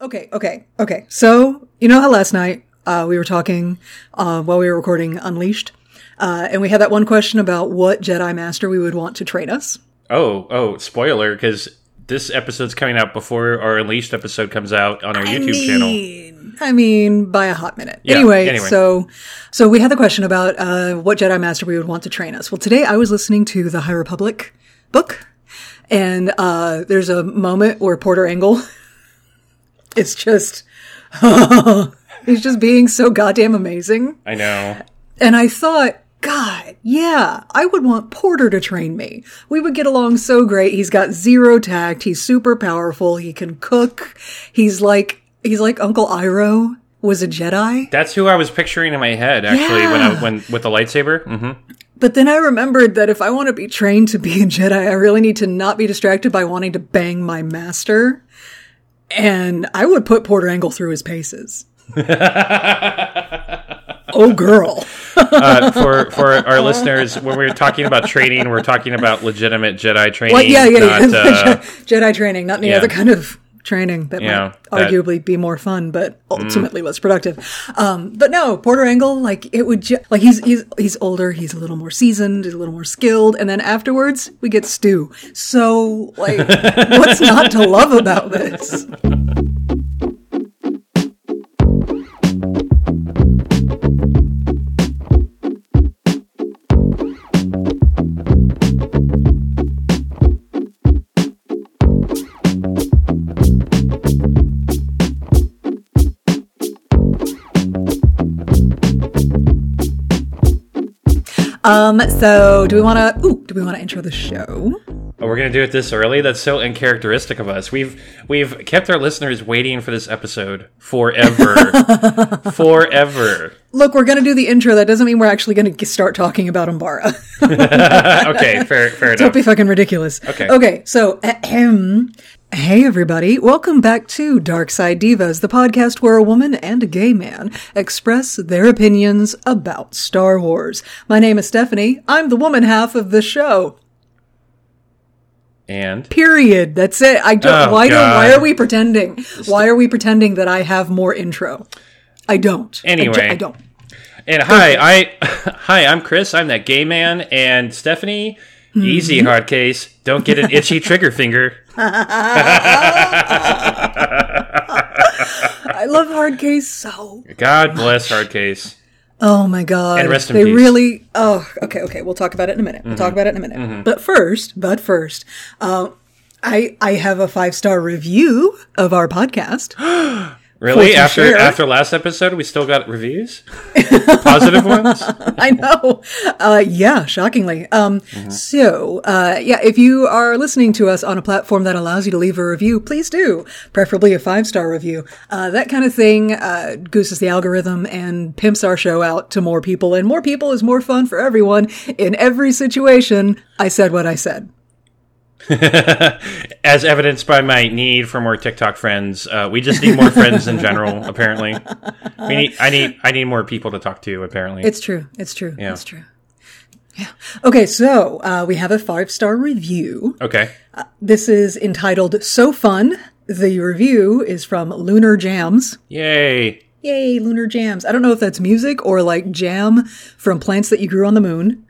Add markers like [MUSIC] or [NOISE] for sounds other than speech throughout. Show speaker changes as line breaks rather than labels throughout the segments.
Okay, okay, okay. So, you know how last night uh, we were talking uh, while we were recording Unleashed, uh, and we had that one question about what Jedi Master we would want to train us?
Oh, oh, spoiler, because this episode's coming out before our Unleashed episode comes out on our YouTube
I
channel.
mean, I mean, by a hot minute.
Yeah,
anyway,
anyway.
so so we had the question about uh, what Jedi Master we would want to train us. Well, today I was listening to the High Republic book, and uh, there's a moment where Porter Engle [LAUGHS] is just [LAUGHS] he's just being so goddamn amazing.
I know.
And I thought, God, yeah, I would want Porter to train me. We would get along so great. He's got zero tact. He's super powerful. He can cook. He's like, he's like Uncle Iroh was a Jedi.
That's who I was picturing in my head, actually, when I
Yeah.
when with the lightsaber. hmm
But then I remembered that if I want to be trained to be a Jedi, I really need to not be distracted by wanting to bang my master. And I would put Porter Engle through his paces. [LAUGHS] oh, girl.
Uh, for for our listeners, when we're talking about training, we're talking about legitimate Jedi training.
What? Yeah, yeah,
not,
yeah. [LAUGHS]
uh,
Jedi training, not any
yeah.
other kind of training that
Yeah,
might
that-
arguably be more fun, but ultimately less productive. Um, but no, Porter Engle, like it would, ju- like he's he's he's older, he's a little more seasoned, he's a little more skilled, and then afterwards we get Stu. So, like, [LAUGHS] what's not to love about this? Um, so do we want to? Ooh, do we want to intro the show?
Oh, we're gonna do it this early. That's so uncharacteristic of us. We've we've kept our listeners waiting for this episode forever, [LAUGHS] forever.
Look, we're gonna do the intro. That doesn't mean we're actually gonna start talking about Umbara. [LAUGHS]
okay, fair fair [LAUGHS]
Don't be fucking ridiculous.
Okay.
Okay. So, ahem. Hey everybody, welcome back to Dark Side Divas, the podcast where a woman and a gay man express their opinions about Star Wars. My name is Stephanie. I'm the woman half of the show.
And
Period. That's it. I don't.
Oh,
why do?
God.
Why are we pretending? Why are we pretending that I have more intro? I don't. I
Anyway.
I don't.
and hi, I [LAUGHS] hi, I'm Chris. I'm that gay man. And Stephanie,
Mm-hmm.
easy Hardcase. Don't get an itchy trigger finger.
I love Hardcase so
God bless Hardcase.
Oh my god.
And rest in
they
peace. Mm-hmm.
really Oh, okay, okay. We'll talk about it in a minute. We'll talk about it in a minute. But first, but first, uh, I I have a five-star review of our podcast. [GASPS] [GASPS]
Really? After
share.
after last episode, we still got reviews, [LAUGHS] positive ones.
I know. Uh, yeah, shockingly. Um, so, uh, yeah, if you are listening to us on a platform that allows you to leave a review, please do. Preferably a five star review. Uh, that kind of thing, uh, gooses the algorithm and pimps our show out to more people. And more people is more fun for everyone. In every situation, I said what I said. [LAUGHS]
As evidenced by my need for more TikTok friends, uh, we just need more friends in general. [LAUGHS] Apparently, we need. I need. I need more people to talk to. Apparently,
It's true. It's true.
Yeah.
It's true. Yeah. Okay, so uh, we have a five star review.
okay.
This is entitled So Fun. The review is from Lunar Jams.
Yay!
Yay, lunar jams. I don't know if that's music or like jam from plants that you grew on the moon.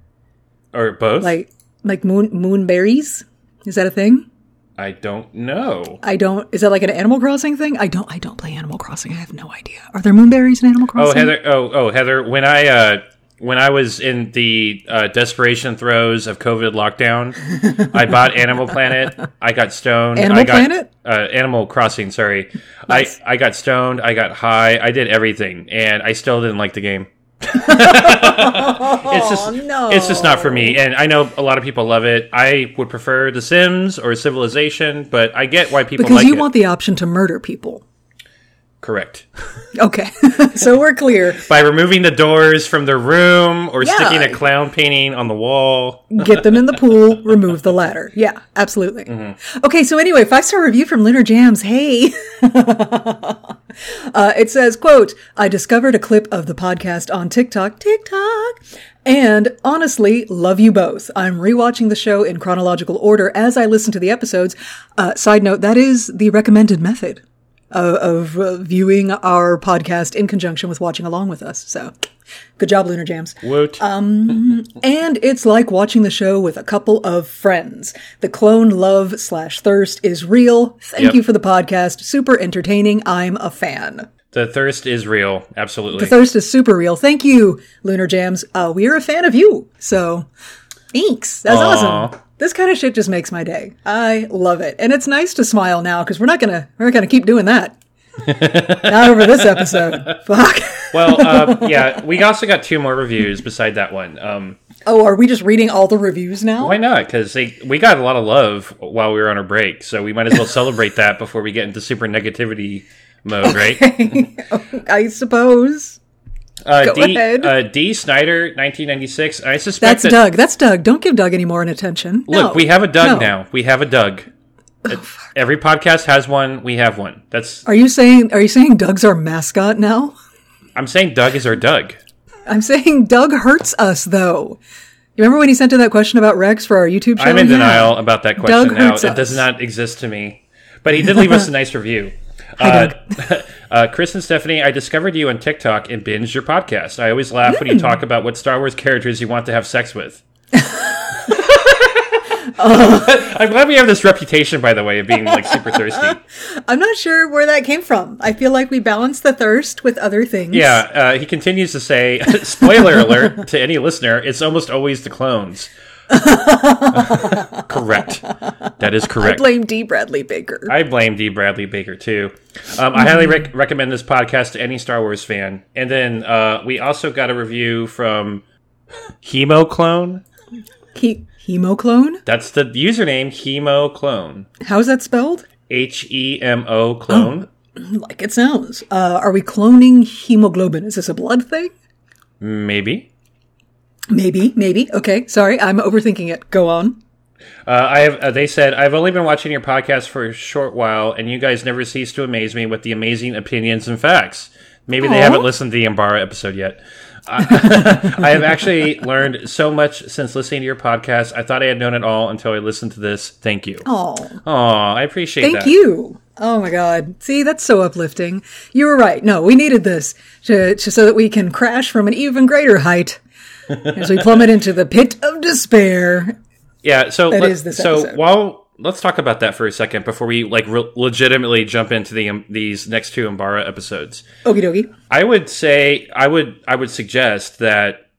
Or both.
Like like moon moonberries. Is that a thing?
I don't know.
I don't is that like an Animal Crossing thing? I don't I don't play Animal Crossing. I have no idea. Are there moonberries in Animal Crossing?
Oh, Heather. Oh, oh, Heather. When I uh, when I was in the uh, desperation throes of COVID lockdown, I [LAUGHS] bought Animal Planet. I got stoned.
Animal
I got,
Planet?
Uh, Animal Crossing. Sorry.
Nice.
I I got stoned. I got high. I did everything, and I still didn't like the game. [LAUGHS] it's just oh,
no.
it's just not for me. And I know a lot of people love it. I would prefer The Sims or Civilization, but I get why people
because
like
you
it.
want the option to murder people.
Correct.
Okay. [LAUGHS] so we're clear.
By removing the doors from their room or
Yeah.
sticking a clown painting on the wall.
Get them in the pool, remove the ladder. Yeah, absolutely. Okay, so anyway, five star review from Lunar Jams. Hey. [LAUGHS] uh, it says, quote, I discovered a clip of the podcast on TikTok, TikTok, and honestly, love you both. I'm rewatching the show in chronological order as I listen to the episodes. Uh, side note, that is the recommended method. Of, of uh, viewing our podcast in conjunction with watching along with us. So, good job, Lunar Jams.
Woot.
And it's like watching the show with a couple of friends. The clone love slash thirst is real. Thank
Yep.
you for the podcast. Super entertaining. I'm a fan.
the thirst is real. Absolutely.
The thirst is super real. Thank you, Lunar Jams. Uh, we are a fan of you. So, thanks. That's
Aw.
awesome. This kind of shit just makes my day. I love it. And it's nice to smile now because we're not going to, we're not to keep doing that. [LAUGHS] not over this episode. Fuck.
well, uh, [LAUGHS] yeah, we also got two more reviews beside that one. Um,
Oh, are we just reading all the reviews now?
why not? Because we got a lot of love while we were on our break, so we might as well celebrate that before we get into super negativity mode, right? [LAUGHS]
I suppose.
Uh, D,
ahead.
Uh, D. Snyder, 1996. I suspect
That's
that.
Doug. That's Doug. Don't give Doug any more attention.
Look,
No.
we have a Doug
No.
now. We have a Doug. Every podcast has one. We have one. That's.
Are you saying are you saying Doug's our mascot now?
I'm saying Doug is our Doug.
I'm saying Doug hurts us though. You remember when he sent in that question about Rex for our YouTube channel?
I'm in
Yeah.
denial about that question
Doug
now. It does not exist to me. But he did leave us a [LAUGHS] nice review.
Hi,
uh, [LAUGHS] uh, Chris and Stephanie, I discovered you on TikTok and binged your podcast. I always laugh
Hmm.
when you talk about what Star Wars characters you want to have sex with.
Oh. [LAUGHS] [LAUGHS]
I'm glad we have this reputation, by the way, of being like super thirsty.
I'm not sure where that came from. I feel like we balance the thirst with other things.
Yeah, uh, he continues to say, spoiler alert to any listener, it's almost always the clones. [LAUGHS] correct. That is correct.
I blame D. Bradley Baker.
I blame D. Bradley Baker too. Um, I highly rec- recommend this podcast to any Star Wars fan. And then uh, we also got a review from Hemoclone.
He- hemoclone?
That's the username, Hemoclone.
How's that spelled?
H E M O clone.
Like it sounds. Uh, are we cloning hemoglobin? Is this a blood thing?
Maybe.
Maybe, maybe. Okay, sorry, I'm overthinking it. Go on.
Uh, I have. Uh, they said I've only been watching your podcast for a short while, and you guys never cease to amaze me with the amazing opinions and facts. Maybe they haven't listened to the Umbara episode yet. I [LAUGHS] I have actually learned so much since listening to your podcast. I thought I had known it all until I listened to this. Thank you.
Oh,
I appreciate that.
thank
that.
you. Oh my God. See, that's so uplifting. You were right. No, we needed this to, to so that we can crash from an even greater height as we plummet into the pit of despair.
Yeah. So
That
let-
is this
so
episode.
while let's talk about that for a second before we like re- legitimately jump into the um, these next two Umbara episodes.
Okie dokie.
I would say I would I would suggest that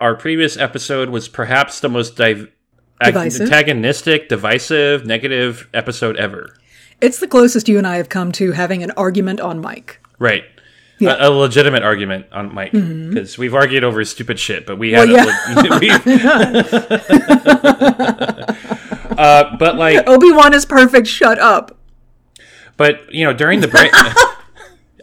our previous episode was perhaps the most div-
Divisive.
antagonistic, divisive, negative episode ever.
It's the closest you and I have come to having an argument on mic.
Right.
Yeah. Mm-hmm.
A, a legitimate argument on mic because we've argued over stupid shit, but we had
Well, [LAUGHS] [LAUGHS]
uh, but like, [LAUGHS]
Obi Wan is perfect. Shut up.
but you know, during the break,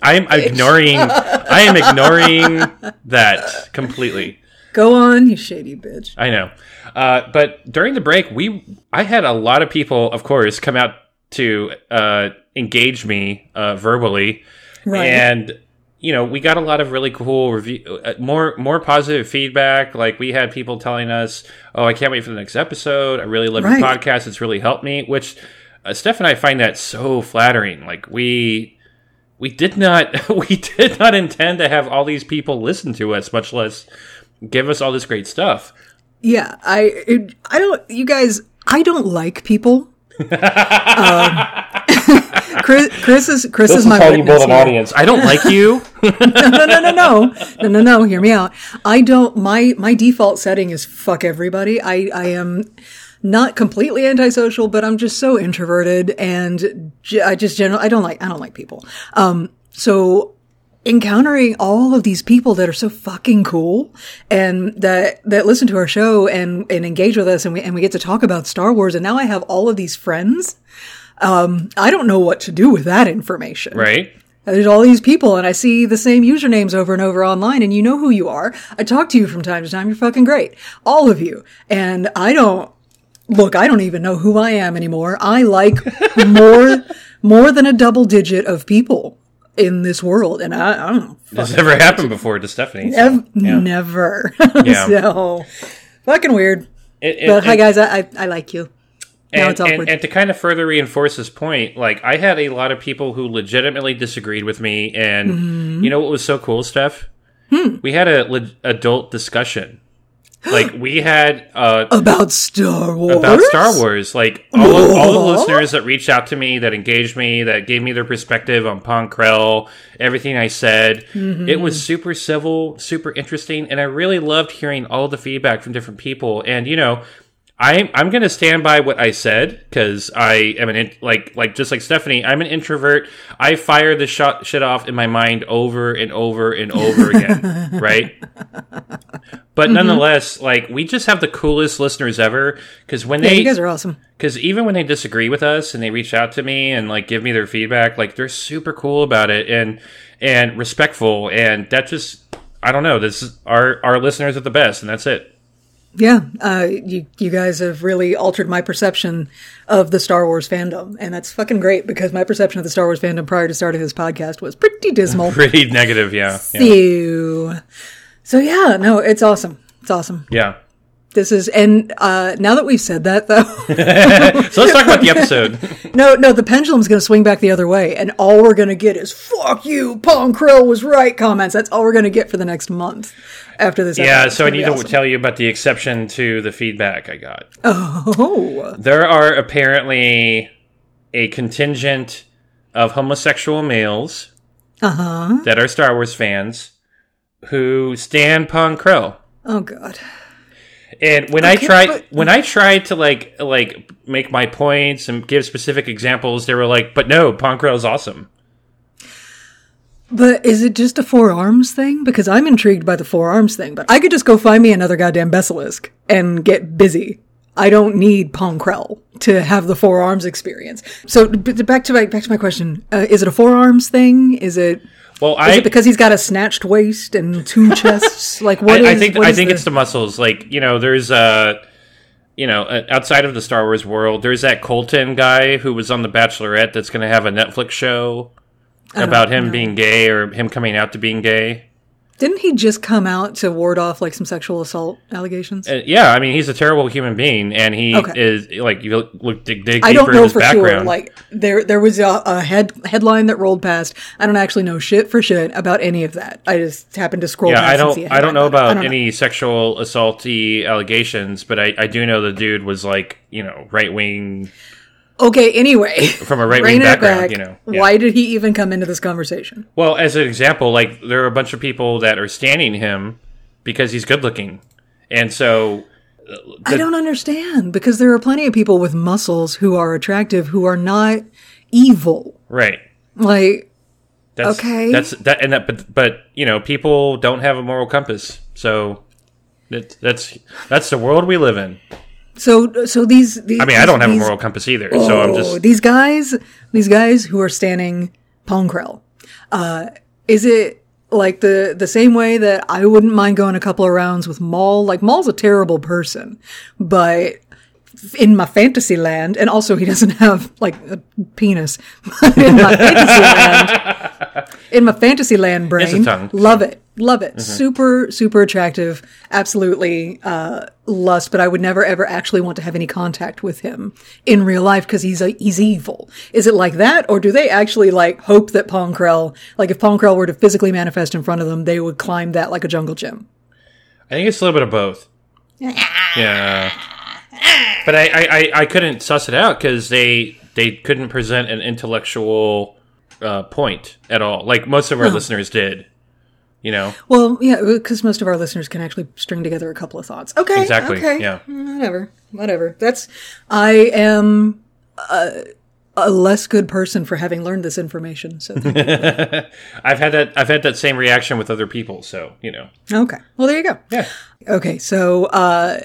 I am ignoring. I am ignoring that completely.
Go on, you shady bitch.
I know. Uh, but during the break, we I had a lot of people, of course, come out to uh, engage me uh, verbally,
Right.
and you know we got a lot of really cool review, uh, more more positive feedback. Like we had people telling us, "Oh, I can't wait for the next episode. I really love
Right.
your podcast. It's really helped me." Which uh, Steph and I find that so flattering. Like we. We did not. [LAUGHS] We did not intend to have all these people listen to us, much less give us all this great stuff.
Yeah, I it, I don't you guys I don't like people. [LAUGHS] um, [LAUGHS] Chris, Chris is Chris is my witness here.
audience. I don't like you. [LAUGHS] [LAUGHS]
no, no, no, no, no, no, no, no. Hear me out. I don't. My my default setting is fuck everybody. I I am not completely antisocial, but I'm just so introverted, and j- I just generally I don't like I don't like people. Um, so encountering all of these people that are so fucking cool and that that listen to our show and and engage with us and we and we get to talk about Star Wars and now I have all of these friends um I don't know what to do with that information
right?
there's all these people and I see the same usernames over and over online and you know who you are. I talk to you from time to time. You're fucking great. All of you. And I don't, look, I don't even know who I am anymore. I like [LAUGHS] more, more than a double digit of people in this world. And I, I don't know.
This never happened before to Stephanie. so,
Ev-
yeah.
Never. [LAUGHS]
Yeah.
so, fucking weird.
It- it-
But hi guys, I, I, I like you. Now
and,
it's awkward.
and, and to kind of further reinforce this point, like I had a lot of people who legitimately disagreed with me, and
Mm-hmm.
you know what was so cool, Steph?
Hmm.
We had a le- adult discussion. [GASPS] Like we had uh,
about Star Wars.
about Star Wars. Like all of, all the listeners that reached out to me, that engaged me, that gave me their perspective on Pong Krell, everything I said.
Mm-hmm.
It was super civil, super interesting, and I really loved hearing all the feedback from different people. And you know, I'm I'm gonna stand by what I said because I am an in, like like just like Stephanie. I'm an introvert. I fire the shot shit off in my mind over and over and over again, [LAUGHS] right? But
Mm-hmm.
nonetheless, like we just have the coolest listeners ever because when
Yeah,
they
you guys are awesome.
because even when they disagree with us and they reach out to me and like give me their feedback, like they're super cool about it and and respectful, and that just I don't know. This is our our listeners are the best, and that's it.
Yeah, uh, you you guys have really altered my perception of the Star Wars fandom, and that's fucking great because my perception of the Star Wars fandom prior to starting this podcast was pretty dismal. [LAUGHS]
Pretty negative, yeah, yeah.
so, so yeah, no, it's awesome. It's awesome.
yeah.
This is, and uh, now that we've said that, though, [LAUGHS]
So let's talk about the episode. [LAUGHS]
no, no, the pendulum's going to swing back the other way, and all we're going to get is "fuck you, Pong Krell was right" comments. That's all we're going to get for the next month after this.
yeah,
episode.
So I need
be
to tell you about the exception to the feedback I got.
Oh,
There are apparently a contingent of homosexual males
uh huh.
that are Star Wars fans who stand Pong Krell.
Oh God.
And when I
Okay,
tried
but-
when I tried to like like make my points and give specific examples, they were like, "But no, Pong Krell is awesome."
But is it just a forearms thing? Because I'm intrigued by the forearms thing, but I could just go find me another goddamn basilisk and get busy. I don't need Pong Krell to have the forearms experience. So back to my back to my question: uh, Is it a forearms thing? Is it
Well,
is it because he's got a snatched waist and two [LAUGHS] chests? Like what is?
I, I think
what
I think
the-
it's the muscles. Like you know, there's uh you know, uh, outside of the Star Wars world, there's that Colton guy who was on The Bachelorette that's going to have a Netflix show about him being gay or him coming out to being gay.
Didn't he just come out to ward off like some sexual assault allegations?
Uh, yeah, I mean, he's a terrible human being, and he
Okay.
is like you look, dig, dig
I don't know for
background.
sure. Like there, there was a, a head headline that rolled past. I don't actually know shit for shit about any of that. I just happened to scroll.
yeah, I don't. I don't know about
don't
any sexual assaulty allegations, but I, I do know the dude was like you know right wing
Okay. Anyway,
from a right wing background.
back.
You know, Yeah.
Why did he even come into this conversation?
Well, as an example, like there are a bunch of people that are standing him because he's good looking, and so uh,
I don't understand because there are plenty of people with muscles who are attractive who are not evil.
right.
Like
That's,
Okay.
That's that, and that, but but you know, people don't have a moral compass, so that, that's that's the world we live in.
So, so these. these
I mean, I don't have a moral compass either, so I'm
Oh,
just
these guys, these guys who are standing Pong Krell. Uh, is it like the the same way that I wouldn't mind going a couple of rounds with Maul? Like Maul's a terrible person, but in my fantasy land, and also he doesn't have like a penis. [LAUGHS] in my fantasy land, in my fantasy land brain, love it, love it, super super attractive, absolutely uh, lust. But I would never ever actually want to have any contact with him in real life because he's a, he's evil. Is it like that, or do they actually like hope that Pong Krell, like if Pong Krell were to physically manifest in front of them, they would climb that like a jungle gym?
I think it's a little bit of both. [LAUGHS] yeah, but I I, I, I couldn't suss it out because they they couldn't present an intellectual uh, point at all, like most of our listeners did. You know,
Well, yeah, because most of our listeners can actually string together a couple of thoughts. Okay,
Exactly,
Okay,
yeah.
whatever, whatever. That's I am a, a less good person for having learned this information. So. [LAUGHS]
I've had that I've had that same reaction with other people, so you know,
okay, well there you go.
yeah.
Okay, so uh,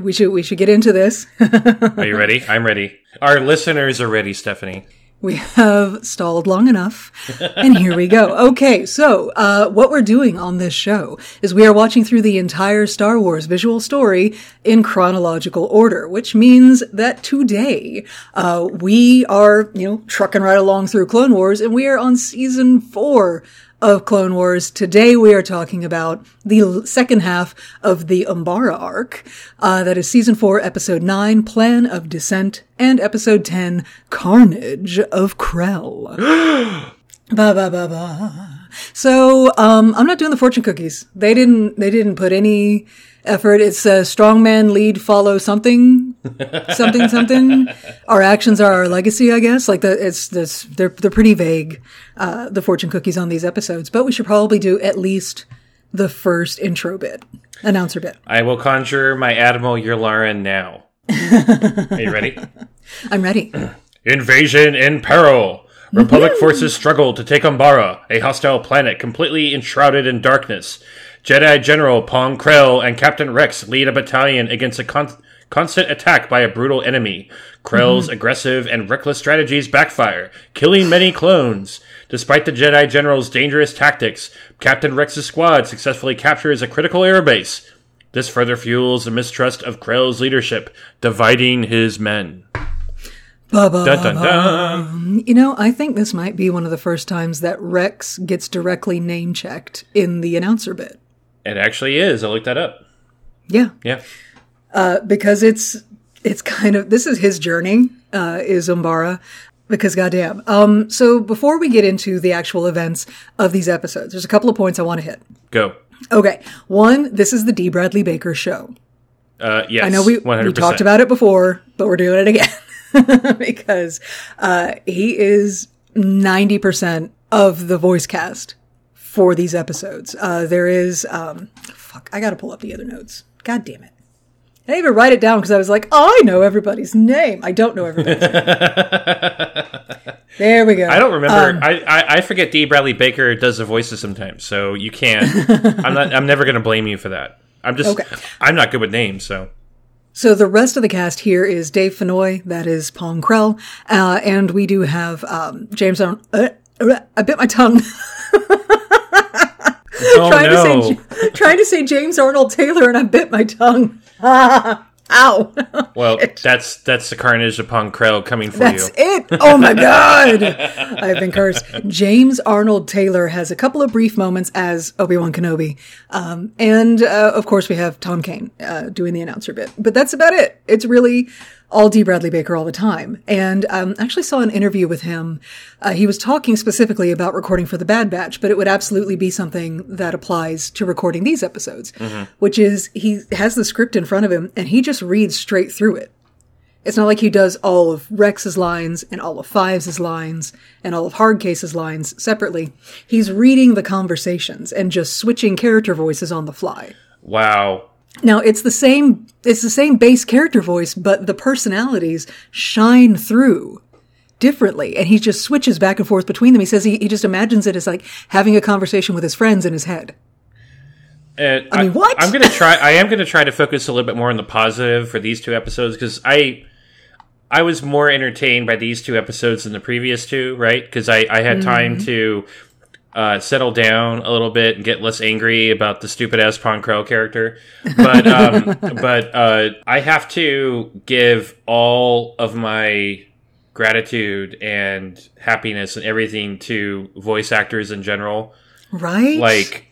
we should we should get into this.
Are you ready? I'm ready. Our listeners are ready, Stephanie.
We have stalled long enough, and here we go. Okay, so uh, what we're doing on this show is we are watching through the entire Star Wars visual story in chronological order, which means that today uh, we are, you know, trucking right along through Clone Wars, and we are on season four of Clone Wars. Today we are talking about the second half of the Umbara arc. Uh, that is season four, episode nine, Plan of Descent, and episode 10, Carnage of Krell. [GASPS] ba ba ba ba. So, um, I'm not doing the fortune cookies. They didn't, they didn't put any effort. It's a strongman lead follow something, something, something. Our actions are our legacy, I guess. Like the, it's this, they're, they're pretty vague, uh, the fortune cookies on these episodes, but we should probably do at least the first intro bit, announcer bit.
I will conjure my Admiral Yularen now. Are you ready? [LAUGHS]
I'm ready.
Invasion in peril. Republic forces struggle to take Umbara, a hostile planet completely enshrouded in darkness. Jedi General Pong Krell and Captain Rex lead a battalion against a con- constant attack by a brutal enemy. Krell's mm-hmm. aggressive and reckless strategies backfire, killing many clones. Despite the Jedi General's dangerous tactics, Captain Rex's squad successfully captures a critical airbase. This further fuels the mistrust of Krell's leadership, dividing his men. Dun dun dun.
You know, I think this might be one of the first times that Rex gets directly name checked in the announcer bit.
It actually is. I looked that up.
Yeah,
Yeah.
because it's it's kind of this is his journey uh, is Umbara because goddamn. Um, so before we get into the actual events of these episodes, there's a couple of points I want to hit.
Go.
Okay, one, this is the D. Bradley Baker show.
Uh, yes.
I know we
100%.
we talked about it before, but we're doing it again [LAUGHS] because uh, he is ninety percent of the voice cast for these episodes. Uh, there is um, fuck. I got to pull up the other notes. God damn it. I didn't even write it down because I was like, oh, I know everybody's name. I don't know everybody's name. [LAUGHS] There we go.
I don't remember.
Um,
I, I I forget D. Bradley Baker does the voices sometimes, so you can't. [LAUGHS] I'm not. I'm never going to blame you for that. I'm just.
Okay.
I'm not good with names, so
So the rest of the cast here is Dave Fennoy, that is Pong Krell, uh, and we do have um, James. Ar- uh, I bit my tongue [LAUGHS]
oh
trying
no.
to say trying to say James Arnold Taylor, and I bit my tongue. [LAUGHS] Ow! [LAUGHS]
well, that's that's the carnage upon Krell coming for
That's
you.
That's it. Oh my god, I've been cursed. James Arnold Taylor has a couple of brief moments as Obi Wan Kenobi, um, and uh, of course we have Tom Kane uh, doing the announcer bit. But that's about it. It's really all D. Bradley Baker all the time. And um, I actually saw an interview with him. Uh, he was talking specifically about recording for the Bad Batch, but it would absolutely be something that applies to recording these episodes, which is he has the script in front of him and he just reads straight through it. It's not like he does all of Rex's lines and all of Fives' lines and all of Hardcase's lines separately. He's reading the conversations and just switching character voices on the fly.
Wow.
Now it's the same it's the same base character voice, but the personalities shine through differently. And he just switches back and forth between them. He says he, he just imagines it as like having a conversation with his friends in his head.
And
I mean, what?
I'm gonna try. I am gonna try to focus a little bit more on the positive for these two episodes because I, I was more entertained by these two episodes than the previous two, right? Because I I had time
Mm-hmm.
to uh, settle down a little bit and get less angry about the stupid ass Pong Krell character. But um, [LAUGHS] but uh, I have to give all of my gratitude and happiness and everything to voice actors in general.
Right?
Like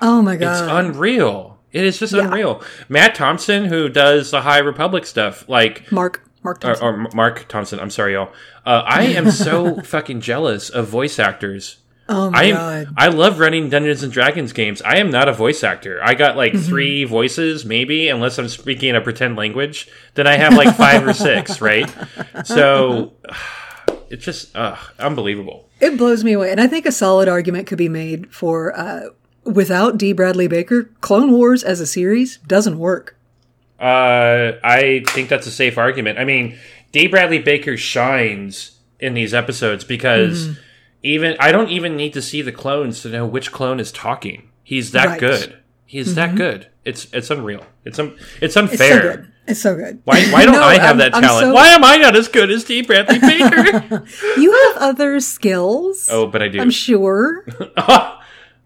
oh my [SIGHS] god, it's
unreal. It is just unreal. Matt Thompson, who does the High Republic stuff, like
Mark Mark
or, or Marc Thompson. I'm sorry, y'all. Uh, I am so [LAUGHS] fucking jealous of voice actors.
Oh my
I am,
god.
I love running Dungeons and Dragons games. I am not a voice actor. I got
Mm-hmm.
like three voices, maybe, unless I'm speaking a pretend language. Then I have like five or six, [LAUGHS] right? So [SIGHS] it's just uh, unbelievable.
It blows me away. And I think a solid argument could be made for uh, without D. Bradley Baker, Clone Wars as a series doesn't work.
Uh, I think that's a safe argument. I mean, D. Bradley Baker shines in these episodes because
Mm-hmm.
Even I don't even need to see the clones to know which clone is talking. He's that
Right. Mm-hmm.
good. He's that good. It's it's unreal. It's un, it's
It's
unfair.
so good. It's so good.
Why, why don't [LAUGHS]
No,
I have
I'm-
that talent?
so-
Why am I not as good as D. Bradley [LAUGHS] Baker? [LAUGHS]
You have other skills.
oh, but I do.
I'm sure.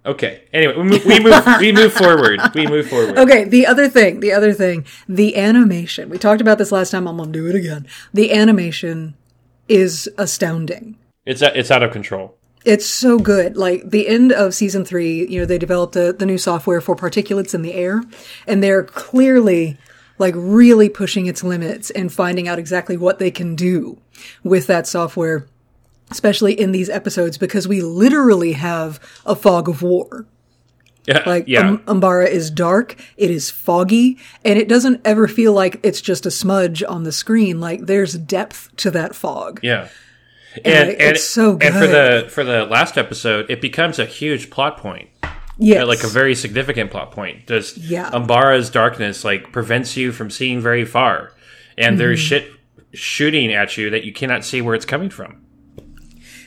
okay. Anyway, we move, we move we move forward. We move forward.
Okay, the other thing, the other thing, the animation. We talked about this last time. I'm gonna do it again. The animation is astounding.
It's it's out of control.
It's so good. Like the end of season three, you know, they developed the, the new software for particulates in the air, and they're clearly like really pushing its limits and finding out exactly what they can do with that software, especially in these episodes, because we literally have a fog of war.
Yeah,
Like
yeah,
um, Umbara is dark, it is foggy, and it doesn't ever feel like it's just a smudge on the screen. Like there's depth to that fog.
yeah.
And it's so
And for the for the last episode, it becomes a huge plot point.
Yes.
like a very significant plot point. Does
Yeah.
Umbara's darkness like prevents you from seeing very far, and there's
Mm-hmm.
shit shooting at you that you cannot see where it's coming from.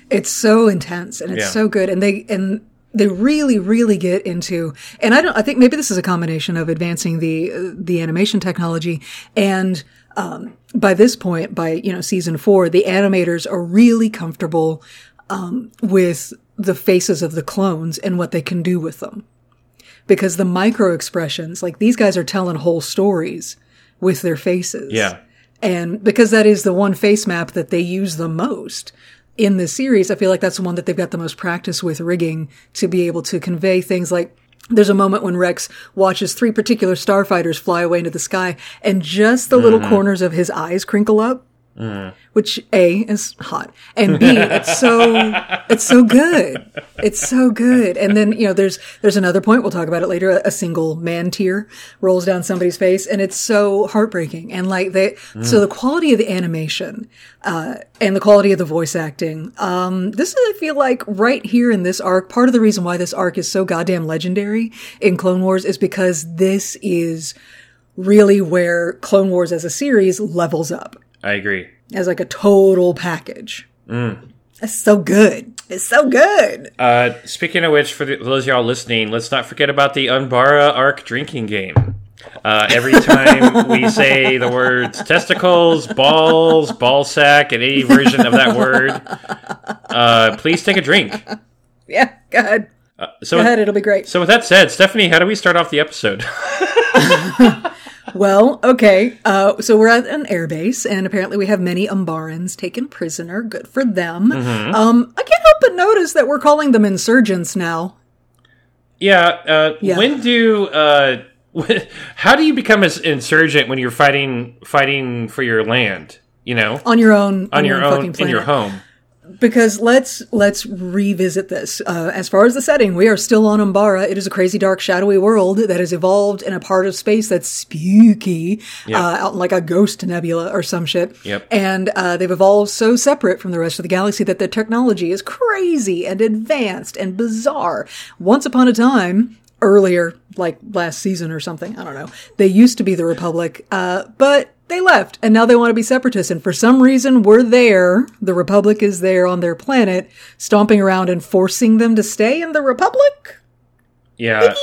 It's so intense and it's
Yeah.
so good. And they, and they really, really get into, and I don't, I think maybe this is a combination of advancing the, uh, the animation technology and, um, by this point, by, you know, season four, the animators are really comfortable, um, with the faces of the clones and what they can do with them. Because the micro expressions, like these guys are telling whole stories with their faces.
Yeah,
And because that is the one face map that they use the most in this series, I feel like that's the one that they've got the most practice with rigging to be able to convey things like there's a moment when Rex watches three particular starfighters fly away into the sky and just the little mm-hmm. corners of his eyes crinkle up. Which A is hot and B it's so [LAUGHS] it's so good. It's so good. And then, you know, there's there's another point, we'll talk about it later, a single man tear rolls down somebody's face and it's so heartbreaking. And like they so the quality of the animation, uh, and the quality of the voice acting, um, this is I feel like right here in this arc, part of the reason why this arc is so goddamn legendary in Clone Wars is because this is really where Clone Wars as a series levels up
I agree.
as like a total package. That's so good. It's so good.
Uh, speaking of which, for, the, for those of y'all listening, let's not forget about the Umbara Arc drinking game. Uh, every [LAUGHS] time we say the words testicles, balls, ball sack, and any version of that word, uh, please take a drink.
Yeah, go ahead.
So,
Go ahead. It'll be great.
so with that said, Stephanie, how do we start off the episode? [LAUGHS] [LAUGHS]
Well, okay. Uh, so we're at an airbase, and apparently we have many Umbarans taken prisoner. Good for them. Um, I can't help but notice that we're calling them insurgents now.
yeah, uh,
Yeah.
When do uh, [LAUGHS] how do you become an insurgent when you're fighting fighting for your land? You know,
On your own,
on your
fucking
own in your home.
Because let's let's revisit this. Uh, as far as the setting, we are still on Umbara. It is a crazy, dark, shadowy world that has evolved in a part of space that's spooky, uh, out in like a ghost nebula or some shit.
Yep.
And uh, they've evolved so separate from the rest of the galaxy that their technology is crazy and advanced and bizarre. Once upon a time. Earlier, like last season or something, I don't know. They used to be the Republic, uh, but they left and now they want to be separatists. And for some reason, we're there. The Republic is there on their planet, stomping around and forcing them to stay in the Republic.
Yeah.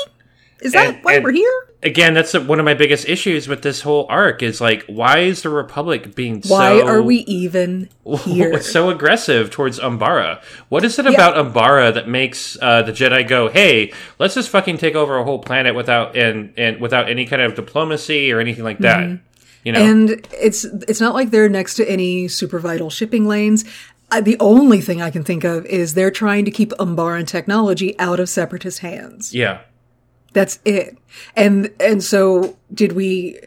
Is that
And-
why
and-
we're here?
again, that's one of my biggest issues with this whole arc. Is like, why is the Republic being
Why
so
are we even [LAUGHS] here? [LAUGHS]
so aggressive towards Umbara? What is it about Umbara that makes uh, the Jedi go, "Hey, let's just fucking take over a whole planet without and and without any kind of diplomacy or anything like that"? You know,
Mm-hmm. And it's it's not like they're next to any super vital shipping lanes. Uh, the only thing I can think of is they're trying to keep Umbaran technology out of separatist hands.
yeah,
That's it. And and so did we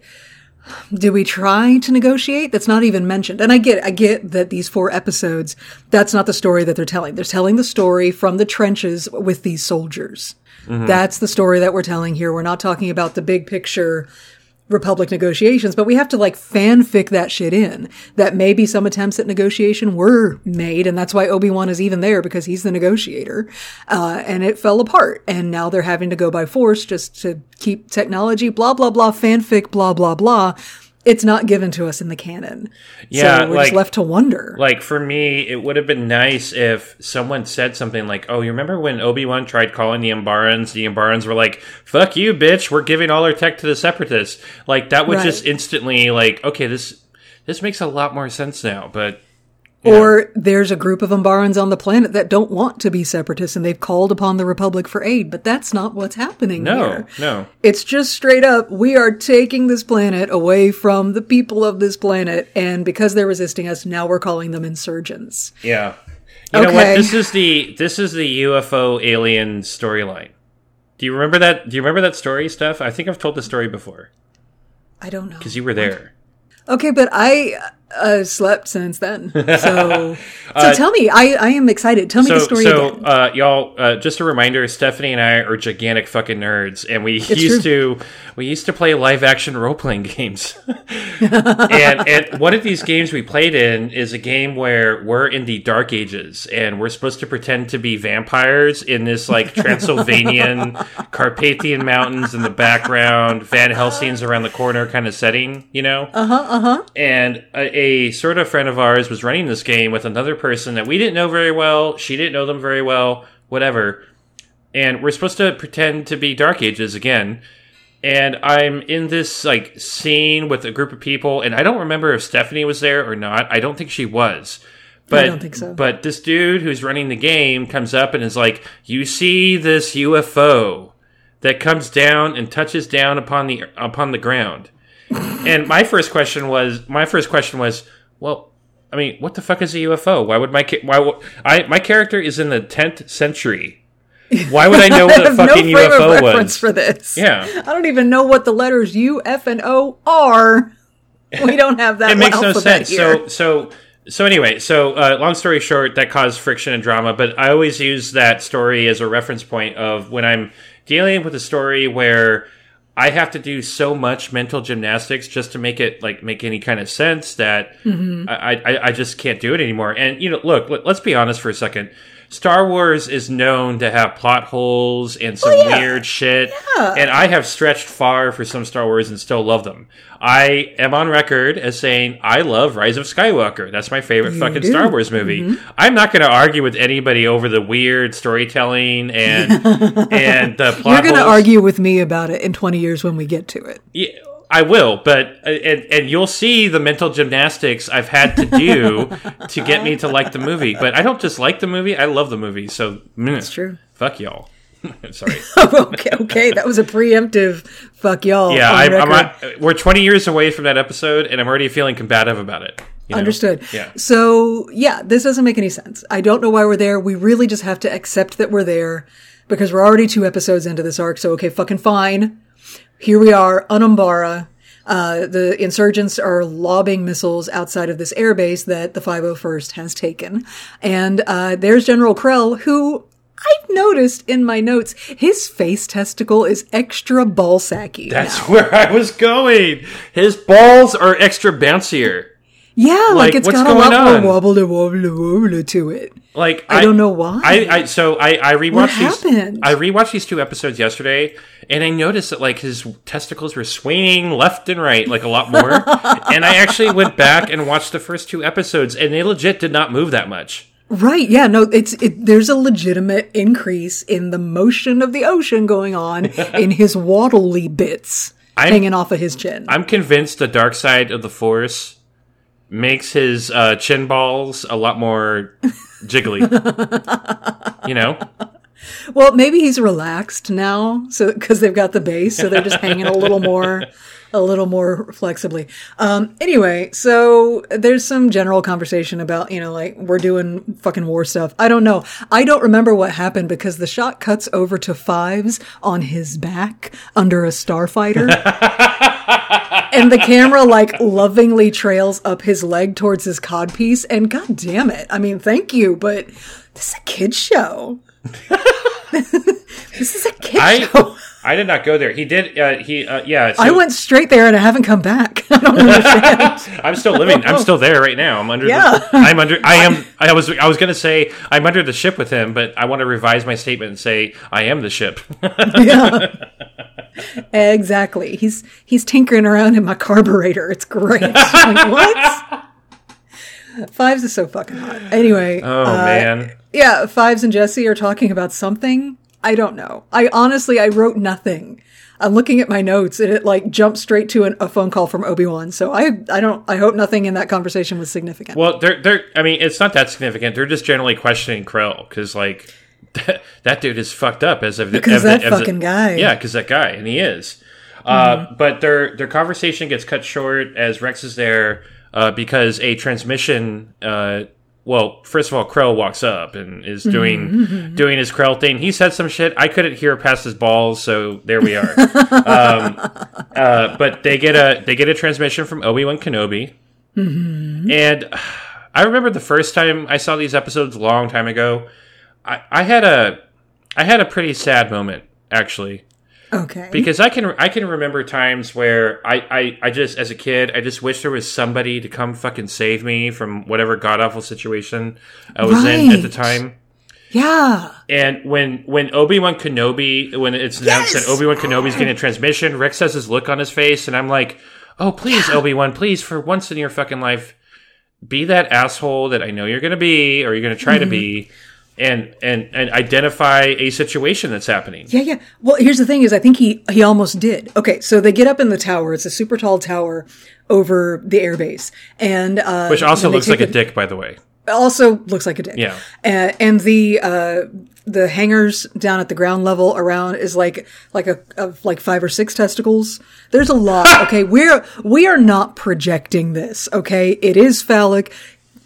did we try to negotiate? That's not even mentioned. And I get I get that these four episodes, that's not the story that they're telling. They're telling the story from the trenches with these soldiers. That's the story that we're telling here. We're not talking about the big picture Republic negotiations, but we have to like fanfic that shit in. That maybe some attempts at negotiation were made, and that's why Obi Wan is even there because he's the negotiator. Uh, and it fell apart, and now they're having to go by force just to keep technology. Blah blah blah. Fanfic. Blah blah blah. It's not given to us in the canon,
Yeah,
so we're
like-
just left to wonder.
like for me, it would have been nice if someone said something like, "Oh, you remember when Obi Wan tried calling the Umbarans? The Umbarans were like, "Fuck you, bitch! We're giving all our tech to the Separatists." Like that would
Right.
just instantly like, okay, this this makes a lot more sense now. But
Or there's a group of Umbarans on the planet that don't want to be separatists and they've called upon the Republic for aid, but that's not what's happening
no,
here.
no,
It's just straight up, we are taking this planet away from the people of this planet, and because they're resisting us, now we're calling them insurgents.
yeah. You know what?
Okay.
This is the this is the UFO alien storyline. Do you remember that? Do you remember that story, Steph? I think I've told the story before
I don't know.
because you were there.
Okay, but I uh, slept since then. [LAUGHS] So, so tell me. I, I am excited. Tell me
Uh, So,
the story
so
again.
uh, y'all, uh, just a reminder: Stephanie and I are gigantic fucking nerds, and we used to we used to play live action role playing [LAUGHS] games. and and one of these games we played in is a game where we're in the Dark Ages, and we're supposed to pretend to be vampires in this like Transylvanian [LAUGHS] Carpathian mountains in the background, Van Helsing's around the corner kind of setting, you know.
Uh huh. Uh huh.
And a, sort of friend of ours was running this game with another person that we didn't know very well. She didn't know them very well, whatever. And we're supposed to pretend to be Dark Ages again. And I'm in this like scene with a group of people, and I don't remember if Stephanie was there or not. I don't think she was. But,
don't think so.
But this dude who's running the game comes up and is like, "You see this UFO that comes down and touches down upon the upon the ground." And my first question was, my first question was, well, I mean, what the fuck is a UFO? Why would my ca- why would I my character is in the tenth century? Why would I know [LAUGHS] what a
have no
fucking
frame of
UFO
reference
was?
for this.
Yeah.
I don't even know what the letters U, F, and O are. [LAUGHS] We don't have that.
it makes no sense.
Here.
So so so anyway, so uh, long story short, that caused friction and drama. But I always use that story as a reference point of when I'm dealing with a story where I have to do so much mental gymnastics just to make it like make any kind of sense that
Mm-hmm.
I, I I just can't do it anymore. And you know, look, let, let's be honest for a second. Star Wars is known to have plot holes and some
yeah.
weird shit.
Yeah.
And I have stretched far for some Star Wars and still love them. I am on record as saying I love Rise of Skywalker. That's my favorite fucking
do. Mm-hmm.
Star Wars movie. I'm not going to argue with anybody over the weird storytelling and [LAUGHS] and the plot
You're going to argue with me about it in 20 years when we get to it.
Yeah, I will, but uh, and and you'll see the mental gymnastics I've had to do [LAUGHS] to get me to like the movie. But I don't just like the movie; I love the movie. So that's
true.
Fuck y'all. [LAUGHS] Sorry. [LAUGHS]
okay, okay, that was a preemptive fuck y'all.
Yeah, I, I'm not, we're 20 years away from that episode, and I'm already feeling combative about it. you know?
Understood.
Yeah.
So, yeah, this doesn't make any sense. I don't know why we're there. We really just have to accept that we're there because we're already two episodes into this arc. So, okay, fucking fine. Here we are, on Umbara. Uh, the insurgents are lobbing missiles outside of this airbase that the 501st has taken. And uh, there's General Krell, who I've noticed in my notes, his face testicle is extra ball sacky.
That's
now. [LAUGHS]
where I was going. His balls are extra bouncier.
Yeah, like,
Like,
it's got a lot
going
more
on?
wobble wobble wobble to it.
Like
I don't know why.
I, I so I I rewatched
What
these.
happened?
I rewatched these two episodes yesterday, and I noticed that like his testicles were swinging left and right like a lot more. [LAUGHS] and I actually went back and watched the first two episodes, and they legit did not move that much.
Right. Yeah. No, it's, it, there's a legitimate increase in the motion of the ocean going on [LAUGHS] in his waddly bits
I'm-
hanging off of his chin.
I'm convinced the dark side of the force makes his uh, chin balls a lot more [LAUGHS] jiggly. you know,
well, maybe he's relaxed now. So, cause they've got the base. So they're just hanging a little more, [LAUGHS] a little more flexibly. Um, anyway, so there's some general conversation about, you know, like we're doing fucking war stuff. I don't know. I don't remember what happened because the shot cuts over to fives on his back under a starfighter. [LAUGHS] and the camera like lovingly trails up his leg towards his codpiece and god damn it i mean thank you but this is a kid show [LAUGHS] [LAUGHS] this is a kid
I
show
I did not go there. He did. Uh, he uh, yeah. so-
i went straight there and i haven't come back [LAUGHS] i don't understand [LAUGHS]
I'm still living. I'm still there right now. I'm under.
Yeah.
The, [LAUGHS] I'm under. I am. I was. I was going to say I'm under the ship with him, but I want to revise my statement and say I am the ship.
yeah exactly he's he's tinkering around in my carburetor it's great like, what fives is so fucking hot anyway
oh
uh,
man.
Yeah, Fives and Jesse are talking about something. I don't know. I honestly, I wrote nothing. I'm looking at my notes and it like jumped straight to an, a phone call from Obi Wan. So I, I don't, I hope nothing in that conversation was significant.
Well, they're they're. I mean, it's not that significant. They're just generally questioning Krell because like that, [LAUGHS] that dude is fucked up as of
Because
as-
that fucking guy.
Yeah, because that guy, and he is. Uh, but their their conversation gets cut short as Rex is there uh, because a transmission uh, well, first of all, Krell walks up and is doing
Mm-hmm.
doing his Krell thing. He said some shit. I couldn't hear past his balls, so there we are. um, [LAUGHS] uh, but they get a they get a transmission from Obi Wan Kenobi,
Mm-hmm.
and I remember the first time I saw these episodes a long time ago. I, I had a I had a pretty sad moment actually
Okay.
because I can I can remember times where I, I, I just as a kid I just wish there was somebody to come fucking save me from whatever god awful situation I was in at the time.
yeah.
And when when Obi Wan Kenobi when it's announced
Yes!
that Obi Wan Kenobi's getting a transmission, Rex has his look on his face, and I'm like, oh please Obi Wan, please for once in your fucking life, be that asshole that I know you're gonna be or you're gonna try to mm-hmm. be. And, and and identify a situation that's happening.
Yeah, yeah. Well, here's the thing: is I think he he almost did. Okay, so they get up in the tower. It's a super tall tower over the airbase, and uh,
Which also looks like
take
a dick, by the way.
also looks like a dick.
Yeah.
Uh, and the uh, the hangars down at the ground level around is like like a of like five or six testicles. There's a lot. [LAUGHS] okay, we're we are not projecting this. Okay, it is phallic.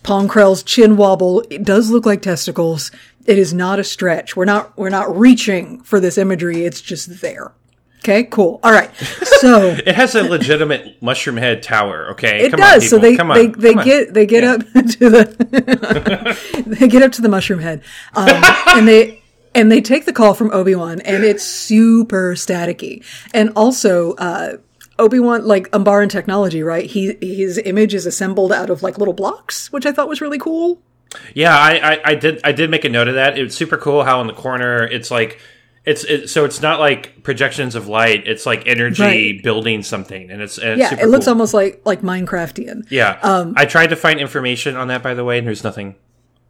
Pong Krell's chin wobble. It does look like testicles. It is not a stretch. We're not we're not reaching for this imagery. It's just there. Okay, cool. All right. [LAUGHS] So
It has a legitimate mushroom head tower. Okay,
it
Come
does.
On,
so they
Come
they
on.
they
on.
get they get
Yeah.
up [LAUGHS] to the [LAUGHS] they get up to the mushroom head, um, and they and they take the call from Obi Wan, and it's super staticky, and also. Uh, Obi Wan, like Umbaran technology, right? He his image is assembled out of like little blocks, which I thought was really cool.
Yeah, I, I, I did I did make a note of that. It's super cool how in the corner it's like it's it, so it's not like projections of light. It's like energy
Right.
building something, and it's, and it's
Yeah, it looks
cool.
almost like like Minecraftian.
yeah.
um,
I tried to find information on that by the way, and there's nothing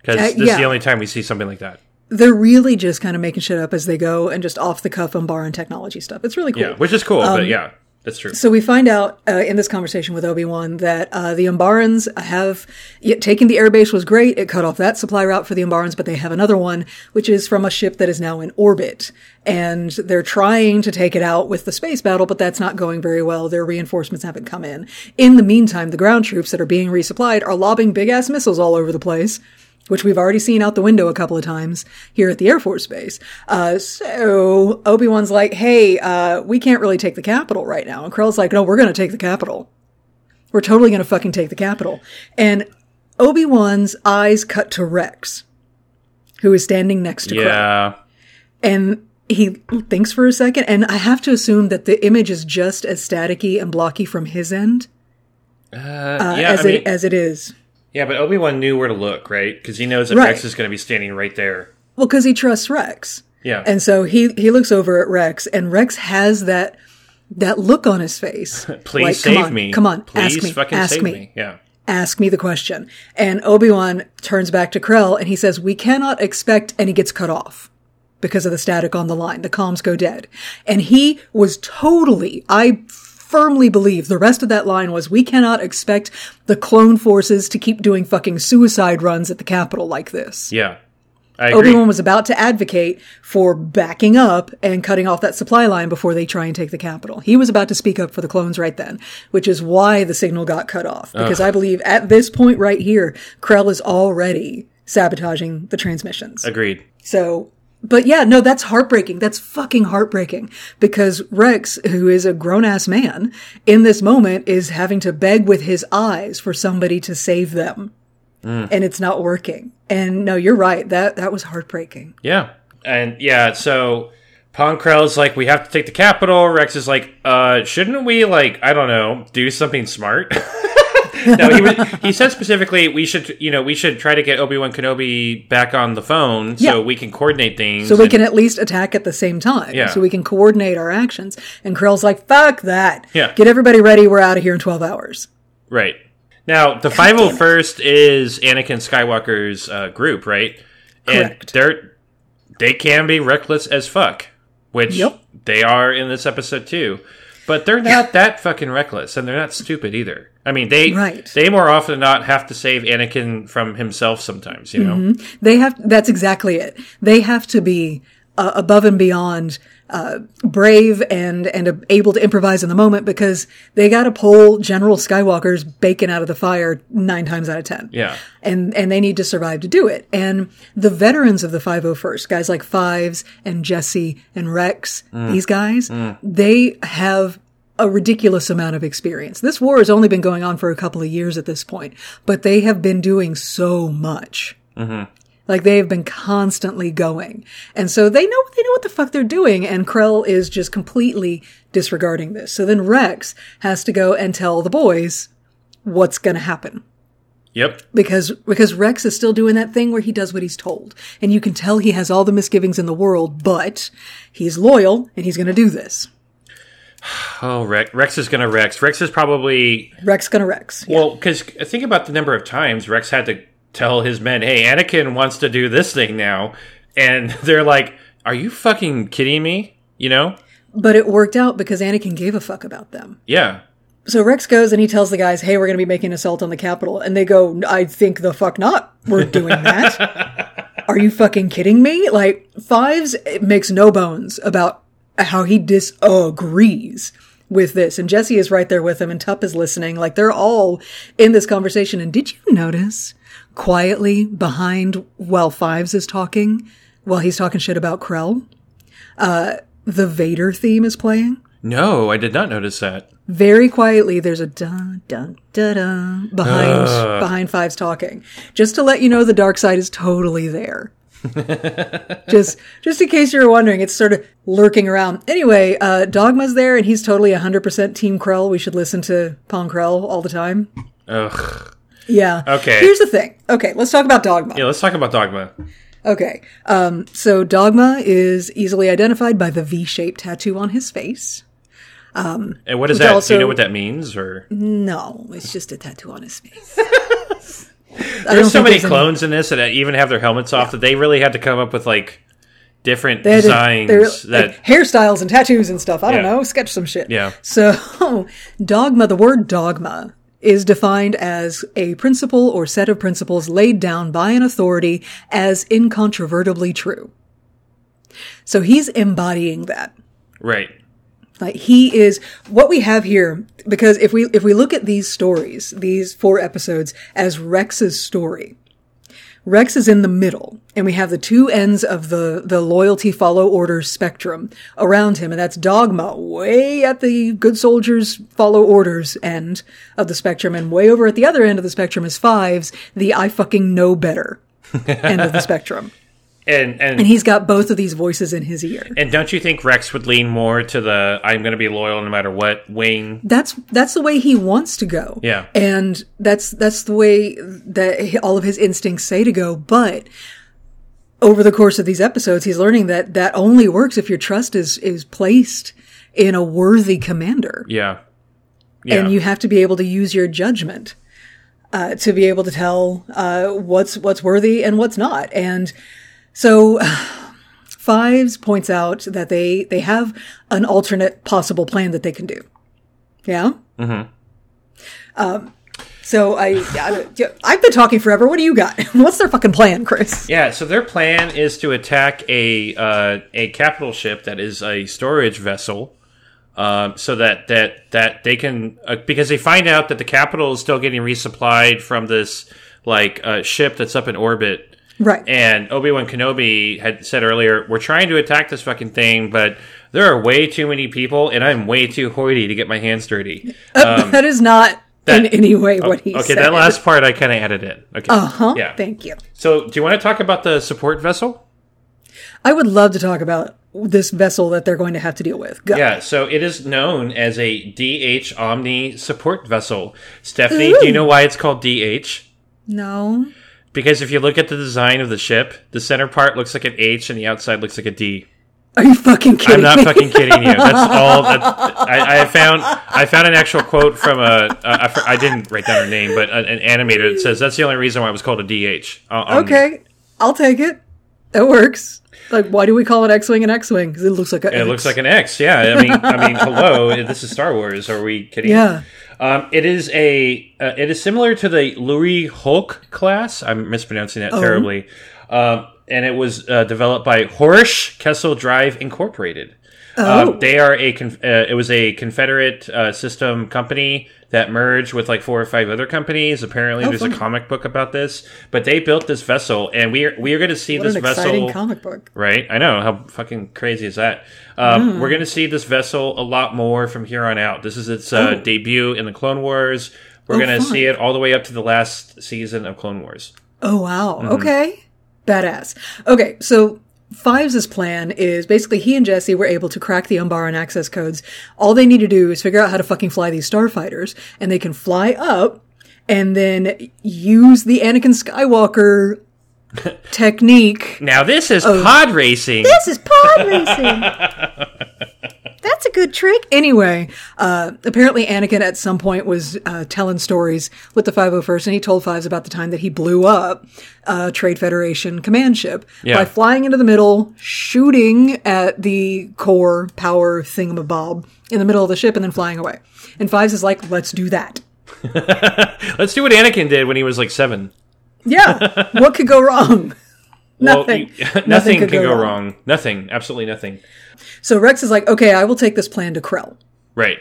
because
Uh,
this is the only time we see something like that.
They're really just kind of making shit up as they go and just off the cuff Umbaran technology stuff. It's really cool.
Yeah, which is cool,
Um,
but yeah, that's true.
So we find out uh, in this conversation with Obi Wan that uh, the Umbarans have taken the airbase was great. It cut off that supply route for the Umbarans, but they have another one, which is from a ship that is now in orbit, and they're trying to take it out with the space battle, but that's not going very well. Their reinforcements haven't come in. In the meantime, the ground troops that are being resupplied are lobbing big ass missiles all over the place which we've already seen out the window a couple of times here at the Air Force Base. Uh, so Obi-Wan's like, hey, uh, we can't really take the capital right now. And Krell's like, no, we're going to take the capital. We're totally going to fucking take the capital. And Obi-Wan's eyes cut to Rex, who is standing next to Krell. And he thinks for a second, and I have to assume that the image is just as staticky and blocky from his end
uh,
uh,
yeah.
as
I mean,
it as it is.
Yeah, but Obi Wan knew where to look, right? Because he knows that
Right.
Rex is going to be standing right there.
Well, because he trusts Rex.
Yeah,
And so he he looks over at Rex, and Rex has that that look on his face. [LAUGHS]
please
like,
save
come on,
me.
Come on,
please
ask me.
fucking
ask
save
me.
me. Yeah.
Ask me the question. And Obi Wan turns back to Krell, and he says, "We cannot expect," and he gets cut off because of the static on the line. The comms go dead, and he was totally. I firmly believe the rest of that line was, "We cannot expect the clone forces to keep doing fucking suicide runs at the Capitol like this."
Yeah. I.
Obi Wan was about to advocate for backing up and cutting off that supply line before they try and take the capital. He was about to speak up for the clones right then, which is why the signal got cut off. Because I believe at this point right here, Krell is already sabotaging the transmissions.
Agreed.
So, but yeah, no, that's heartbreaking. That's fucking heartbreaking because Rex, who is a grown ass man, in this moment is having to beg with his eyes for somebody to save them. And it's not working. And no, you're right. That, that was heartbreaking.
Yeah. And yeah, so Pong Krell's like, we have to take the capital. Rex is like, uh, shouldn't we, like, I don't know, do something smart? [LAUGHS] no, he, was, he said specifically we should, you know, we should try to get Obi Wan Kenobi back on the phone so we can coordinate things.
So we
and-
can at least attack at the same time.
Yeah.
So we can coordinate our actions. And Krell's like, fuck that.
Yeah.
Get everybody ready. We're out of here in 12 hours.
Right. Now, the 501st is Anakin Skywalker's uh, group, right? And
Correct.
they're they can be reckless as fuck, which
Yep.
they are in this episode too. But they're not that fucking reckless, and they're not stupid either. I mean, they
Right.
they more often than not have to save Anakin from himself sometimes. You know,
They have, that's exactly it. They have to be uh, above and beyond uh, brave and and able to improvise in the moment because they got to pull General Skywalker's bacon out of the fire nine times out of ten.
Yeah.
and and they need to survive to do it. And the veterans of the 501st, guys like Fives and Jesse and Rex, mm. these guys, mm. they have a ridiculous amount of experience. This war has only been going on for a couple of years at this point, but they have been doing so much. Mm-hmm. Like they have been constantly going. And so they know they know what the fuck they're doing and Krell is just completely disregarding this. So then Rex has to go and tell the boys what's going to happen.
Yep.
Because because Rex is still doing that thing where he does what he's told. And you can tell he has all the misgivings in the world, but he's loyal and he's going to do this. [SIGHS]
Oh, Rex, Rex is going to Rex. Rex is probably
Rex going to Rex.
well because think about the number of times Rex had to tell his men, "Hey, Anakin wants to do this thing now," and [LAUGHS] they're like, "Are you fucking kidding me?" You know?
But it worked out because Anakin gave a fuck about them.
Yeah.
So Rex goes and he tells the guys, "Hey, we're going to be making an assault on the capital," and they go, "I think the fuck not. We're doing that. [LAUGHS] Are you fucking kidding me?" Like Fives makes no bones about how he disagrees with this, and Jesse is right there with him, and Tup is listening. Like they're all in this conversation. And did you notice quietly behind while Fives is talking, while he's talking shit about Krell, uh, the Vader theme is playing?
No, I did not notice that.
very quietly there's a dun dun dun dun behind behind Fives talking, just to let you know the dark side is totally there. [LAUGHS] just just in case you're wondering, it's sort of lurking around. Anyway, uh, Dogma's there and he's totally 100% Team Krell. We should listen to Pong Krell all the time.
Ugh.
Yeah.
Okay.
Here's the thing. Okay, let's talk about Dogma.
Yeah, let's talk about Dogma.
Okay. Um, so Dogma is easily identified by the V-shaped tattoo on his face.
And what is that? Do
also-
you know what that means? Or
No, it's just a tattoo on his face. [LAUGHS]
There's so many
there's any-
clones in this that even have their helmets off that they really had to come up with like different
had to-
designs that
like, hairstyles and tattoos and stuff. I don't know, sketch some shit.
Yeah.
So, [LAUGHS] dogma, the word dogma is defined as a principle or set of principles laid down by an authority as incontrovertibly true. So he's embodying that.
right.
Like he is what we have here because if we if we look at these stories, these four episodes as Rex's story, Rex is in the middle, and we have the two ends of the, the loyalty follow orders spectrum around him, and that's Dogma way at the good soldiers follow orders end of the spectrum, and way over at the other end of the spectrum is Fives, the I fucking know better end of the [LAUGHS] spectrum.
And and
And he's got both of these voices in his ear.
and don't you think Rex would lean more to the I'm going to be loyal no matter what wing?
That's that's the way he wants to go.
Yeah.
And that's that's the way that all of his instincts say to go, but over the course of these episodes he's learning that that only works if your trust is is placed in a worthy commander.
Yeah. Yeah.
And you have to be able to use your judgment uh, to be able to tell uh, what's what's worthy and what's not. And so [SIGHS] Fives points out that they they have an alternate possible plan that they can do. Yeah. Mm-hmm. Um. So I, I I've been talking forever. What do you got? [LAUGHS] What's their fucking plan, Chris?
Yeah, so their plan is to attack a uh, a capital ship that is a storage vessel, um, so that that that they can uh, because they find out that the capital is still getting resupplied from this like uh, ship that's up in orbit.
Right.
And Obi Wan Kenobi had said earlier, "We're trying to attack this fucking thing, but there are way too many people, and I'm way too hoity to get my hands dirty."
that is not in any way what he
okay,
said.
that last part I kind of added in. Okay.
Uh huh.
Yeah.
Thank you.
So, do you want to talk about the support vessel?
I would love to talk about this vessel that they're going to have to deal with. Go.
Yeah, so it is known as a DH Omni support vessel. Stephanie, do you know why it's called DH?
No.
Because if you look at the design of the ship, the center part looks like an H and the outside looks like a D.
Are you fucking kidding
I'm not
me?
fucking kidding you. That's [LAUGHS] all. That, I, I found I found an actual quote from a. a I for- I didn't write down her name, but an, an animator that says that's the only reason why it was called a DH. Omni.
Okay, I'll take it. That works. Like, why do we call it X-wing and X-wing? Because it looks like a
It looks like an X. Yeah, I mean, I mean, hello. [LAUGHS] This is Star Wars. Are we kidding?
yeah.
Um, it is a. Uh, it is similar to the Louis Hulk class. I'm mispronouncing that terribly. Um, and it was uh, developed by Hoersch-Kessel Drive Incorporated.
Oh.
Um, they are a conf- uh, it was a Confederate uh, system company that merged with like four or five other companies. Apparently,
Oh,
there's
fun.
a comic book about this, but they built this vessel, and we are we are going to see
What
this
an
vessel.
comic book.
Right, I know how fucking crazy is that. Um,
Hmm.
We're going to see this vessel a lot more from here on out. This is its uh,
Oh.
debut in the Clone Wars. We're
Oh,
going to see it all the way up to the last season of Clone Wars.
Oh wow.
Mm-hmm.
Okay. Badass. Okay, so Fives' plan is basically he and Jesse were able to crack the Umbaran access codes. All they need to do is figure out how to fucking fly these starfighters, and they can fly up and then use the Anakin Skywalker [LAUGHS] technique.
Now this is
Oh.
pod racing.
This is pod racing. [LAUGHS] Good trick. Anyway, uh, apparently Anakin at some point was uh, telling stories with the 501st, and he told Fives about the time that he blew up a Trade Federation command ship
Yeah.
by flying into the middle, shooting at the core power thingamabob in the middle of the ship, and then flying away. And Fives is like, let's do that. [LAUGHS]
Let's do what Anakin did when he was like seven.
Yeah. what could go wrong?
Well,
Nothing.
you- [LAUGHS] nothing,
could
can
go
go,
wrong.
wrong. Nothing. Absolutely nothing.
So Rex is like, okay, I will take this plan to Krell.
Right.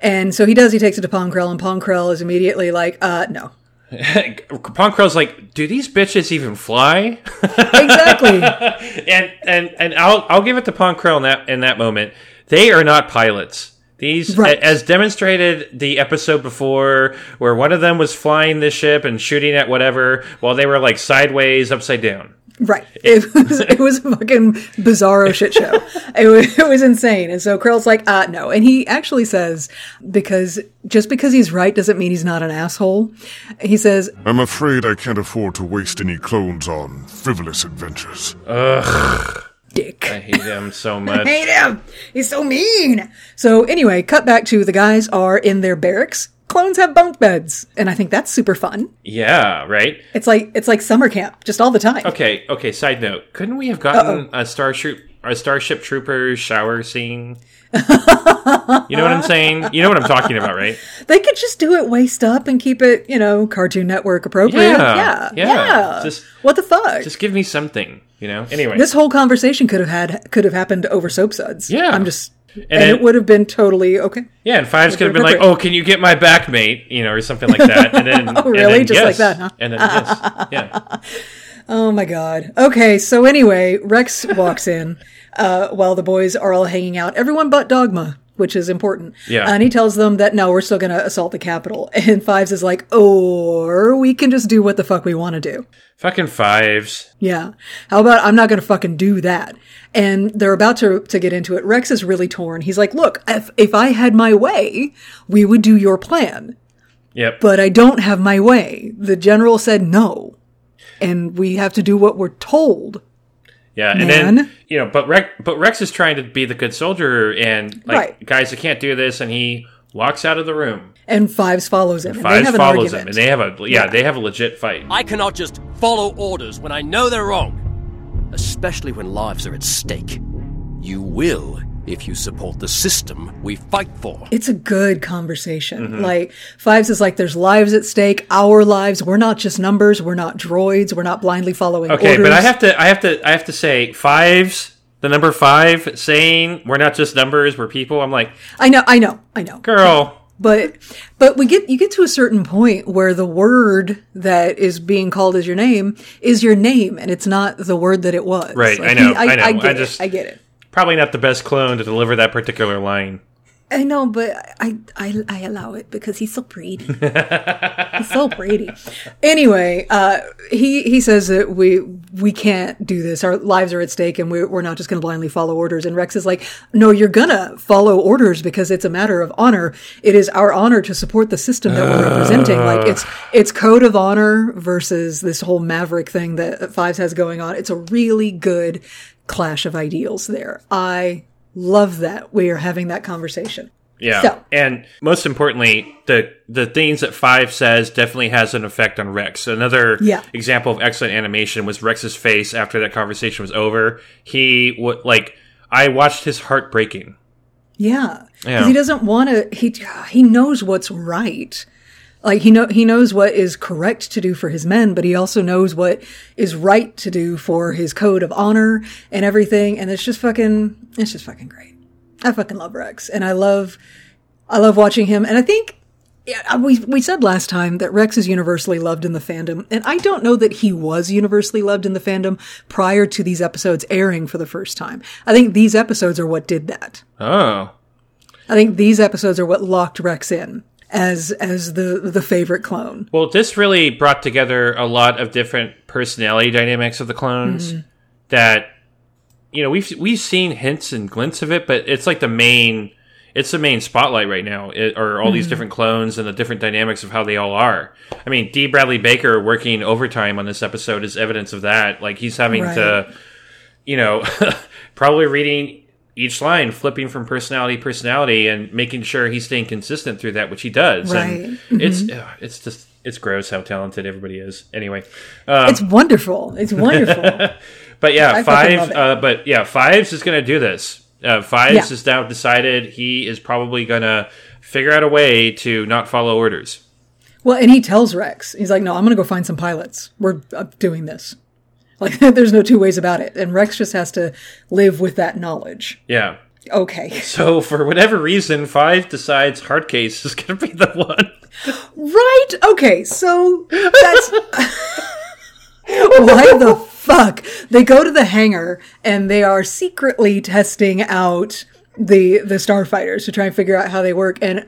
And so he does. He takes it to Pong Krell, and Pong Krell is immediately like, uh, no. [LAUGHS]
Pong Krell's like, do these bitches even fly? [LAUGHS]
Exactly.
and and and I'll I'll give it to Pong Krell in that in that moment. They are not pilots. These,
Right.
as demonstrated the episode before, where one of them was flying this ship and shooting at whatever, while they were like sideways, upside down.
Right. [LAUGHS] It was [LAUGHS] it was a fucking bizarro shit show. [LAUGHS] It was, it was insane. And so Krell's like, uh, no. And he actually says, because just because he's right doesn't mean he's not an asshole. He says,
I'm afraid I can't afford to waste any clones on frivolous adventures. Ugh.
Dick.
I hate him so much.
I hate him. He's so mean. So anyway, cut back to the guys are in their barracks. Clones have bunk beds, and I think that's super fun.
Yeah, right.
It's like it's like summer camp, just all the time.
Okay, okay. Side note: Couldn't we have gotten a starship a Starship Troopers shower scene? [LAUGHS] you know what I'm saying? You know what I'm talking about, right?
They could just do it waist up and keep it, you know, Cartoon Network appropriate.
Yeah,
Yeah,
yeah.
yeah.
Just-
what the fuck?
Just give me something, you know. Anyway,
this whole conversation could have had could have happened over soap suds.
Yeah.
I'm just, and,
then-
it would have been totally okay.
yeah, and Fives could have been like, "Oh, can you get my back, mate?" You know, or something like that. And then, [LAUGHS]
Oh,
and
really?
then
Just like that, huh?
And then yes, yeah. [LAUGHS]
Oh my god. Okay, so anyway, Rex walks in uh, while the boys are all hanging out. Everyone but Dogma, which is important.
Yeah.
And he tells them that no, we're still going to assault the Capitol. [LAUGHS] And Fives is like, or we can just do what the fuck we want to do.
Fucking Fives.
Yeah. How about I'm not going to fucking do that? And they're about to, to get into it. Rex is really torn. He's like, look, if, if I had my way, we would do your plan.
Yep.
But I don't have my way. The general said no. And we have to do what we're told.
Yeah, and
Man.
then you know, but Rex, but Rex is trying to be the good soldier, and like,
Right.
guys, I can't do this, and he walks out of the room.
And Fives follows him. and they
Fives
have an
follows him, and they have a yeah, they have a legit fight.
I cannot just follow orders when I know they're wrong, especially when lives are at stake. You will if you support the system we fight for.
it's a good conversation.
Mm-hmm.
Like Fives is like, there's lives at stake, our lives. We're not just numbers. We're not droids. We're not blindly following
Okay,
orders.
but I have to, I have to, I have to say, fives, the number five, saying we're not just numbers, we're people. I'm like,
I know, I know, I know.
girl,
But but we get you get to a certain point where the word that is being called as your name is your name, and it's not the word that it was.
Right,
Like,
I know,
he-
I know.
I, get
I
it. I get it.
Probably not the best clone to deliver that particular line.
I know, but I, I I allow it because he's so pretty. [LAUGHS] he's so pretty. Anyway, uh, he he says that we we can't do this. Our lives are at stake, and we're we're not just going to blindly follow orders. And Rex is like, no, you're gonna follow orders because it's a matter of honor. It is our honor to support the system that we're representing. Like it's it's code of honor versus this whole maverick thing that Fives has going on. It's a really good clash of ideals there. I love that we are having that conversation.
Yeah,
So-
and most importantly, the the things that Five says definitely has an effect on Rex. Another
Yeah.
example of excellent animation was Rex's face after that conversation was over. He would like I watched his heart breaking.
Yeah, because
Yeah.
he doesn't want to. He he knows what's right, Like he know he knows what is correct to do for his men, but he also knows what is right to do for his code of honor and everything. And it's just fucking it's just fucking great. I fucking love Rex, and I love I love watching him. And I think yeah, we we said last time that Rex is universally loved in the fandom, and I don't know that he was universally loved in the fandom prior to these episodes airing for the first time. I think these episodes are what did that.
Oh.
I think these episodes are what locked Rex in as as the the favorite clone.
Well, this really brought together a lot of different personality dynamics of the clones mm-hmm. that you know, we've we've seen hints and glints of it, but it's like the main it's the main spotlight right now. It, are all these mm-hmm. different clones and the different dynamics of how they all are. I mean, D. Bradley Baker working overtime on this episode is evidence of that. Like he's having to, you know, [LAUGHS] probably reading each line, flipping from personality to personality, and making sure he's staying consistent through that, which he does. And
Right.
it's uh, it's just it's gross how talented everybody is. Anyway, um,
It's wonderful. It's wonderful. [LAUGHS]
but yeah,
I
five. Uh, but yeah, fives is going to do this. Uh, fives
Yeah.
is now decided he is probably going to figure out a way to not follow orders.
well, and he tells Rex, he's like, "No, I'm going to go find some pilots. We're uh, doing this." Like, [LAUGHS] there's no two ways about it. And Rex just has to live with that knowledge.
Yeah.
Okay. [LAUGHS]
So for whatever reason, five decides Hardcase is [LAUGHS] going to be the one.
Right? Okay, so that's. Why the fuck? They go to the hangar and they are secretly testing out the the starfighters to try and figure out how they work. And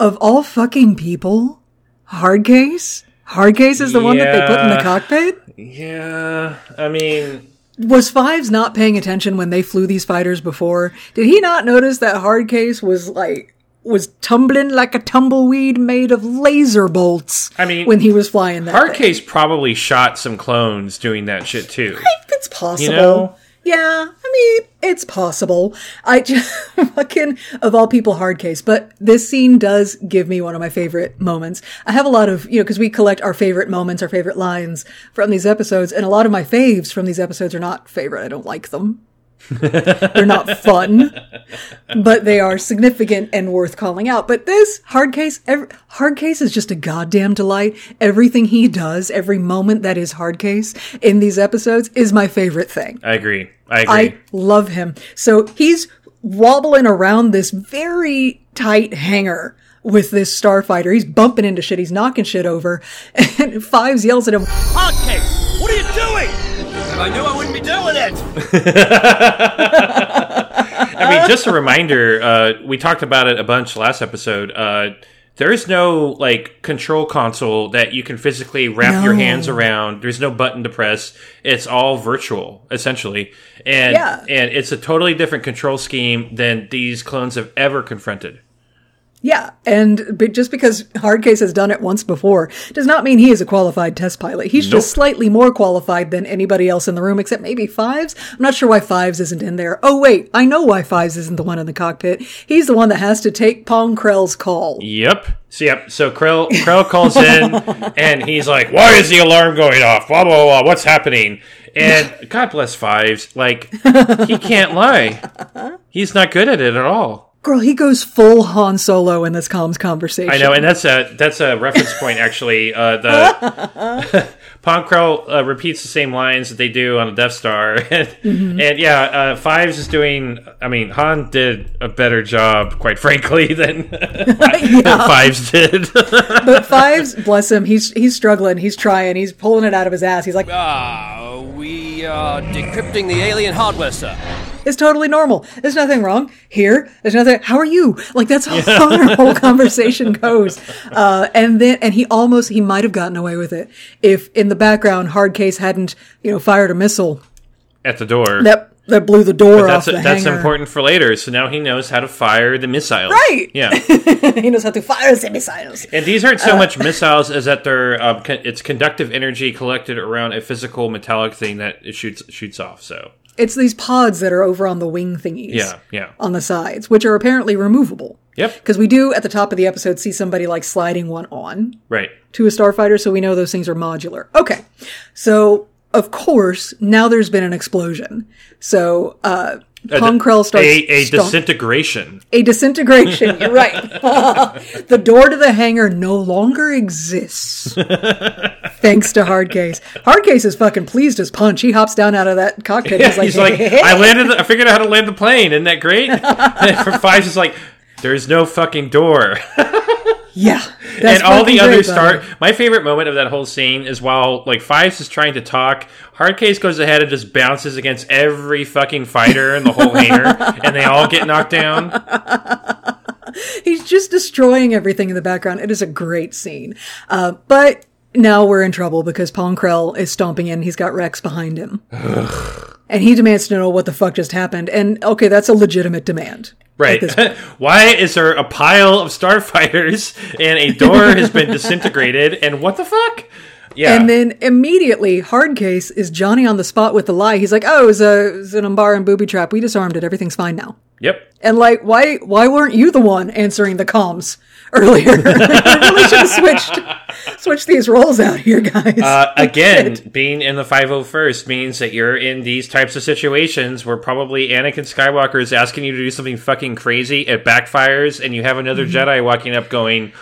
of all fucking people, Hardcase? Hardcase is the one that they put in the cockpit?
Yeah, I mean,
Was Fives not paying attention when they flew these fighters before? Did he not notice that Hardcase was like was tumbling like a tumbleweed made of laser bolts?
I mean,
when he was flying that thing?
Hardcase probably shot some clones doing that shit too.
It's possible.
You know?
Yeah, I mean, it's possible. I just [LAUGHS] fucking of all people Hardcase, but this scene does give me one of my favorite moments. I have a lot of, you know, because we collect our favorite moments, our favorite lines from these episodes, and a lot of my faves from these episodes are not favorite. I don't like them. [LAUGHS] They're not fun, but they are significant and worth calling out. But this Hardcase, every, Hardcase is just a goddamn delight. Everything he does, every moment that is Hardcase in these episodes is my favorite thing.
I agree. I agree.
I love him. So he's wobbling around this very tight hangar with this starfighter. He's bumping into shit. He's knocking shit over. [LAUGHS] And Fives yells at him,
Hardcase, what are you doing? If I knew I wouldn't be doing it. [LAUGHS]
I mean, [LAUGHS] just a reminder. Uh, we talked about it a bunch last episode. Uh, there is no like control console that you can physically wrap your hands around. There's no button to press. It's all virtual, essentially, and
Yeah.
and it's a totally different control scheme than these clones have ever confronted.
Yeah, and but just because Hardcase has done it once before does not mean he is a qualified test pilot. He's just slightly more qualified than anybody else in the room, except maybe Fives. I'm not sure why Fives isn't in there. Oh wait, I know why Fives isn't the one in the cockpit. He's the one that has to take Pong Krell's call.
Yep. So yep. So Krell Krell calls in, [LAUGHS] and he's like, "Why is the alarm going off? Blah blah blah. What's happening?" And [LAUGHS] God bless Fives. Like he can't lie. He's not good at it at all.
Girl, he goes full Han Solo in this comms conversation.
I know, and that's a that's a reference point actually. Uh, the [LAUGHS] Pong Krell uh, repeats the same lines that they do on the Death Star, [LAUGHS] and, and yeah, uh, Fives is doing. I mean, Han did a better job, quite frankly, [LAUGHS] than, than Fives did.
But Fives, bless him, he's he's struggling, he's trying, he's pulling it out of his ass. He's like,
Ah, we are decrypting the alien hardware, sir.
It's totally normal. There's nothing wrong here. There's nothing. How are you? Like that's how [LAUGHS] our whole [LAUGHS] conversation goes. Uh, and then, and he almost, he might have gotten away with it if in the background Hardcase hadn't, you know, fired a missile
At the door.
that that blew the door
that's
off the
that's
hangar.
important for later. So now he knows how to fire the missiles.
Right.
Yeah. [LAUGHS]
he knows how to fire the missiles.
And these aren't
Uh,
so much missiles as that they're um, it's conductive energy collected around a physical metallic thing that it shoots shoots off. So
It's these pods that are over on the wing thingies.
yeah, yeah,
On the sides, which are apparently removable.
yep,
Because we do at the top of the episode see somebody like sliding one on.
right.
to a starfighter, so we know those things are modular. Okay. So, of course, now there's been an explosion. So, uh, Pong Krell starts
a, a
stomp-
disintegration.
a disintegration. You're right. [LAUGHS] the door to the hangar no longer exists. [LAUGHS] Thanks to Hardcase. Hardcase is fucking pleased as punch. He hops down out of that cockpit.
Yeah, [LAUGHS]
he's like,
he's like, I landed. I figured out how to land the plane. Isn't that great? and Fives is like, there's no fucking door. [LAUGHS]
yeah.
And all the other start. My favorite moment of that whole scene is while like Fives is trying to talk, Hardcase goes ahead and just bounces against every fucking fighter in the whole [LAUGHS] hangar, and they all get knocked down. [LAUGHS]
He's just destroying everything in the background. It is a great scene. Uh, but now we're in trouble because Pong Krell is stomping in. He's got Rex behind him. and he demands to know what the fuck just happened. And okay, that's a legitimate demand.
Right.
at this point. [LAUGHS]
Why is there a pile of starfighters and a door has been disintegrated? And what the fuck? Yeah.
And then immediately, Hardcase is Johnny on the spot with the lie. He's like, "Oh, it was, a, it was an Umbaran booby trap. We disarmed it. Everything's fine now."
yep.
And like, why why weren't you the one answering the comms earlier? [LAUGHS] we really should have switched switched these roles out here, guys.
Uh, [LAUGHS] again, being in the 501st means that you're in these types of situations where probably Anakin Skywalker is asking you to do something fucking crazy, it backfires, and you have another
Mm-hmm.
Jedi walking up going,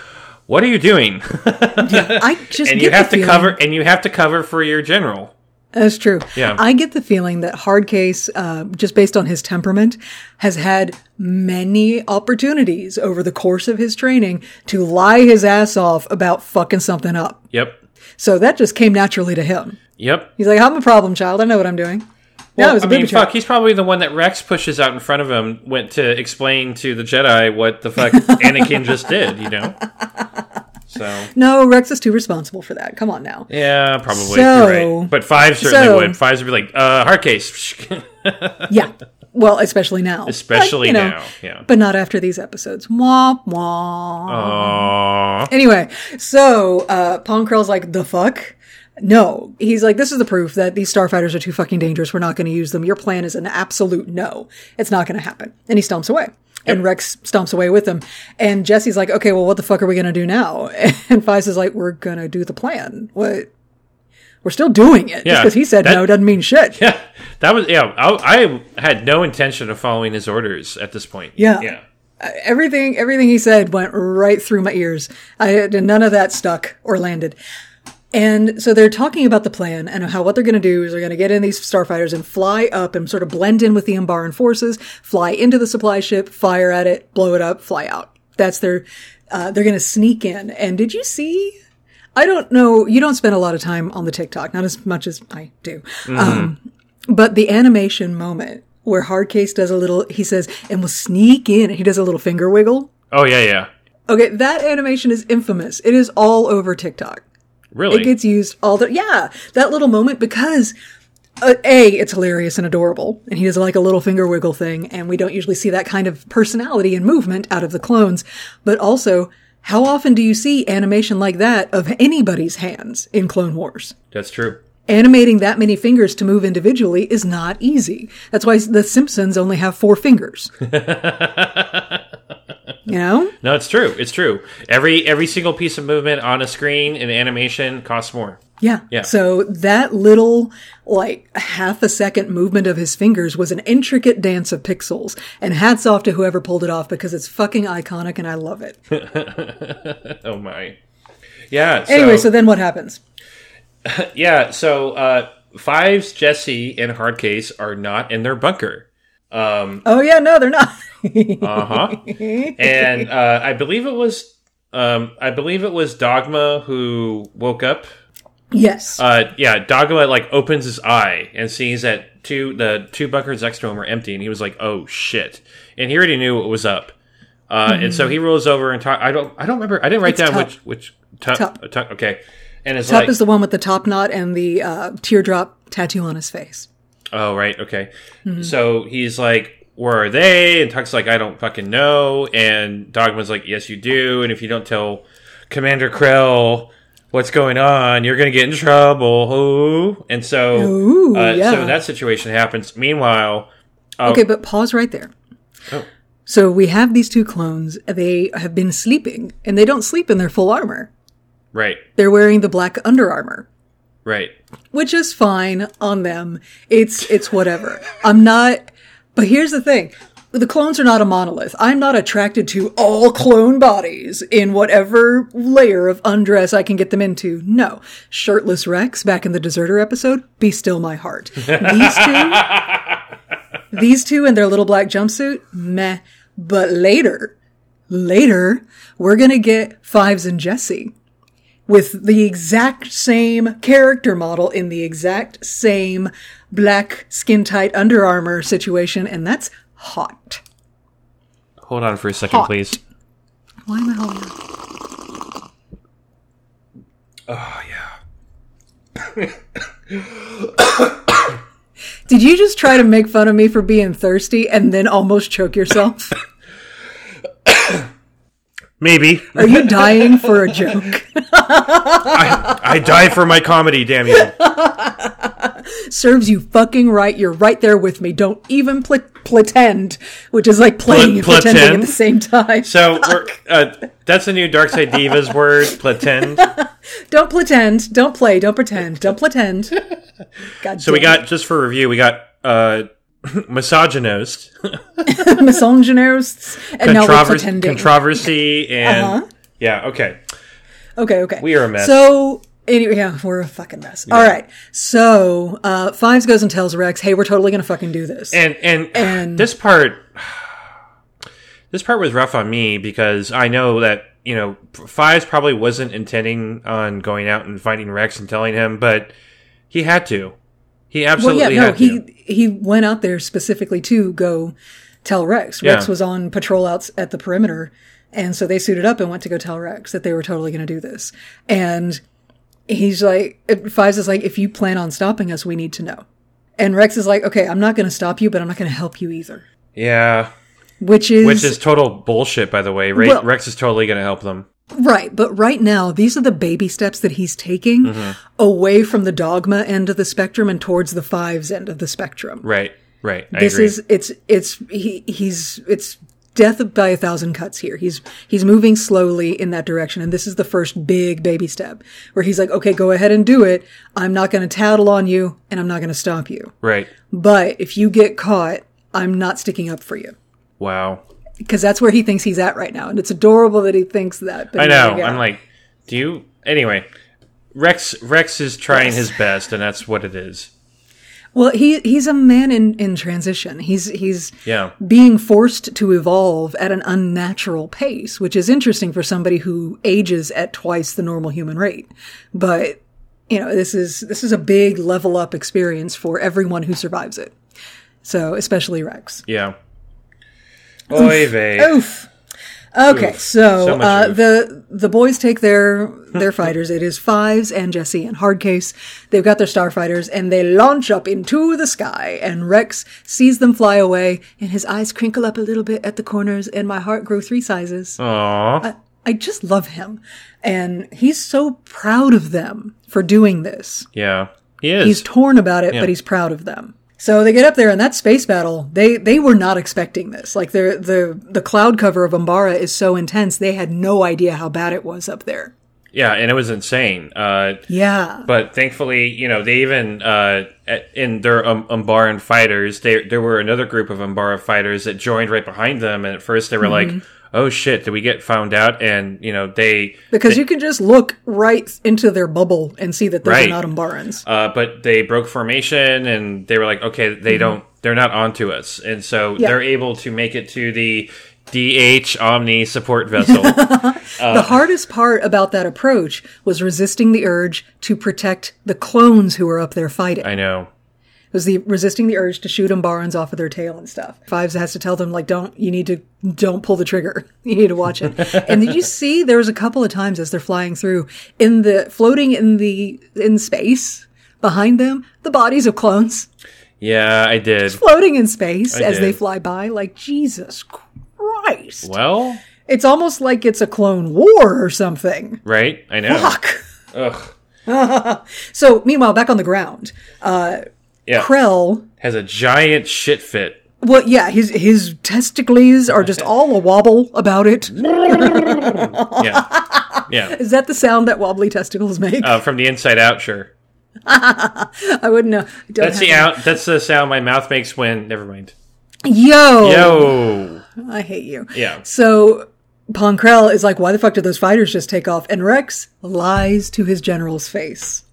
"What are you doing?" [LAUGHS]
I just
and you have to
feeling-
cover and you have to cover for your general.
That's true.
Yeah.
I get the feeling that Hardcase, uh, just based on his temperament, has had many opportunities over the course of his training to lie his ass off about fucking something up.
Yep.
So that just came naturally to him.
Yep.
He's like, I'm a problem child. I know what I'm doing. no,
Well,
it was a
I mean, fuck, he's probably the one that Rex pushes out in front of him, went to explain to the Jedi what the fuck [LAUGHS] Anakin just did, you know? So,
No, Rex is too responsible for that. Come on now.
yeah, probably.
So-
right. But Five certainly
so-
would. Fives would be like, uh, Hardcase. [LAUGHS]
Yeah. Well, especially now.
Especially
But, you know,
now, yeah.
But not after these episodes. Wah, wah.
Aww.
Anyway, so uh, Pong Krell's like, the fuck? No. He's like, this is the proof that these starfighters are too fucking dangerous. We're not going to use them. Your plan is an absolute no. It's not going to happen. And he stomps away. And Rex stomps away with him. And Jesse's like, okay, well, what the fuck are we going to do now? [LAUGHS] And Fives is like, we're going to do the plan. What? We're still doing it. Just because he said
that-
no doesn't mean shit.
Yeah, that was, yeah, I, I had no intention of following his orders at this point.
Yeah.
Yeah.
Uh, everything everything he said went right through my ears. I none of that stuck or landed. And so they're talking about the plan and how what they're going to do is they're going to get in these starfighters and fly up and sort of blend in with the Umbaran forces, fly into the supply ship, fire at it, blow it up, fly out. That's their. Uh, they're going to sneak in. And did you see? I don't know. You don't spend a lot of time on the TikTok, not as much as I do. Um, but the animation moment where Hardcase does a little, he says, and we'll sneak in. He does a little finger wiggle.
Oh, yeah, yeah.
Okay, that animation is infamous. It is all over TikTok.
Really?
It gets used all the yeah. That little moment because uh, a it's hilarious and adorable, and he does like a little finger wiggle thing, and we don't usually see that kind of personality and movement out of the clones. But also, how often do you see animation like that of anybody's hands in Clone Wars?
That's true.
Animating that many fingers to move individually is not easy. That's why the Simpsons only have four fingers. [LAUGHS] you [LAUGHS] know?
No, it's true. It's true. Every every single piece of movement on a screen in animation costs more.
Yeah.
Yeah.
So that little, like, half a second movement of his fingers was an intricate dance of pixels. And hats off to whoever pulled it off because it's fucking iconic and I love it. [LAUGHS]
Oh my. Yeah. So,
Anyway, so then what happens? [LAUGHS]
yeah. So uh, Fives, Jesse, and Hardcase are not in their bunker.
Oh, yeah, no, they're not. [LAUGHS]
Uh huh. and uh, I believe it was. Um, I believe it was Dogma who woke up.
yes.
Uh, yeah, Dogma like opens his eye and sees that two the two bunkers next to him are empty, and he was like, "Oh shit!" And he already knew what was up. Uh, And so he rolls over and talk. I don't. I don't remember. I didn't write
It's
down which which tup,
Tup.
uh, Okay. And it's
Tup
like,
is the one with the top knot and the uh, teardrop tattoo on his face.
Oh right, okay.
Mm-hmm.
So he's like, "Where are they?" And Tup's like, "I don't fucking know." And Dogma's like, "Yes, you do. And if you don't tell Commander Krell." What's going on? You're gonna get in trouble. Ooh. And so,
Ooh,
uh,
yeah.
so that situation happens. Meanwhile,
Okay, but pause right there.
Oh.
So we have these two clones. They have been sleeping, and they don't sleep in their full armor.
right,
They're wearing the black under armor.
Right.
which is fine on them. It's it's whatever. I'm not But here's the thing. The clones are not a monolith. I'm not attracted to all clone bodies in whatever layer of undress I can get them into. No. Shirtless Rex back in the Deserter episode, be still my heart. These two, [LAUGHS] these two in their little black jumpsuit, meh. But later, later, we're gonna get Fives and Jesse with the exact same character model in the exact same black skin tight Under Armour situation, and that's hot.
Hold on for a second,
Hot.
please.
Why am I holding that?
Oh yeah.
Did you just try to make fun of me for being thirsty and then almost choke yourself? [LAUGHS]
Maybe.
Are you dying for a joke?
I, I die for my comedy, damn you.
Serves you fucking right. You're right there with me. Don't even pl- pretend, which is like playing and
Pl-
pretending at the same time.
So [LAUGHS] we're, uh, that's a new Dark Side Divas word, pretend.
Don't pretend. Don't play. Don't pretend. Don't pretend. [LAUGHS] God
So we got just for review, we got uh [LAUGHS] misogynist,
misogynists, [LAUGHS] and now we're
controversy,
pretending.
controversy [LAUGHS] and
Uh-huh.
yeah, okay.
Okay, okay.
We are a mess.
So anyway, yeah, we're a fucking mess. All right. So uh Fives goes and tells Rex, "Hey, we're totally gonna fucking do this."
And and
And- [SIGHS]
this part [SIGHS] this part was rough on me because I know that, you know, Fives probably wasn't intending on going out and finding Rex and telling him, but he had to. He absolutely well,
yeah, no,
had to.
he he went out there specifically to go tell Rex. Rex
Yeah.
was on patrol outs at the perimeter, and so they suited up and went to go tell Rex that they were totally gonna do this. And he's like, Fives is like, "If you plan on stopping us, we need to know." And Rex is like, "Okay, I'm not gonna stop you, but I'm not gonna help you either."
yeah.
Which is
Which is total bullshit, by the way.
Well-
Rex is totally going to help them.
Right, but right now, these are the baby steps that he's taking
Mm-hmm.
away from the dogma end of the spectrum and towards the fives end of the spectrum.
Right, right. I
this
agree.
is it's it's he, he's it's death by a thousand cuts here. He's he's moving slowly in that direction, and this is the first big baby step where he's like, okay, go ahead and do it. I'm not going to tattle on you, and I'm not going to stop you.
right.
But if you get caught, I'm not sticking up for you.
Wow.
Because that's where he thinks he's at right now, and it's adorable that he thinks that. But
I know. I'm like, do you? Anyway, Rex Rex is trying his best, and that's what it is.
Well, he he's a man in, in transition. He's he's
Yeah.
being forced to evolve at an unnatural pace, which is interesting for somebody who ages at twice the normal human rate. But you know, this is this is a big level up experience for everyone who survives it. So, especially Rex.
Yeah. Oy vey.
Oof. Okay,
Oof.
so,
So
uh, the the boys take their [LAUGHS] their fighters. It is Fives and Jesse and Hardcase. They've got their starfighters and they launch up into the sky. And Rex sees them fly away, and his eyes crinkle up a little bit at the corners, and my heart grew three sizes.
Aw.
I just love him, and he's so proud of them for doing this.
Yeah. He is.
He's torn about it,
Yeah.
but he's proud of them. So they get up there, and that space battle, they they were not expecting this. Like the the the cloud cover of Umbara is so intense, they had no idea how bad it was up there.
yeah, and it was insane. Uh,
Yeah,
but thankfully, you know, they even uh, in their um, Umbaran fighters, they, there were another group of Umbara fighters that joined right behind them, and at first they were
Mm-hmm.
like, "Oh shit, did we get found out?" And you know, they
because you can just look right into their bubble and see that those
Right.
not Umbarans.
uh, but they broke formation, and they were like, "Okay, they don't, they're not onto us," and so
Mm-hmm. Yeah.
they're able to make it to the DH Omni support vessel. [LAUGHS]
the hardest part about that approach was resisting the urge to protect the clones who were up there fighting.
I know.
Was the resisting the urge to shoot Umbarans off of their tail and stuff. Fives has to tell them like, don't you need to don't pull the trigger. [LAUGHS] You need to watch it. and did you see there was a couple of times as they're flying through in the floating in the in space behind them the bodies of clones
Yeah, I did.
floating in space
I
as they fly by. Like Jesus Christ!
Well,
It's almost like it's a clone war or something.
right? I know.
Fuck.
Ugh. [LAUGHS]
So meanwhile, back on the ground, uh,
Yeah.
Krell
Has a giant shit fit.
Well, yeah, his his testicles are just [LAUGHS] all a wobble about it. [LAUGHS]
Yeah. Yeah.
Is that the sound that wobbly testicles make?
Uh, from the inside out, sure. [LAUGHS]
I wouldn't know. Don't
That's the out. That's the sound my mouth makes when. Never mind.
Yo,
Yo.
I hate you.
Yeah.
So Pong Krell is like, why the fuck did those fighters just take off? And Rex lies to his general's face.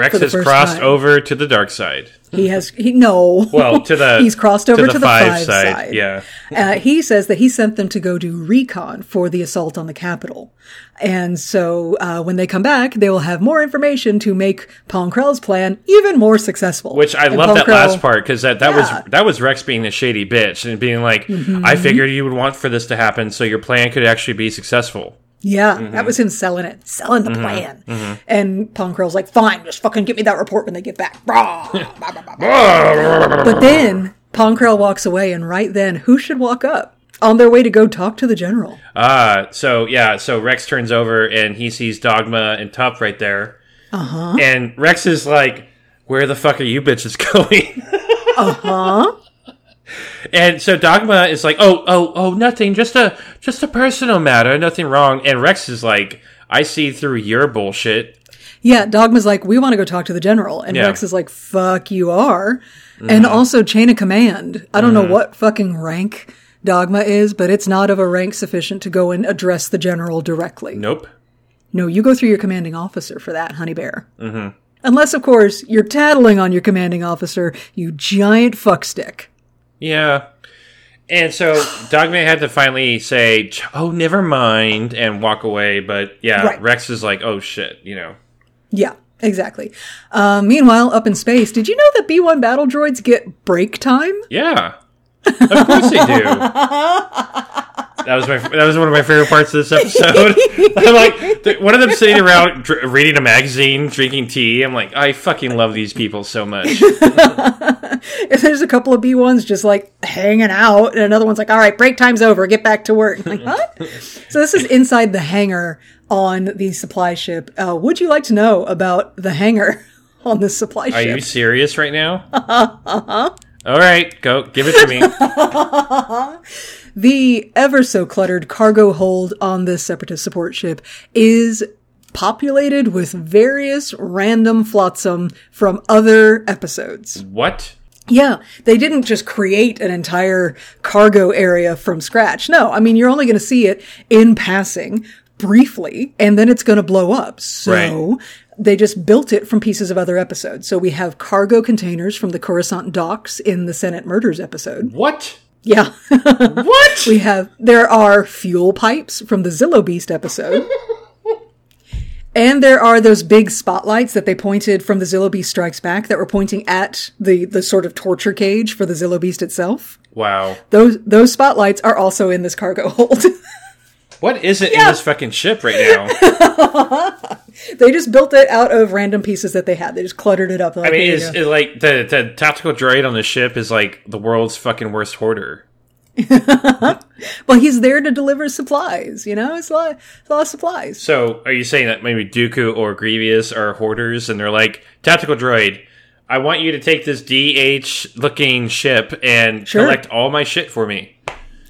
Rex has crossed
time.
over to the dark side.
He has he no.
Well, to the [LAUGHS]
he's crossed over to the, five,
side.
side.
Yeah.
Uh, he says that he sent them to go do recon for the assault on the Capitol. And so uh, when they come back, they will have more information to make Pong Krell's plan even more successful.
Which I
And
love that last part because that, that
Yeah. Mm-hmm.
was that was Rex being a shady bitch and being like, I figured you would want for this to happen so your plan could actually be successful.
Yeah,
Mm-hmm.
that was him selling it, selling the plan. And Pong Krell's like, fine, just fucking get me that report when they get back. [LAUGHS] [LAUGHS] But then Pong Krell walks away, and right then, who should walk up? On their way to go talk to the general.
Ah, so yeah, so Rex turns over and he sees Dogma and Tup right there. Uh
Uh-huh.
huh. And Rex is like, "Where the fuck are you bitches [LAUGHS] going?"
Uh huh.
And so Dogma is like, "Oh, oh, oh, nothing. Just a just a personal matter. Nothing wrong." And Rex is like, "I see through your bullshit."
Yeah, Dogma's like, we want to go talk to the general. And
Yeah. Mm-hmm.
Rex is like, fuck, you are. And also chain of command. I don't know what fucking rank Dogma is, but it's not of a rank sufficient to go and address the general directly.
Nope.
No, you go through your commanding officer for that, honey bear. Mm-hmm. Unless, of course, you're tattling on your commanding officer, you giant fuckstick.
Yeah. And so Dogma had to finally say, "Oh, never mind," and walk away. But yeah,
Right.
Rex is like, "Oh shit," you know.
Yeah, exactly. Uh, meanwhile, up in space, did you know that B1 battle droids get break time?
Yeah, of course they do. [LAUGHS] That was my that was one of my favorite parts of this episode. [LAUGHS] I'm like one of them sitting around dr- reading a magazine, drinking tea. I'm like, I fucking love these people so much. [LAUGHS]
And there's a couple of B1s just like hanging out, and another one's like, all right, break time's over, get back to work. I'm [LAUGHS] like, what? so this is inside the hangar on the supply ship. Uh, would you like to know about the hangar on the supply ship?
Are you serious right now? Uh-huh. All right, go give it to me. [LAUGHS]
the ever so cluttered cargo hold on this separatist support ship is populated with various random flotsam from other episodes.
What?
Yeah, they didn't just create an entire cargo area from scratch. No, I mean, you're only going to see it in passing briefly, and then it's going to blow up. So
Right.
They just built it from pieces of other episodes. So we have cargo containers from the Coruscant docks in the Senate Murders episode.
What?
Yeah. [LAUGHS]
What?
we have, there are fuel pipes from the Zillo Beast episode. [LAUGHS] And there are those big spotlights that they pointed from the Zillo Beast Strikes Back that were pointing at the, the sort of torture cage for the Zillo Beast itself.
wow.
Those those spotlights are also in this cargo hold. [LAUGHS]
What is it
Yeah.
in this fucking ship right now? [LAUGHS]
they just built it out of random pieces that they had. They just cluttered it up. Like,
I mean,
"Here you
is, is like the the tactical droid on the ship is like the world's fucking worst hoarder. [LAUGHS]
well, he's there to deliver supplies. You know, it's a lot, it's a lot of supplies.
So, are you saying that maybe Dooku or Grievous are hoarders, and they're like tactical droid? I want you to take this DH looking ship and
Sure.
collect all my shit for me.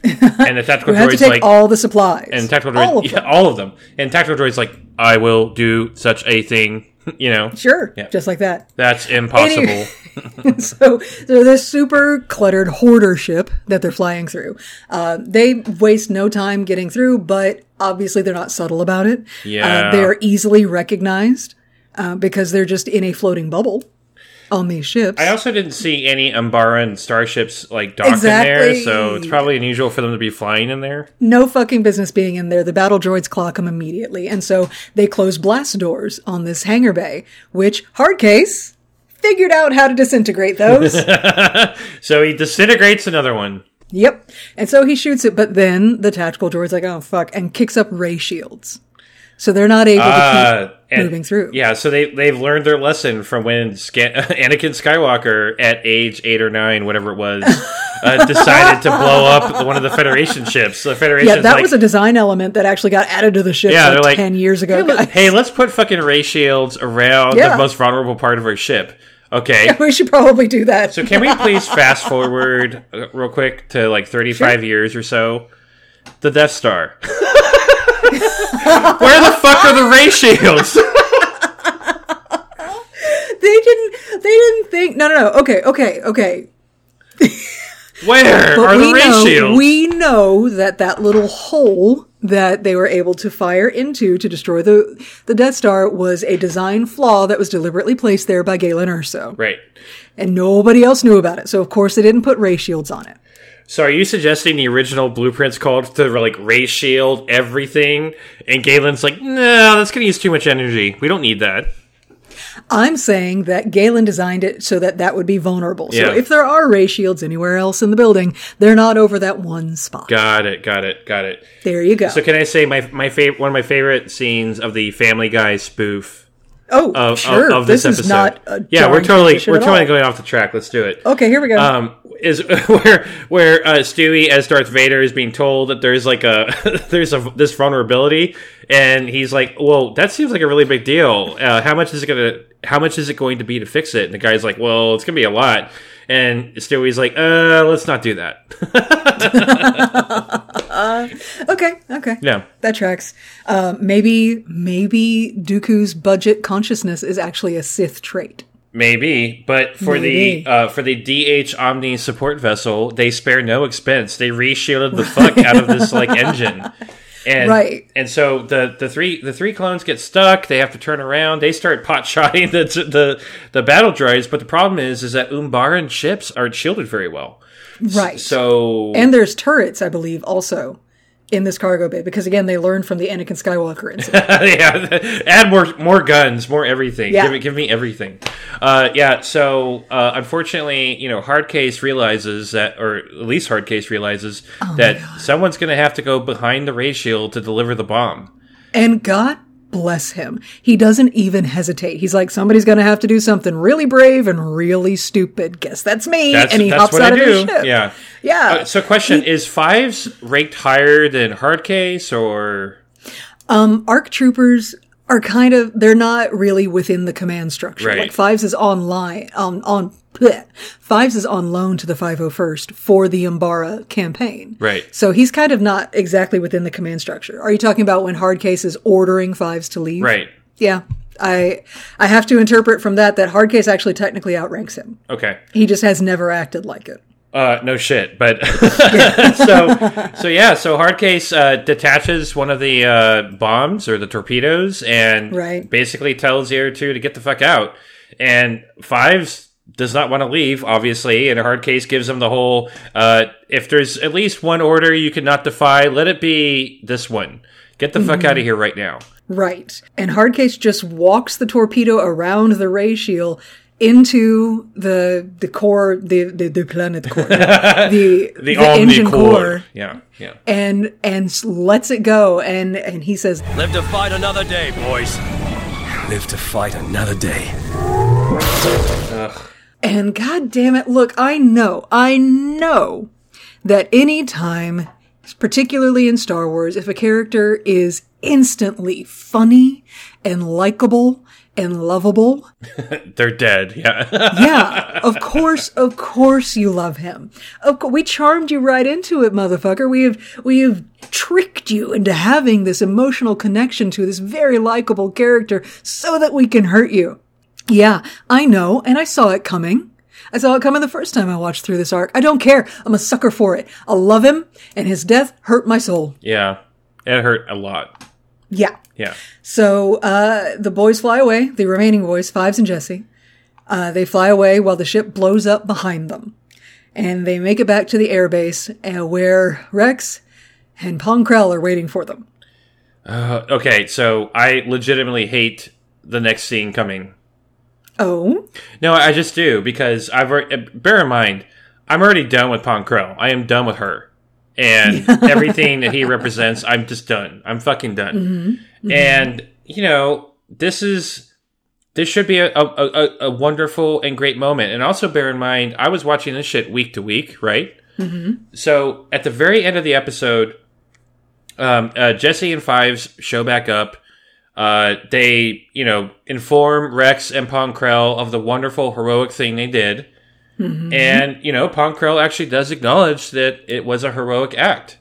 [LAUGHS] And the tactical
have to
droid's
take
like,
all the supplies.
and tactical
all
droid,
of
yeah, all of them. And tactical droid's like, I will do such a thing. [LAUGHS] You know,
Sure,
Yeah.
just like that.
that's impossible. [LAUGHS]
so, so this super cluttered hoarder ship that they're flying through, uh, they waste no time getting through, but obviously they're not subtle about it.
Yeah.
Uh, they are easily recognized uh, because they're just in a floating bubble on these ships.
I also didn't see any Umbaran starships like docked in
Exactly.
there, so it's probably unusual for them to be flying in there.
no fucking business being in there. The battle droids clock them immediately, and so they close blast doors on this hangar bay, which Hardcase figured out how to disintegrate those. [LAUGHS]
So he disintegrates another one.
Yep. And so he shoots it, but then the tactical droid's like, oh fuck, and kicks up ray shields. So they're not able to
Uh,
keep
and-
moving through.
Yeah, so they they've learned their lesson from when [LAUGHS] Anakin Skywalker at age eight or nine, whatever it was, [LAUGHS] uh, decided to blow up one of the Federation ships. The Federation,
Yeah, that
like,
was a design element that actually got added to the ship
yeah,
like,
they're like
10 years ago.
Hey, let-
guys.
hey, let's put fucking ray shields around
Yeah.
the most vulnerable part of our ship. Okay. [LAUGHS]
we should probably do that.
So can we please fast forward uh, real quick to like 35 years or so? The Death Star. Where the fuck are the ray shields? [LAUGHS]
they didn't they didn't think no no no okay okay okay
Where
But
are the
we
ray
know,
shields?
we know that that little hole that they were able to fire into to destroy the, the Death Star was a design flaw that was deliberately placed there by Galen Erso.
right.
And nobody else knew about it. So, of course, they didn't put ray shields on it.
So are you suggesting the original blueprints called to like ray shield everything, and Galen's like, no, that's gonna use too much energy. We don't need that.
I'm saying that Galen designed it so that that would be vulnerable. So
Yeah.
if there are ray shields anywhere else in the building, they're not over that one spot.
Got it. Got it. Got it.
There you go.
So can I say my my favorite one of my favorite scenes of the Family Guy spoof
oh,
of,
sure.
of, of this,
this,
episode?
not a
yeah, we're totally we're totally
all.
going off the track. Let's do it.
Okay, here we go.
um, is [LAUGHS] where where uh, Stewie as Darth Vader is being told that there's like a [LAUGHS] there's a this vulnerability, and he's like, "Well, that seems like a really big deal. Uh, how much is it gonna? How much is it going to be to fix it?" And the guy's like, "Well, it's gonna be a lot." And Stewie's like, "Uh, let's not do that." [LAUGHS]
okay, okay.
yeah,
That tracks. Um, maybe, maybe Dooku's budget consciousness is actually a Sith trait.
Maybe, but for
Maybe.
the uh, for the DH Omni support vessel, they spare no expense. They reshielded the fuck out of this like [LAUGHS] engine. And,
Right.
And so the, the three the three clones get stuck. They have to turn around. They start pot shotting [LAUGHS] the, the the battle droids. But the problem is is that Umbaran ships aren't shielded very well.
Right.
So
and there's turrets, I believe, also in this cargo bay because again, they learned from the Anakin Skywalker [LAUGHS] incident.
yeah, add more more guns, more everything.
Yeah.
Give me give me everything. Uh, yeah. So uh, unfortunately, you know, Hardcase realizes that, or at least Hardcase realizes
Oh
that someone's going to have to go behind the ray shield to deliver the bomb.
and God bless him, he doesn't even hesitate. He's like, somebody's going to have to do something really brave and really stupid. Guess that's me.
That's,
and he hops out
I
of
do.
his ship.
Yeah.
Yeah.
Uh, so, question is fives ranked higher than Hardcase, or
ARC troopers are kind of they're not really within the command structure.
Right.
Like Fives is online on on bleh. [LAUGHS] Fives is on loan to the 501st for the Umbara campaign.
Right.
So he's kind of not exactly within the command structure. Are you talking about when Hardcase is ordering Fives to leave?
right?
Yeah. I I have to interpret from that that Hardcase actually technically outranks him.
Okay.
He just has never acted like it.
Uh, no shit, but [LAUGHS] so so yeah, so Hardcase uh, detaches one of the uh, bombs or the torpedoes and
Right.
basically tells Air Two to get the fuck out. And Fives does not want to leave, obviously, and Hardcase gives him the whole: uh, if there's at least one order you cannot defy, let it be this one. Get the fuck out of here right now.
Right. And Hardcase just walks the torpedo around the ray shield into the the core the the, the planet core [LAUGHS] [LAUGHS] the
The,
engine
Omnicore.
core
Yeah, yeah.
and and lets it go and and he says
Live to fight another day, boys. Live to fight another day.
And god damn it look I know I know that any time particularly in Star Wars if a character is instantly funny and likable and lovable [LAUGHS]
They're dead. Yeah. [LAUGHS]
yeah, of course, of course you love him. Of course, we charmed you right into it, motherfucker. We have we have tricked you into having this emotional connection to this very likable character so that we can hurt you. Yeah, I know, and I saw it coming. I saw it coming the first time I watched through this arc. I don't care. I'm a sucker for it. I love him, and his death hurt my soul.
yeah. It hurt a lot.
Yeah.
Yeah.
So uh, the boys fly away, the remaining boys, Fives and Jesse. Uh, they fly away while the ship blows up behind them. And they make it back to the airbase uh, where Rex and Pong Krell are waiting for them.
Okay, so I legitimately hate the next scene coming.
Oh,
No, I just do because I've already, bear in mind I'm already done with Pong Krell. I am done with her and [LAUGHS] everything that he represents. I'm just done. I'm fucking done. And you know this is this should be a, a, a, wonderful and great moment. And also bear in mind I was watching this shit week to week, right? So at the very end of the episode, um, uh, Jesse and Fives show back up. Uh, they, you know, inform Rex and Pong Krell of the wonderful heroic thing they did. And, you know, Pong Krell actually does acknowledge that it was a heroic act.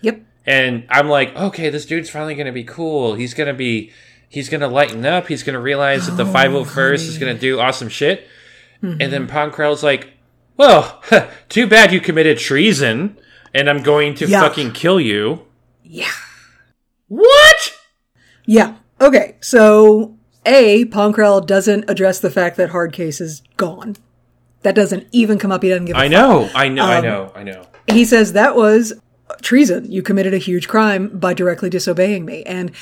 yep.
And I'm like, okay, this dude's finally going to be cool. He's going to be, he's going to lighten up. He's going to realize that the 501st is going to do awesome shit. And then Pong Krell's like, Well, [LAUGHS] too bad you committed treason, and I'm going to
Yeah.
fucking kill you.
Yeah.
What?
Yeah. Okay. So, A, Pong Krell doesn't address the fact that Hardcase is gone. That doesn't even come up. He doesn't give a
I know, I know, I um, know, I know.
he says that was treason. You committed a huge crime by directly disobeying me. And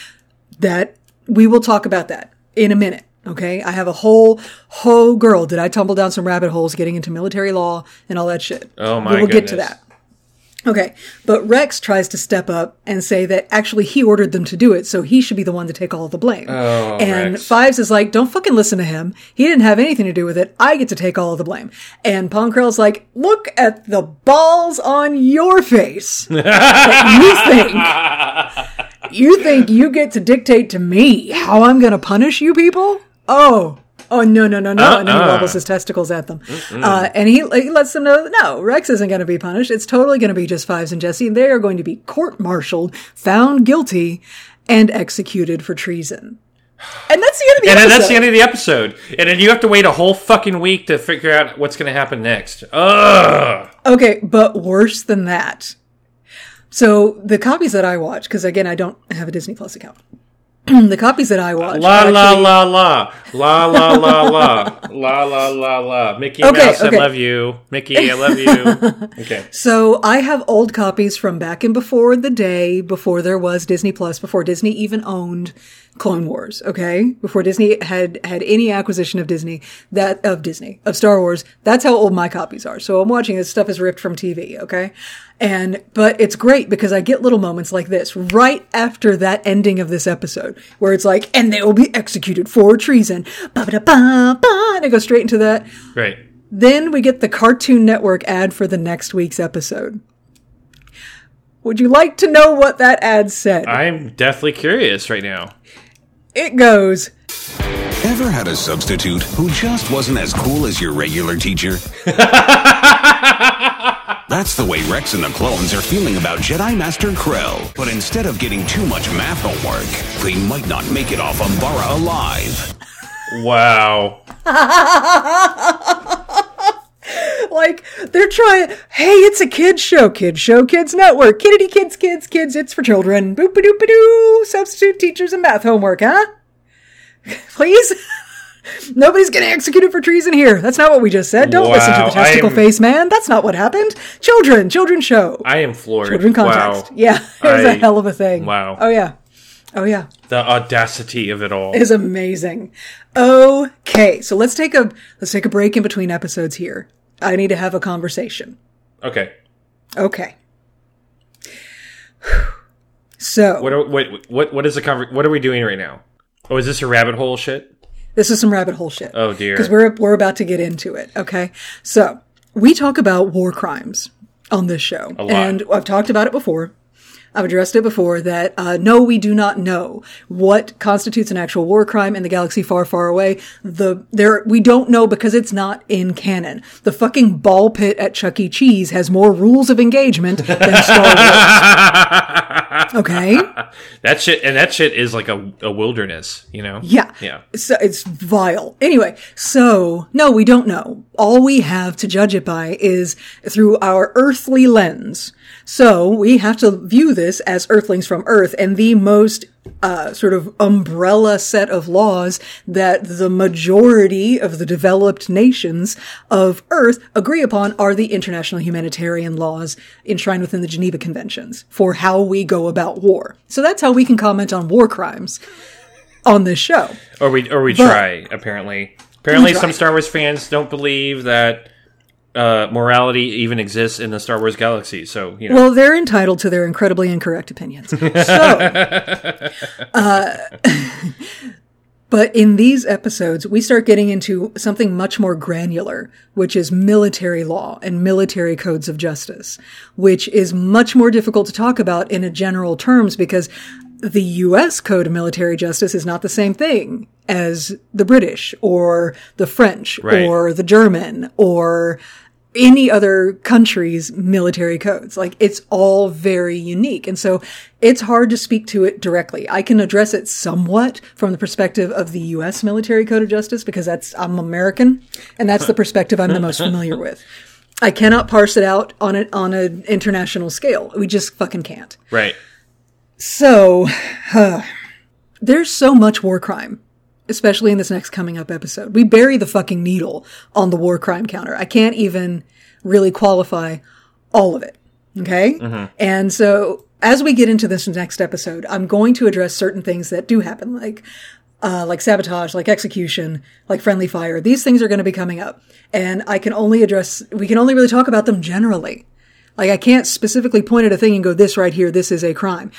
that we will talk about that in a minute. Okay. I have a whole, whole girl. Did I tumble down some rabbit holes getting into military law and all that shit?
Oh my
But We'll get to that. Okay. But Rex tries to step up and say that actually he ordered them to do it. So he should be the one to take all the blame.
Oh,
and
Rex.
Fives is like, don't fucking listen to him. He didn't have anything to do with it. I get to take all of the blame. And Pong Krell's like, look at the balls on your face. [LAUGHS] you think you think you get to dictate to me how I'm going to punish you people? Oh. Oh no no no no! And he
Uh-uh.
wobbles his testicles at them, uh, and he, he lets them know that no, Rex isn't going to be punished. It's totally going to be just Fives and Jesse, and they are going to be court-martialed, found guilty, and executed for treason. And that's the end of the
And
episode.
that's the end of the episode. And then you have to wait a whole fucking week to figure out what's going to happen next. Ugh.
Okay, but worse than that. So the copies that I watch, because again, I don't have a Disney Plus account. [CLEARS THROAT] the copies that I watch,
La la
actually-
la la la la la la la la la la. Mickey
Okay,
Mouse,
okay.
I love you. Mickey, I love you. [LAUGHS] Okay.
So I have old copies from back in before the day, before there was Disney Plus, before Disney even owned Clone Wars, okay? Before Disney had had any acquisition of Disney, that of Disney, of Star Wars. That's how old my copies are. So I'm watching this stuff is ripped from TV, okay? And but it's great because I get little moments like this right after that ending of this episode where it's like, and they will be executed for treason. And I go straight into that.
Right.
Then we get the Cartoon Network ad for the next week's episode. Would you like to know what that ad said?
I'm deathly curious right now.
It goes,
Ever had a substitute who just wasn't as cool as your regular teacher? [LAUGHS] That's the way Rex and the clones are feeling about Jedi Master Krell. But instead of getting too much math homework, they might not make it off Umbara alive.
Wow. [LAUGHS] [LAUGHS]
like, they're trying, hey, it's a kids show, kids show, kids network, kiddity kids, kids, kids, it's for children, boop a doop a doo, substitute teachers and math homework, huh? [LAUGHS] Please? [LAUGHS] Nobody's getting executed for treason here. That's not what we just said. Don't listen to the testicle
I'm-
face man. That's not what happened. Children, children show.
I am floored.
Children context.
Wow.
Yeah, it was a
I-
hell of a thing.
wow.
Oh yeah. Oh yeah.
The audacity of it all.
Is amazing. Okay, so let's take a let's take a break in between episodes here. I need to have a conversation.
Okay.
Okay. [SIGHS] So
What are, what what what is the conver- what are we doing right now? Oh, is this a rabbit hole shit?
this is some rabbit hole shit.
Oh, dear.
Because we're we're about to get into it. Okay. So we talk about war crimes on this show,
lot.
and I've talked about it before. I've addressed it before that uh, no, we do not know what constitutes an actual war crime in the galaxy far, far away. The there we don't know because it's not in canon. The fucking ball pit at Chuck E. Cheese has more rules of engagement than Star Wars. [LAUGHS] Okay.
That shit and that shit is like a, a wilderness, you know?
Yeah.
Yeah.
So it's vile. Anyway, so no, we don't know. All we have to judge it by is through our earthly lens. So we have to view this as earthlings from Earth and the most uh, sort of umbrella set of laws that the majority of the developed nations of Earth agree upon are the international humanitarian laws enshrined within the Geneva Conventions for how we go about war. So that's how we can comment on war crimes on this show.
Or we or we
But-
try, apparently. Apparently some Star Wars fans don't believe that uh, morality even exists in the Star Wars galaxy. So, you know.
Well, they're entitled to their incredibly incorrect opinions. [LAUGHS] So, uh, [LAUGHS] but in these episodes, we start getting into something much more granular, which is military law and military codes of justice, which is much more difficult to talk about in a general terms because the U.S. Code of Military Justice is not the same thing as the British or the French
Right.
or the German or any other country's military codes. Like it's all very unique. And so it's hard to speak to it directly. I can address it somewhat from the perspective of the US military code of justice because that's, I'm American and that's the perspective I'm the most familiar with. I cannot parse it out on it on an international scale. We just fucking can't.
Right.
So, uh, there's so much war crime, especially in this next coming up episode. We bury the fucking needle on the war crime counter. I can't even really qualify all of it. Okay? And so, as we get into this next episode, I'm going to address certain things that do happen, like uh, like sabotage, like execution, like friendly fire. These things are going to be coming up, and I can only address. We can only really talk about them generally. Like I can't specifically point at a thing and go, "This right here, this is a crime."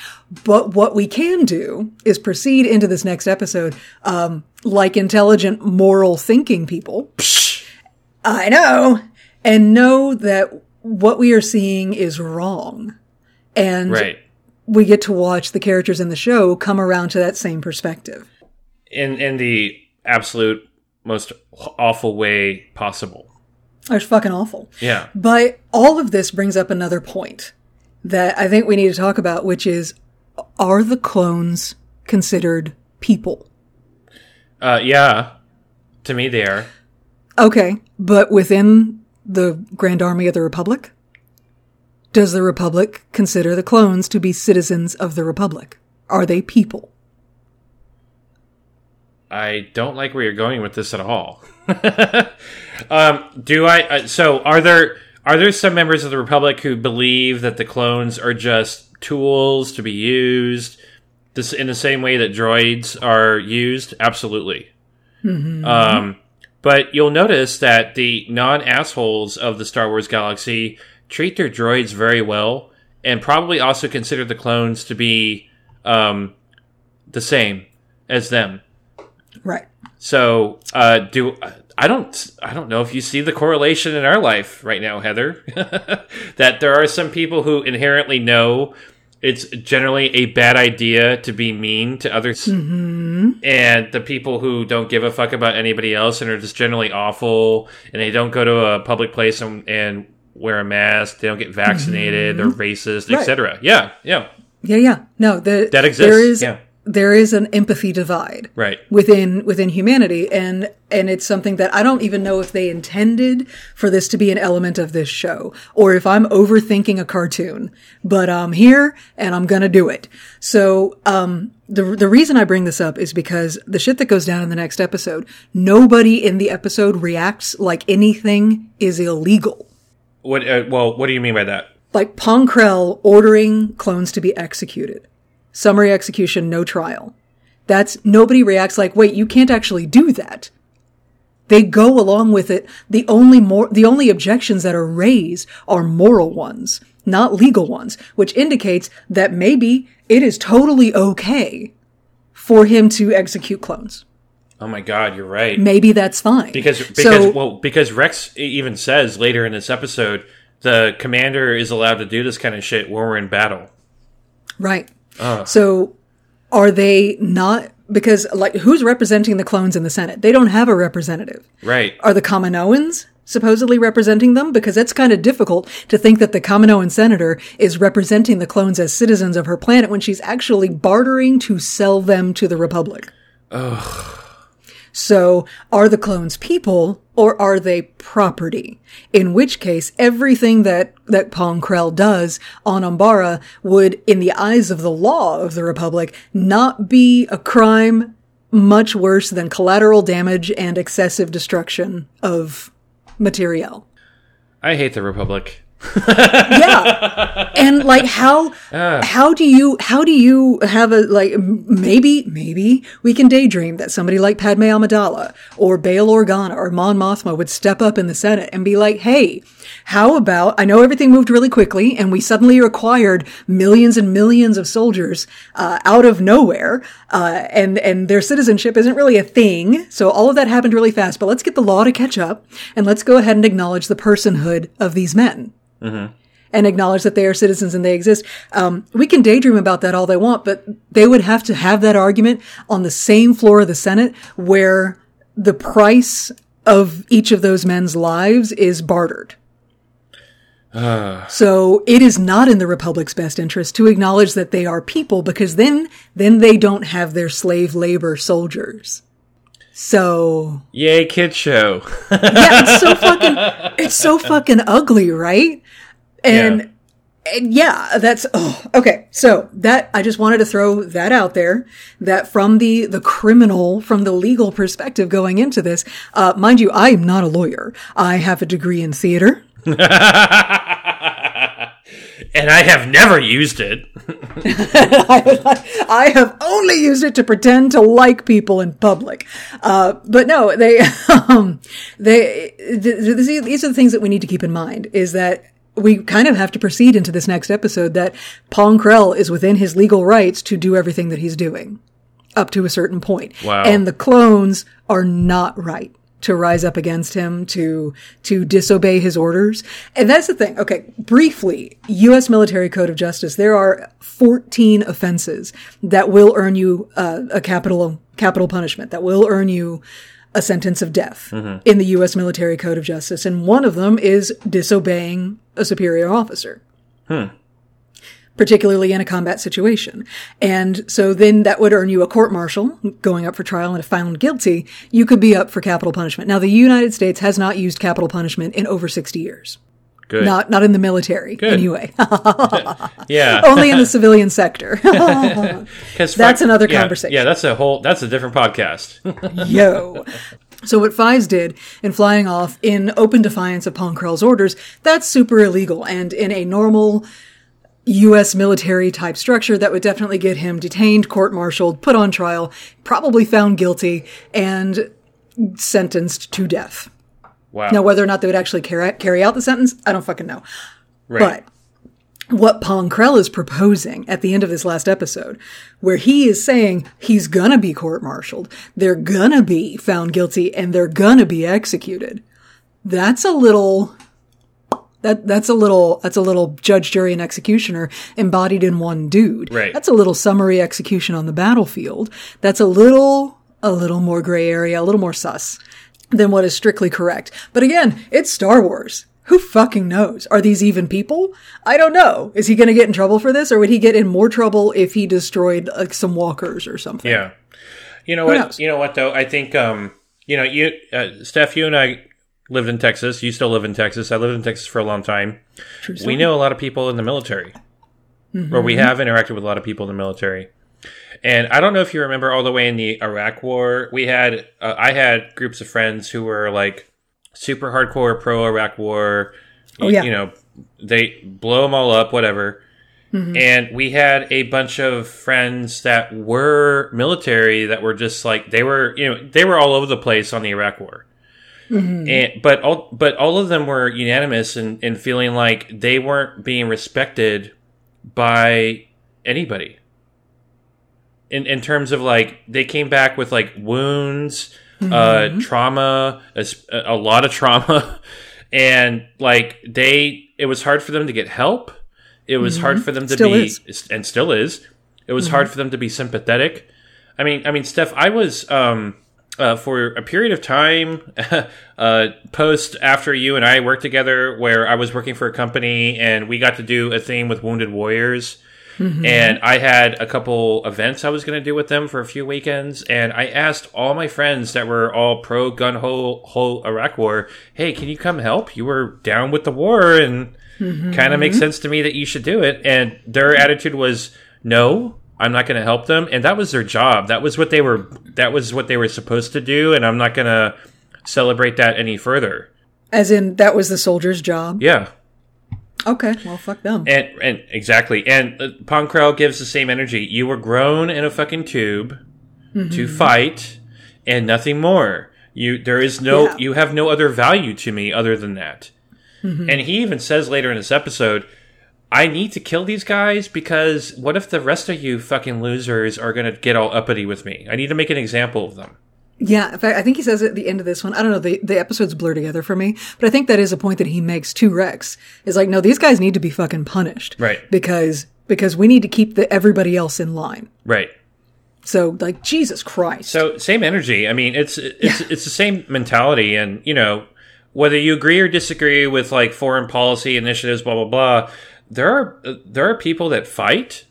But what we can do is proceed into this next episode, um, like intelligent, moral thinking people. I know, and know that what we are seeing is wrong, and
Right.
we get to watch the characters in the show come around to that same perspective.
In in the absolute most awful way possible.
It's fucking awful.
Yeah.
But all of this brings up another point that I think we need to talk about, which is are the clones considered people?
Uh, yeah. To me, they are.
Okay, but within the Grand Army of the Republic? Does the Republic consider the clones to be citizens of the Republic? Are they people?
I don't like where you're going with this at all. [LAUGHS] um, do I? Uh, so, are there are there some members of the Republic who believe that the clones are just tools to be used, this in the same way that droids are used? Absolutely. Um, but you'll notice that the non assholes of the Star Wars galaxy treat their droids very well, and probably also consider the clones to be um, the same as them.
Right.
So, uh, do I don't I don't know if you see the correlation in our life right now, Heather, [LAUGHS] that there are some people who inherently know it's generally a bad idea to be mean to others, mm-hmm. and the people who don't give a fuck about anybody else and are just generally awful, and they don't go to a public place and, and wear a mask, they don't get vaccinated, they're racist,
Right.
etc. Yeah, yeah,
Yeah, yeah. No, the,
That exists,
There is,
yeah.
There is an empathy divide.
right.
within within humanity and and it's something that I don't even know if they intended for this to be an element of this show or if I'm overthinking a cartoon but I'm here and I'm going to do it. So um the the reason I bring this up is because the shit that goes down in the next episode nobody in the episode reacts like anything is illegal.
What? Uh, well, what do you mean by that?
Like Pong Krell ordering clones to be executed. Summary execution, no trial. That's nobody reacts like, wait, you can't actually do that. They go along with it. The only more, the only objections that are raised are moral ones, not legal ones, which indicates that maybe it is totally okay for him to execute clones.
Oh my God, you're right.
Maybe that's fine.
Because because
So-
well because Rex even says later in this episode the commander is allowed to do this kind of shit when we're in battle.
Right. Uh. So are they not because like who's representing the clones in the Senate? They don't have a representative.
Right.
Are the Kaminoans supposedly representing them? Because that's kind of difficult to think that the Kaminoan senator is representing the clones as citizens of her planet when she's actually bartering to sell them to the Republic. So, are the clones people or are they property? In which case, everything that, that Pong Krell does on Umbara would, in the eyes of the law of the Republic, not be a crime much worse than collateral damage and excessive destruction of materiel.
I hate the Republic.
Yeah and like how [LAUGHS] how do you how do you have a like maybe maybe we can daydream that somebody like Padme Amidala or Bail Organa or Mon Mothma would step up in the Senate and be like, "Hey, how about I know everything moved really quickly and we suddenly acquired millions and millions of soldiers uh, out of nowhere, uh, and and their citizenship isn't really a thing. So all of that happened really fast. But let's get the law to catch up and let's go ahead and acknowledge the personhood of these men." And acknowledge that they are citizens and they exist. Um, we can daydream about that all they want, but they would have to have that argument on the same floor of the Senate where the price of each of those men's lives is bartered. so it is not in the Republic's best interest to acknowledge that they are people because then, then they don't have their slave labor soldiers. So
Yay, kid show. [LAUGHS]
yeah, it's so [LAUGHS] fucking it's so fucking ugly, right? And and yeah, that's oh, okay. So that I just wanted to throw that out there. That from the the criminal, from the legal perspective going into this, uh, mind you, I am not a lawyer. I have a degree in theater. [LAUGHS]
and I have never used it. [LAUGHS]
I have only used it to pretend to like people in public. Uh, but no, they, [LAUGHS] um, they, th- th- these are the things that we need to keep in mind is that we kind of have to proceed into this next episode that Pong Krell is within his legal rights to do everything that he's doing up to a certain point.
Wow.
And the clones are not right to rise up against him, to, to disobey his orders. And that's the thing. Okay. Briefly, U.S. military code of justice. There are 14 offenses that will earn you uh, a capital, capital punishment that will earn you a sentence of death in the U.S. military code of justice. And one of them is disobeying a superior officer particularly in a combat situation. And so then that would earn you a court martial going up for trial and if found guilty, you could be up for capital punishment. Now the United States has not used capital punishment in over 60 years.
Good.
Not not in the military anyway. [LAUGHS]
yeah. [LAUGHS]
Only in the civilian sector.
'Cause [LAUGHS]
that's another
yeah,
conversation.
Yeah, that's a whole. That's a different podcast.
Yo. So what Fives did in flying off in open defiance of Pong Krell's orders, that's super illegal. And in a normal U.S. military type structure, that would definitely get him detained, court-martialed, put on trial, probably found guilty, and sentenced to death.
Wow.
Now, whether or not they would actually carry, carry out the sentence, I don't fucking know.
right.
But what Pong is proposing at the end of this last episode, where he is saying he's gonna be court-martialed, they're gonna be found guilty, and they're gonna be executed. That's a little, that, that's a little, that's a little judge, jury, and executioner embodied in one dude.
Right.
That's a little summary execution on the battlefield. That's a little, a little more gray area, a little more sus than what is strictly correct. But again, it's Star Wars. Who fucking knows? Are these even people? I don't know. Is he going to get in trouble for this, or would he get in more trouble if he destroyed like some walkers or something?
Yeah. You know
Who
what?
knows?
You know what though? I think um, you know, you uh, Steph, you and I lived in Texas. You still live in Texas. I lived in Texas for a long time.
True
We know a lot of people in the military. Or we have interacted with a lot of people in the military. And I don't know if you remember all the way in the Iraq war, we had uh, I had groups of friends who were like super hardcore pro Iraq war.
Oh, yeah.
You know, they blow them all up, whatever. And we had a bunch of friends that were military that were just like they were, you know, they were all over the place on the Iraq War. And but all but all of them were unanimous in, in feeling like they weren't being respected by anybody. In in terms of like they came back with like wounds, uh, trauma, a lot of trauma, [LAUGHS] and like they it was hard for them to get help. It was hard for them to
Still
be
is.
and still is. It was hard for them to be sympathetic. I mean, I mean, Steph, I was um, uh, for a period of time [LAUGHS] uh, post after you and I worked together, where I was working for a company and we got to do a thing with Wounded Warriors. And I had a couple events I was going to do with them for a few weekends, and I asked all my friends that were all pro gun ho ho Iraq war, "Hey, can you come help? You were down with the war, and kind of makes sense to me that you should do it." And their attitude was, "No, I'm not going to help them," and that was their job. That was what they were. That was what they were supposed to do, and I'm not going to celebrate that any further.
As in, that was the soldier's job.
Yeah.
Okay, well, fuck them.
And and exactly, and uh, Pong Krell gives the same energy. You were grown in a fucking tube to fight, and nothing more. You there is no
Yeah.
you have no other value to me other than that. And he even says later in this episode, I need to kill these guys because what if the rest of you fucking losers are gonna get all uppity with me? I need to make an example of them.
Yeah, in fact, I think he says it at the end of this one. I don't know, the, the episodes blur together for me, but I think that is a point that he makes to Rex. Is like, no, these guys need to be fucking punished.
Right.
Because, because we need to keep the, everybody else in line.
Right.
So, like, Jesus Christ.
So same energy. I mean, it's it's it's the same mentality, and you know whether you agree or disagree with like foreign policy initiatives, blah blah blah. There are there are people that fight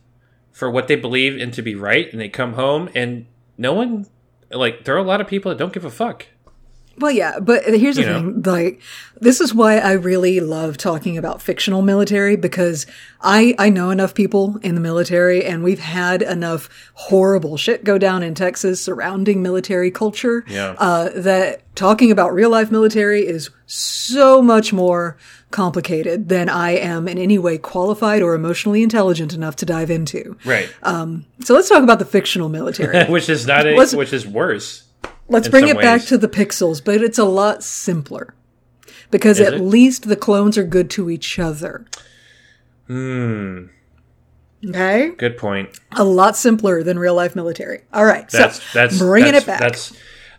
for what they believe in to be right, and they come home and no one like there are a lot of people that don't give a fuck.
Well, yeah, but here's the
You know.
thing. Like, this is why I really love talking about fictional military because I, I know enough people in the military and we've had enough horrible shit go down in Texas surrounding military culture.
Yeah.
Uh, that talking about real life military is so much more complicated than I am in any way qualified or emotionally intelligent enough to dive into.
Right.
So let's talk about the fictional military. [LAUGHS]
which is not a, which is worse.
Let's bring it back to the pixels, but it's a lot simpler. Because
Is
at
it?
least the clones are good to each other. Hmm. Okay?
Good point.
A lot simpler than real life military. All right.
That's
so
that's
bringing
that's,
it back.
That's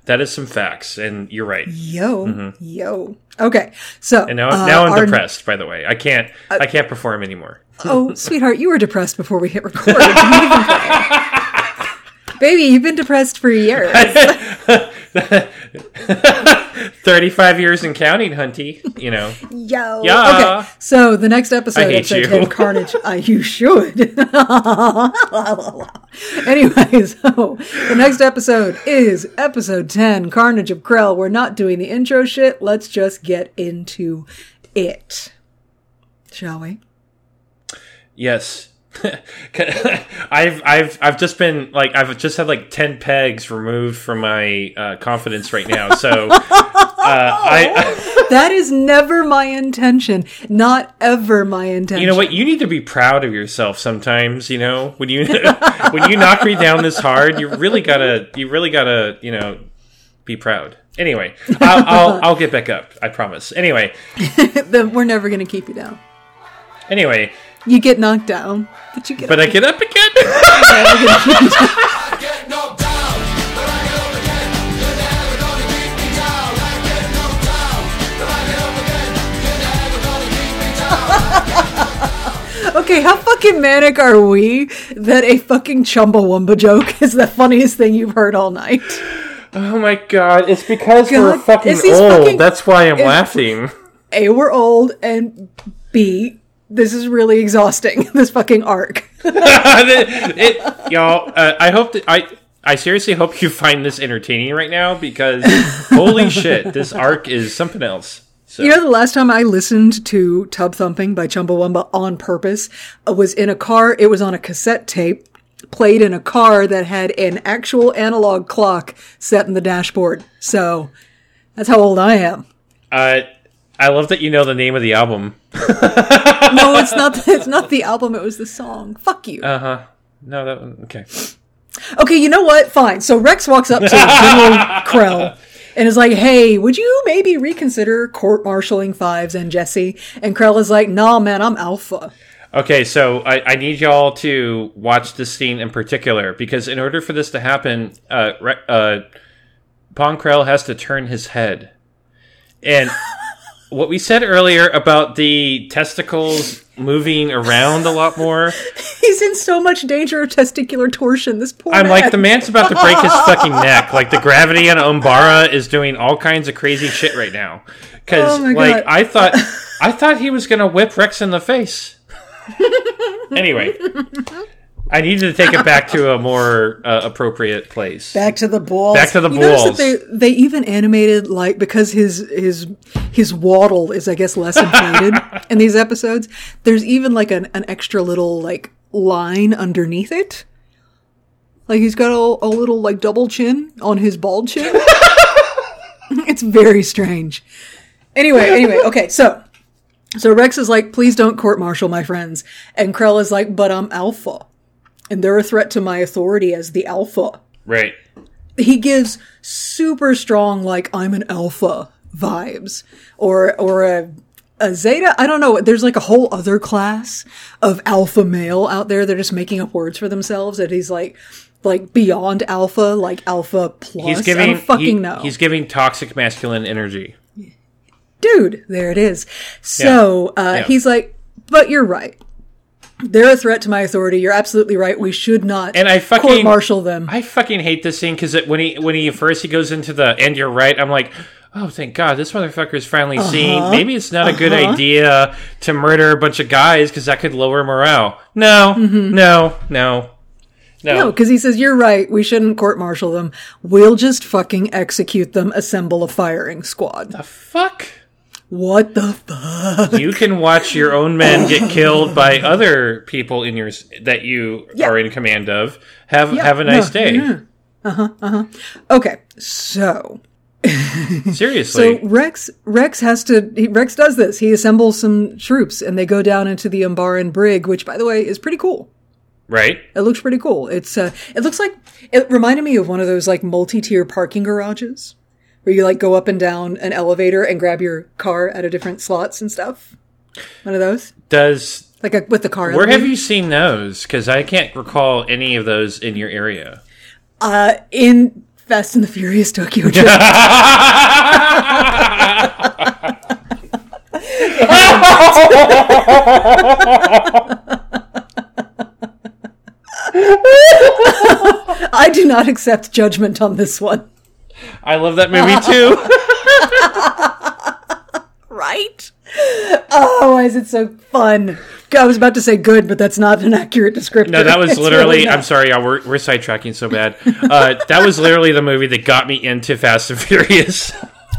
that is some facts, and you're right.
yo, yo. Okay. So
And now,
uh,
now I'm
our-
depressed. By the way, I can't I can't perform anymore.
Oh, [LAUGHS] sweetheart, you were depressed before we hit record. [LAUGHS] Don't even play. Baby, you've been depressed for years. [LAUGHS]
Thirty-five years and counting, Hunty. You know.
Yo.
Yeah.
Okay. So the next episode,
I hate
episode
you.
10, Carnage. [LAUGHS] Uh, you should. [LAUGHS] anyway, so the next episode is episode 10, Carnage of Krell. We're not doing the intro shit. Let's just get into it. Shall we?
Yes. [LAUGHS] I've I've I've just been like I've just had like ten pegs removed from my uh, confidence right now. So [LAUGHS] uh, I, [LAUGHS]
That is never my intention. Not ever my intention.
you know what you need to be proud of yourself sometimes. You know when you when you knock me down this hard, you really gotta you really gotta you know be proud. Anyway, I'll I'll, I'll get back up. I promise. Anyway,
we're never going to keep you down.
anyway,
You get knocked down, but you get
but I get up again.
We're gonna keep you down. [LAUGHS] Okay, how fucking manic are we that a fucking Chumbawamba joke is the funniest thing you've heard all night?
oh my god! It's because we're fucking old.
fucking-
That's why I'm laughing.
A, we're old, and B, this is really exhausting, [LAUGHS] this fucking arc.
it, [LAUGHS] it- y'all, uh, I hope that I. I seriously hope you find this entertaining right now because holy [LAUGHS] shit, this arc is something else. So,
You know, the last time I listened to Tubthumping by Chumbawamba on purpose uh, was in a car. It was on a cassette tape, played in a car that had an actual analog clock set in the dashboard. So that's how old I am.
uh, I love that you know the name of the album.
No, it's not. It's not the album. It was the song. Fuck you.
Uh huh. No, that one. Okay.
Okay, you know what? Fine. So Rex walks up to [LAUGHS] General Krell and is like, "Hey, would you maybe reconsider court-martialing Fives and Jesse?" And Krell is like, "Nah, man, I'm Alpha."
Okay, so I, I need y'all to watch this scene in particular because in order for this to happen, uh, Re- uh, Pong Krell has to turn his head. And what we said earlier about the testicles moving around a lot more, [LAUGHS]
He's in so much danger of testicular torsion. This poor
I'm
man.
like, the man's about to break his [LAUGHS] fucking neck. Like, the gravity on Umbara is doing all kinds of crazy shit right now. Because,
Oh
like,
God.
I thought, [LAUGHS] I thought he was gonna whip Rex in the face. anyway, I needed to take it back to a more uh, appropriate place.
Back to the balls.
Back to the
you notice
balls.
That they they even animated like because his his his waddle is I guess less inflated [LAUGHS] in these episodes. There's even like an, an extra little like line underneath it. Like he's got a, a little like double chin on his bald chin. [LAUGHS] it's very strange. Anyway, anyway, okay, so so Rex is like, please don't court martial my friends. And Krell is like, but I'm alpha. And they're a threat to my authority as the alpha
right.
he gives super strong like I'm an alpha vibes or or a a zeta I don't know there's like a whole other class of alpha male out there they're just making up words for themselves that he's like like beyond alpha like alpha plus
He's
I
giving.
don't fucking
he-
know
He's giving toxic masculine energy.
dude there it is so uh
Yeah.
he's like but you're right they're a threat to my authority you're absolutely right we should not
And I fucking-
court martial them
I fucking hate this scene because when he when he first he goes into the and you're right. I'm like, oh thank God, this motherfucker's finally
Uh-huh.
seen. Maybe it's not a good idea to murder a bunch of guys because that could lower morale. No,
Mm-hmm.
no, no,
No, because he says, You're right. We shouldn't court martial them. We'll just fucking execute them, assemble a firing squad.
The fuck?
What the fuck?
You can watch your own men get [LAUGHS] killed by other people in your that you
Yeah.
are in command of. Have
Yeah,
have a nice
no,
day.
yeah. Okay, so [LAUGHS]
Seriously.
So Rex Rex has to he, Rex does this. He assembles some troops and they go down into the Umbaran brig, which by the way is pretty cool.
right?
It looks pretty cool. It's uh it looks like it reminded me of one of those like multi-tier parking garages where you like go up and down an elevator and grab your car out of different slots and stuff. One of those?
Does
Like a, with the car
where have you seen those? Because I can't recall any of those in your area.
uh in Fast and the Furious Tokyo [LAUGHS] Drift. [LAUGHS] I do not accept judgment on this one.
I love that movie too. [LAUGHS]
Right? Oh, why is it so fun? I was about to say good, but that's not an accurate description.
No, that was [LAUGHS]
It's
literally.
really
I'm sorry, y'all. We're, we're sidetracking so bad. Uh, that was literally the movie that got me into Fast and Furious.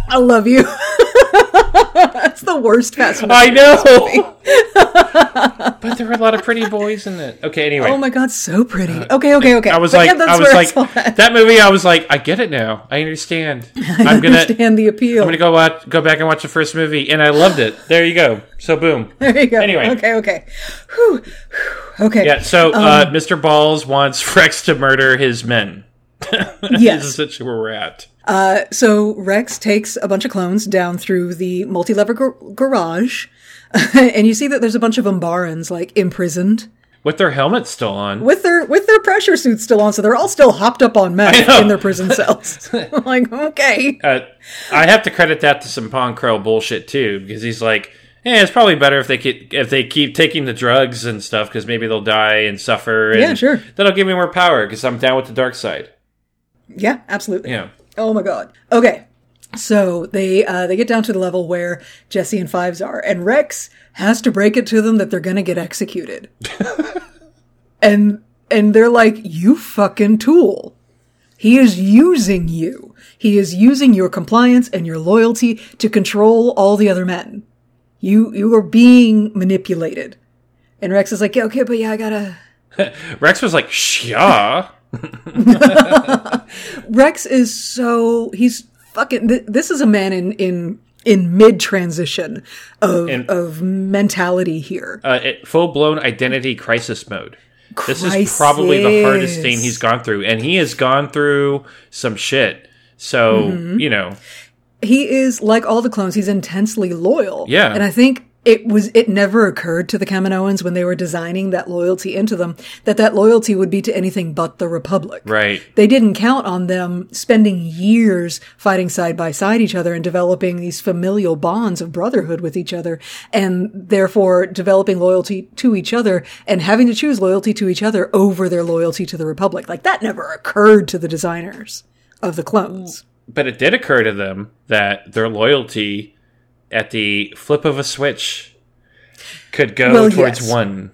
I love you. [LAUGHS] that's the worst Fast and the
I know. [LAUGHS] [LAUGHS] but there were a lot of pretty boys in it. Okay, anyway.
Oh my god, so pretty. Okay, okay, okay.
I was
But
like,
yeah,
I was like,
that.
that movie. I was like, I get it now. I understand. [LAUGHS] I'm gonna,
understand the appeal.
I'm gonna go watch, go back and watch the first movie, and I loved it. There you go. So boom.
There you go.
Anyway.
Okay, okay. Whew, whew, okay.
Yeah. So
Um,
uh, Mr. Balls wants Rex to murder his men. [LAUGHS] This
Yes.
is essentially where we're at.
So Rex takes a bunch of clones down through the multi-level gar- garage, [LAUGHS] and you see that there's a bunch of Umbarans like imprisoned
With their helmets still on.
with their with their pressure suits still on, so they're all still hopped up on meth in their prison cells. [LAUGHS] like, okay,
uh, I have to credit that to some Pong Krell bullshit too, because he's like, "Yeah, it's probably better if they keep if they keep taking the drugs and stuff, because maybe they'll die and suffer. And
Yeah, sure.
That'll give me more power because I'm down with the dark side.
Yeah, absolutely.
Yeah,
Oh my god. Okay. So they uh, they get down to the level where Jesse and Fives are, and Rex has to break it to them that they're gonna get executed. [LAUGHS] and and they're like, "You fucking tool! He is using you. He is using your compliance and your loyalty to control all the other men. You you are being manipulated." And Rex is like, yeah, "Okay, but yeah, I gotta." [LAUGHS]
Rex was like, "Shaw." [LAUGHS]
Rex is so he's fucking. Th- this is a man in in in mid transition of
And-
of mentality here.
uh, full blown identity crisis mode. This is probably the hardest thing he's gone through, and he has gone through some shit. So
Mm-hmm.
you know,
he is like all the clones. He's intensely loyal.
Yeah.
and I think. It was. It never occurred to the Kaminoans when they were designing that loyalty into them that that loyalty would be to anything but the Republic.
right?
They didn't count on them spending years fighting side by side each other and developing these familial bonds of brotherhood with each other and therefore developing loyalty to each other and having to choose loyalty to each other over their loyalty to the Republic. Like that never occurred to the designers of the clones.
But it did occur to them that their loyalty at the flip of a switch could go
Well,
towards
yes.
one.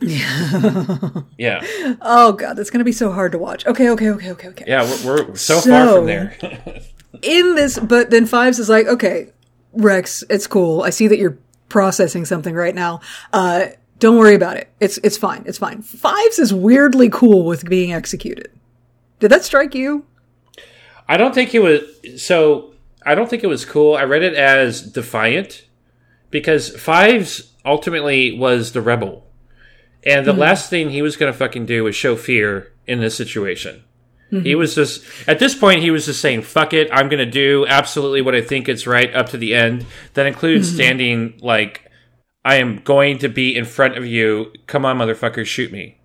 yeah. [LAUGHS] Yeah.
Oh god, that's going to be so hard to watch. Okay, okay, okay, okay, okay.
Yeah, we're, we're so, far
So-
from there. [LAUGHS]
in this, but then Fives is like, okay, Rex, it's cool. I see that you're processing something right now. Uh, don't worry about it. It's it's fine. It's fine. Fives is weirdly cool with being executed. Did that strike you?
I don't think it was so. I don't think it was cool. I read it as defiant because Fives ultimately was the rebel, and the hmm. last thing he was going to fucking do was show fear in this situation. Hmm. He was just at this point he was just saying fuck it I'm going to do absolutely what I think is right up to the end. That includes hmm. standing like I am going to be in front of you. Come on motherfuckers shoot me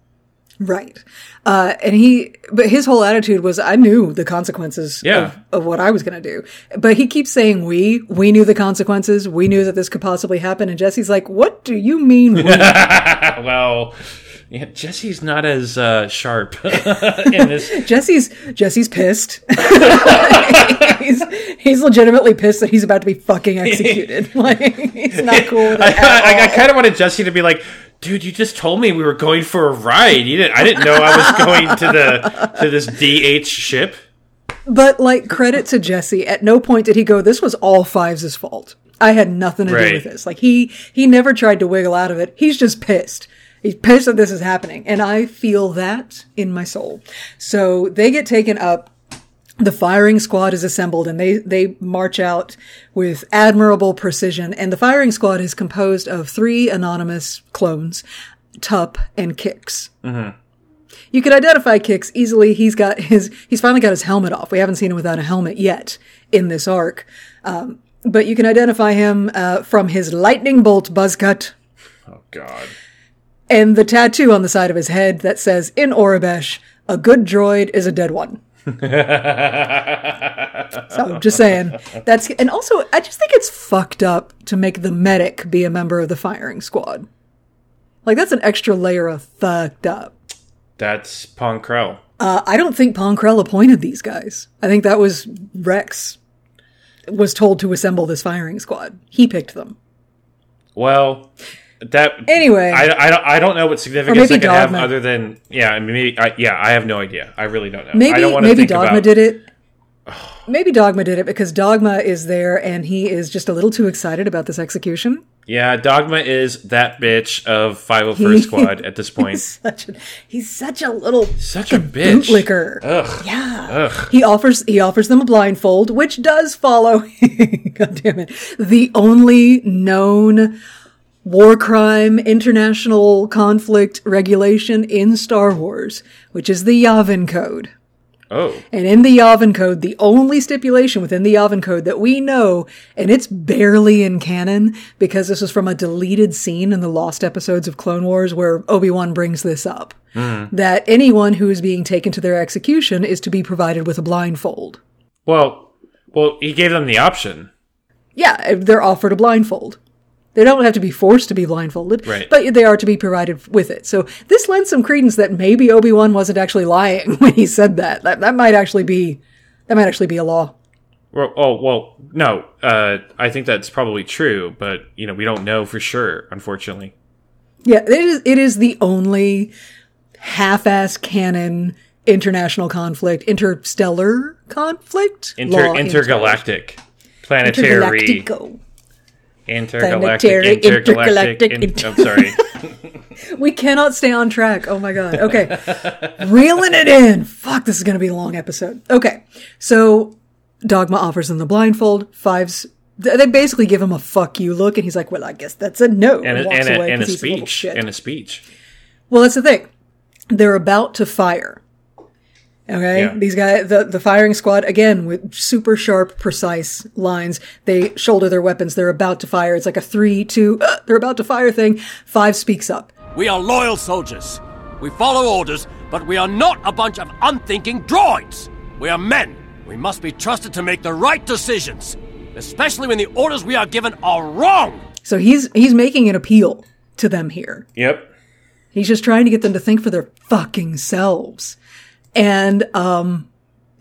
Right. Uh, and he, but his whole attitude was, I knew the consequences
Yeah.
of, of what I was going to do. But he keeps saying we, we knew the consequences. We knew that this could possibly happen. And Jesse's like, what do you mean we? [LAUGHS]
well yeah, Jesse's not as uh, sharp [LAUGHS] in this [LAUGHS]
Jesse's Jesse's pissed. he's he's legitimately pissed that he's about to be fucking executed. like he's not cool at
I, I, kind of wanted Jesse to be like, dude, you just told me we were going for a ride. You didn't. I didn't know I was [LAUGHS] going to the to this DH ship.
But like credit to Jesse, at no point did he go, This was all Fives' fault. I had nothing to
Right.
do with this. Like he he never tried to wiggle out of it. He's just pissed. He's pissed that this is happening. And I feel that in my soul. So they get taken up. The firing squad is assembled and they, they march out with admirable precision. And the firing squad is composed of three anonymous clones, Tup and Kix. You can identify Kix easily. He's got his, he's finally got his helmet off. We haven't seen him without a helmet yet in this arc. Um, but you can identify him uh, from his lightning bolt buzz cut
Oh God.
and the tattoo on the side of his head that says, in Aurebesh, a good droid is a dead one. [LAUGHS] so just saying. That's and also I just think it's fucked up to make the medic be a member of the firing squad. Like that's an extra layer of fucked up.
That's Pong Krell.
Uh, I don't think Pong Krell appointed these guys. I think that was Rex was told to assemble this firing squad. He picked them.
Well, that
Anyway.
I, I, don't, I don't know what significance it could have other than yeah. I mean, maybe I, yeah. I have no idea. I really don't know. I
Maybe
don't want to
maybe
think
Dogma
about,
did it. [SIGHS] Maybe Dogma did it because Dogma is there and he is just a little too excited about this execution.
Yeah, Dogma is that bitch of 501st Squad [LAUGHS] at this point.
He's such a he's such a little
Such a bitch.
bootlicker.
Ugh.
Yeah. He offers he offers them a blindfold, which does follow [LAUGHS] God damn it. The only known war crime international conflict regulation in Star Wars, which is the Yavin Code.
Oh,
And in the Yavin Code, the only stipulation within the Yavin Code that we know, and it's barely in canon because this is from a deleted scene in the lost episodes of Clone Wars where Obi-Wan brings this up, mm-hmm. that anyone who is being taken to their execution is to be provided with a blindfold.
well, well, he gave them the option.
Yeah, they're offered a blindfold. They don't have to be forced to be blindfolded,
Right.
but they are to be provided with it. So this lends some credence that maybe Obi-Wan wasn't actually lying [LAUGHS] when he said that. That, that might actually be, that might actually be a law.
Well, oh well, no. Uh, I think that's probably true, but you know we don't know for sure, unfortunately.
Yeah, it is. It is the only half-ass canon international conflict, interstellar conflict,
Inter- intergalactic, planetary,
intergalactico.
Intergalactic,
Planetary,
intergalactic.
intergalactic,
in- I'm sorry. [LAUGHS]
We cannot stay on track. Oh my god. Okay, reeling it in. Fuck, this is going to be a long episode. Okay, so Dogma offers him the blindfold. Fives. They basically give him a "fuck you" look, and he's like, "Well, I guess that's a no."
and a,
walks
and a, and a
'cause he's little
speech,
shit.
and a speech.
Well, that's the thing. They're about to fire. Okay,
Yeah.
these guys, the the firing squad, again with super sharp, precise lines. They shoulder their weapons. They're about to fire. It's like a three, two. Uh, they're about to fire thing. Five speaks up.
We are loyal soldiers. We follow orders, but we are not a bunch of unthinking droids. We are men. We must be trusted to make the right decisions, especially when the orders we are given are wrong.
So he's he's making an appeal to them here.
Yep.
He's just trying to get them to think for their fucking selves, and um,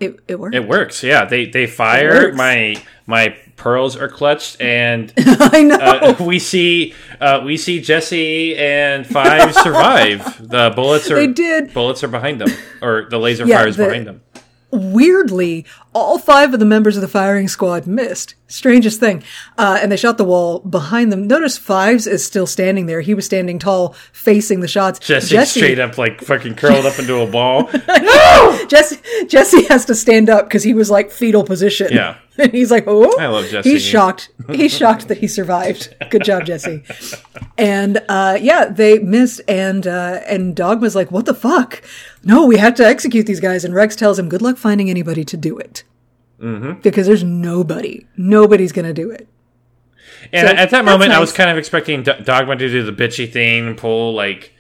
it it worked.
It works. Yeah, they they fire. My my pearls are clutched, and [LAUGHS]
I know.
uh, [LAUGHS] we see uh, we see Jesse and Five [LAUGHS] survive. The bullets are
They did.
bullets are behind them, or the laser
Yeah,
fire is
the-
behind them.
weirdly, all five of the members of the firing squad missed. Strangest thing. Uh, and they shot the wall behind them. Notice Fives is still standing there. He was standing tall, facing the shots.
Jesse, straight up like fucking curled up into a ball. [LAUGHS]
Jesse, Jesse has to stand up because he was like fetal position.
Yeah. [LAUGHS]
And he's like, oh.
I love Jesse.
He's shocked. He's shocked that he survived. Good job, Jesse. [LAUGHS] And uh, yeah, they missed, and uh, and Dogma's like, what the fuck? No, we have to execute these guys. And Rex tells him, good luck finding anybody to do it. Mm-hmm. Because there's nobody. Nobody's going to do it.
And
So,
at that moment, I was kind of expecting D- Dogma to do the bitchy thing and pull like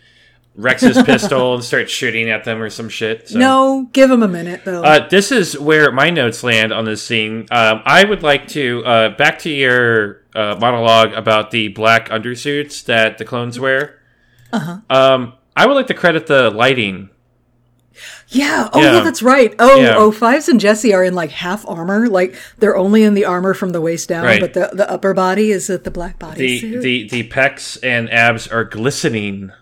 Rex's [LAUGHS] pistol and start shooting at them or some shit. So.
No, give him a minute, though.
Uh, this is where my notes land on this scene. Um, I would like to uh, back to your uh, monologue about the black undersuits that the clones wear. Uh-huh. Um, I would like to credit the lighting
Yeah. Oh, yeah.
Yeah.
that's right. Oh,
Yeah.
oh, Fives and Jesse are in like half armor. Like they're only in the armor from the waist down,
Right.
but the, the upper body is at the black body
The
suit.
the the pecs and abs are glistening.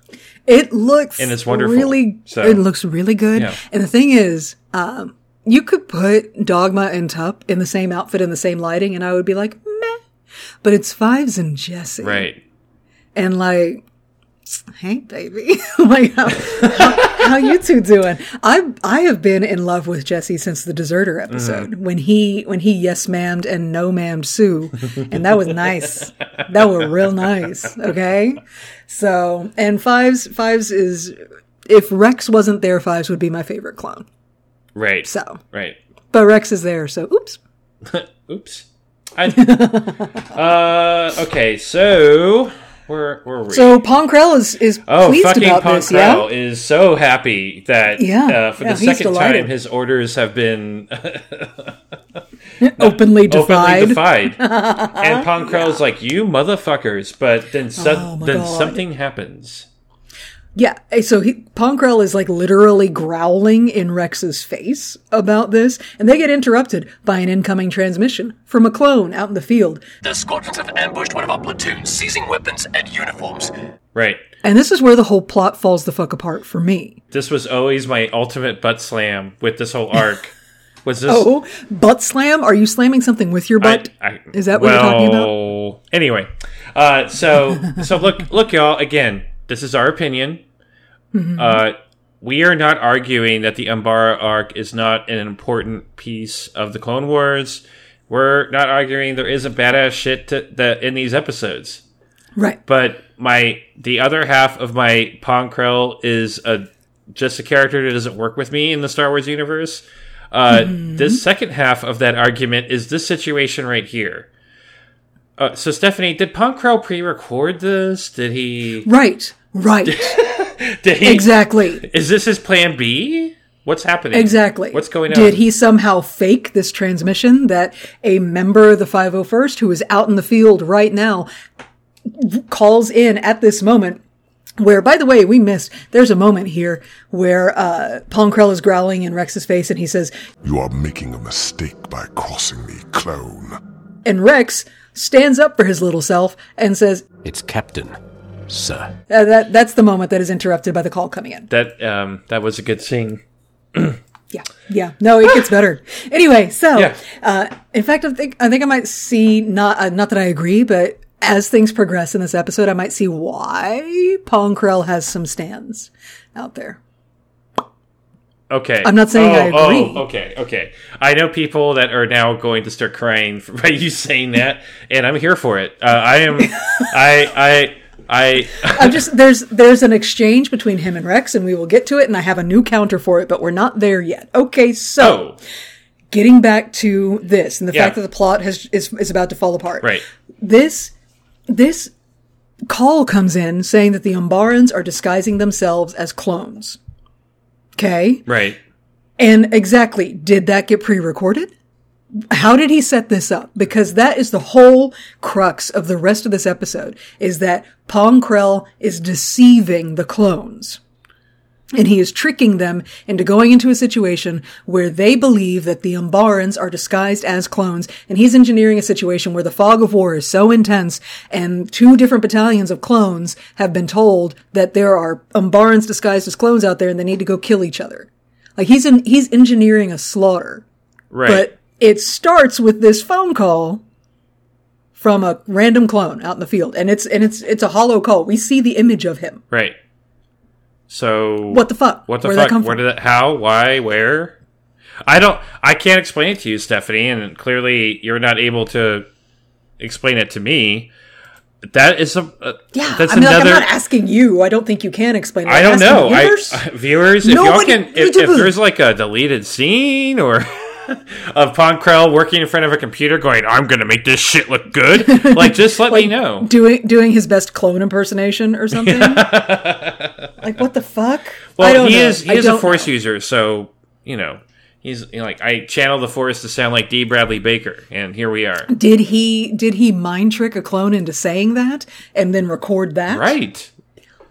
it looks
And it's wonderful.
Really,
So-
it looks really good.
Yeah.
And the thing is, um, you could put Dogma and Tup in the same outfit in the same lighting, and I would be like, meh. But it's Fives and Jesse,
Right.
and like hey baby. [LAUGHS] Like how, how, how you two doing? I i have been in love with jesse since the deserter episode. When he when he yes ma'amed and no ma'amed Suu. And that was nice. That was real nice okay? So and fives fives is if rex wasn't there fives would be my favorite clone.
Right.
so.
Right.
but rex is there so oops. [LAUGHS]
Oops. I, [LAUGHS] uh, okay, so where where were we?
so Pong Krell is is
oh,
pleased
fucking
about this yeah
Pong Krell is so happy that
Yeah,
uh, for
yeah,
the second
delighted.
time his orders have been [LAUGHS]
openly [LAUGHS]
openly
defied
defied. [LAUGHS] and Pong Krell's like, "You motherfuckers!" But then
Oh
then
God.
something happens.
Yeah, eh, so he, Pong Krell is like literally growling in Rex's face about this, and they get interrupted by an incoming transmission from a clone out in the field.
The squadrons have ambushed one of our platoons, seizing weapons and uniforms.
Right.
And this is where the whole plot falls the fuck apart for me.
This was always my ultimate butt slam with this whole arc. [LAUGHS] Was this?
Oh, butt slam? Are you slamming something with your butt?
I, I,
Is that what you're talking about?
Anyway, uh, so so look look y'all again. This is our opinion.
Mm-hmm.
Uh, we are not arguing that the Umbara arc is not an important piece of the Clone Wars. We're not arguing there isn't badass shit to, that in these episodes.
Right.
But my the other half of my Pong Krell is a just a character that doesn't work with me in the Star Wars universe. Uh,
Mm-hmm.
This second half of that argument is this situation right here. Uh, so Stephanie, did Pong Krell pre-record this? Did he?
Right. Right. [LAUGHS]
Did he?
exactly.
Is this his plan B? What's happening?
Exactly.
What's going on?
Did he somehow fake this transmission that a member of the 501st who is out in the field right now calls in at this moment? Where, by the way, we missed. There's a moment here where uh, Pong Krell is growling in Rex's face, and he says,
You are making a mistake by crossing me, clone.
and Rex stands up for his little self and says,
It's Captain, sir.
uh, "That that's the moment that is interrupted by the call coming in."
that? Um, that was a good scene. [CLEARS THROAT]
Yeah, yeah. No, it gets better. Anyway, so
Yeah.
uh, in fact, I think I think I might see not uh, not that I agree, but as things progress in this episode, I might see why Pong Krell has some stands out there.
Okay.
I'm not saying
oh,
I agree.
Oh, okay, okay. I know people that are now going to start crying [LAUGHS] by you saying that, and I'm here for it. Uh, I am. [LAUGHS] I. I. I.
I'm just there's there's an exchange between him and Rex, and we will get to it, and I have a new counter for it, but we're not there yet. Okay, so
Oh,
getting back to this and the
Yeah.
fact that the plot has is is about to fall apart.
right.
this this call comes in saying that the Umbarans are disguising themselves as clones. Okay?
Right.
And exactly, did that get pre-recorded? How did he set this up? Because that is the whole crux of the rest of this episode is that Pong Krell is deceiving the clones. And he is tricking them into going into a situation where they believe that the Umbarans are disguised as clones, and he's engineering a situation where the fog of war is so intense, and two different battalions of clones have been told that there are Umbarans disguised as clones out there, and they need to go kill each other. Like he's in, he's engineering a slaughter,
Right.
but it starts with this phone call from a random clone out in the field, and it's and it's it's a hollow call. We see the image of him.
right. So.
What the fuck?
What the
Where'd that
fuck? Where did that? How? Why? Where? I don't. I can't explain it to you, Stephanie, and clearly you're not able to explain it to me. That is a. Uh,
Yeah,
That's
I mean,
another.
like, I'm not asking you. I don't think you can explain it.
I
I'm
don't know. I,
viewers.
uh, viewers, if y'all
Nobody-
can, if, if there's like a deleted scene or of Pong Krell working in front of a computer going, "I'm going to make this shit look good," like just let me [LAUGHS] know.
doing doing his best clone impersonation or something. [LAUGHS] like what the fuck? I
Well,
don't
he
know.
is he
I
is a force
know.
user, so you know he's you know, like I channel the force to sound like D. Bradley Baker, and here we are.
Did he did he mind trick a clone into saying that and then record that?
Right.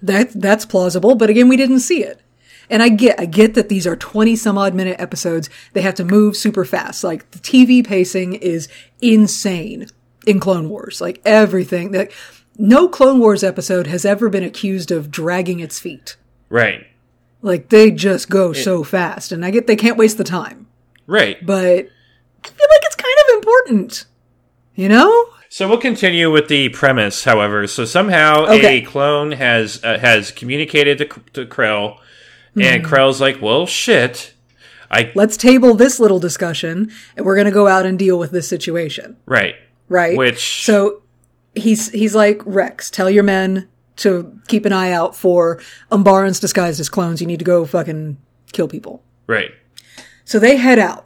That that's plausible, but again, we didn't see it. And I get, I get that these are 20 some odd minute episodes. They have to move super fast. Like the TV pacing is insane in Clone Wars. Like everything that no Clone Wars episode has ever been accused of dragging its feet.
Right.
Like they just go so fast and I get they can't waste the time.
Right.
But I feel like it's kind of important. You know?
So we'll continue with the premise, however. So somehow
Okay.
a clone has uh, has communicated to, to Krell, and
Hmm.
Krell's like, "Well, shit, I
Let's table this little discussion and we're going to go out and deal with this situation.
right,
right?
Which-
so he's he's like Rex, tell your men to keep an eye out for Umbarans disguised as clones. You need to go fucking kill people.
right,
So they head out,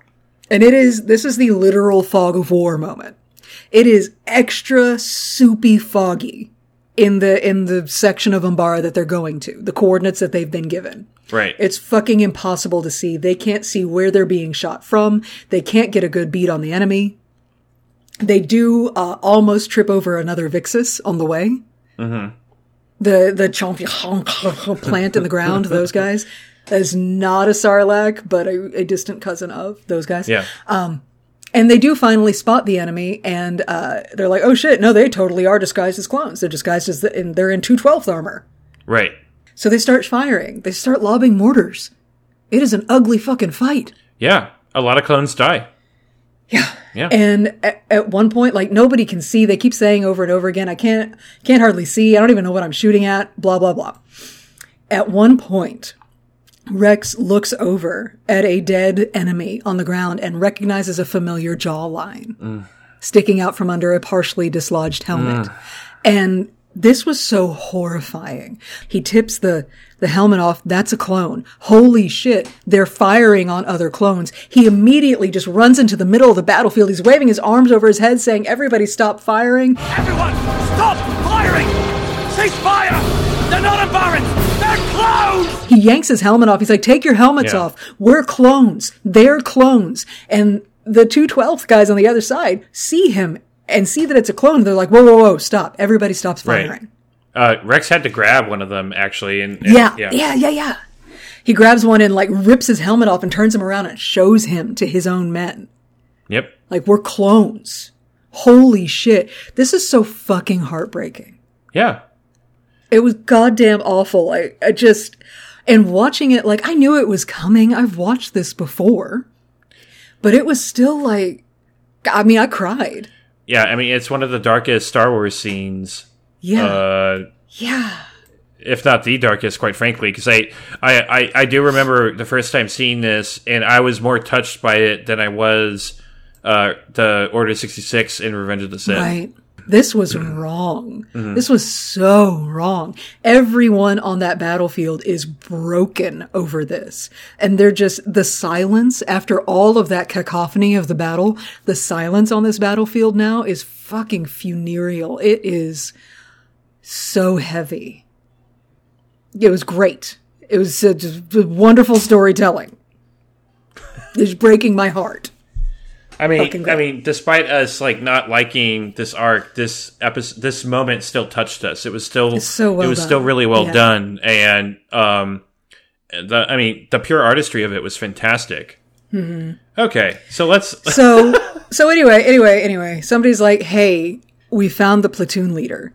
and it is this is the literal fog of war moment. It is extra soupy foggy in the in the section of Umbara that they're going to, the coordinates that they've been given.
Right,
It's fucking impossible to see. They can't see where they're being shot from. They can't get a good beat on the enemy. They do uh, almost trip over another Vixus on the way. Mm-hmm. The the champion [LAUGHS] plant in the ground. Those guys. is not a Sarlacc, but a, a distant cousin of those guys.
yeah,
And they do finally spot the enemy, and uh, they're like, "Oh shit! No, they totally are disguised as clones. They're disguised as the, in, they're in two twelfth armor."
right,
So they start firing. They start lobbing mortars. It is an ugly fucking fight.
yeah. A lot of clones die.
Yeah.
Yeah.
And at, at one point, like nobody can see. They keep saying over and over again, I can't, can't hardly see. I don't even know what I'm shooting at. Blah, blah, blah. At one point, Rex looks over at a dead enemy on the ground and recognizes a familiar jawline mm. sticking out from under a partially dislodged helmet. Mm. And this was so horrifying. He tips the, the helmet off. That's a clone. Holy shit. They're firing on other clones. He immediately just runs into the middle of the battlefield. He's waving his arms over his head saying, everybody stop firing.
Everyone, stop firing! Cease fire! They're not Barons! They're clones!
He yanks his helmet off. He's like, take your helmets
Yeah.
off. We're clones. They're clones. And the two twelfth guys on the other side see him and see that it's a clone. They're like, whoa, whoa, whoa, stop. Everybody stops
Right.
firing.
Uh, Rex had to grab one of them actually, and, and-
Yeah, yeah, yeah, yeah, He grabs one and like rips his helmet off and turns him around and shows him to his own men.
yep,
Like, we're clones. Holy shit. This is so fucking heartbreaking.
yeah,
It was goddamn awful. I, I just, and watching it, like, I knew it was coming. I've watched this before, but it was still like, I mean, I cried.
Yeah. I mean, it's one of the darkest Star Wars scenes.
Yeah.
Uh,
yeah.
if not the darkest, quite frankly, because I, I, I, I do remember the first time seeing this, and I was more touched by it than I was uh, the Order sixty six in Revenge of the Sith.
Right. This was wrong. This was so wrong. Everyone on that battlefield is broken over this. And they're just, the silence after all of that cacophony of the battle, the silence on this battlefield now is fucking funereal. It is so heavy. It was great. It was uh, just wonderful storytelling. It's breaking my heart.
I mean,
Fucking
I mean, despite us like not liking this arc, this episode, this moment still touched us. It was still,
It's so well
it was
done.
still really well
Yeah.
done, and um, the, I mean, the pure artistry of it was fantastic. Mm-hmm. Okay, so let's. [LAUGHS]
So, [LAUGHS] so anyway, anyway, anyway, somebody's like, "Hey, we found the platoon leader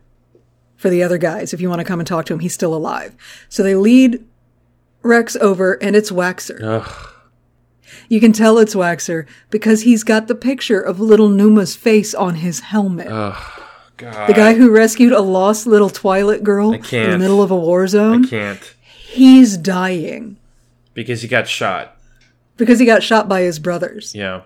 for the other guys. If you want to come and talk to him, he's still alive." So they lead Rex over, and it's Waxer. You can tell it's Waxer because he's got the picture of little Numa's face on his helmet.
God,
the guy who rescued a lost little Twi'lek girl in the middle of a war zone.
I can't
He's dying
because he got shot.
because he got shot by his brothers.
Yeah,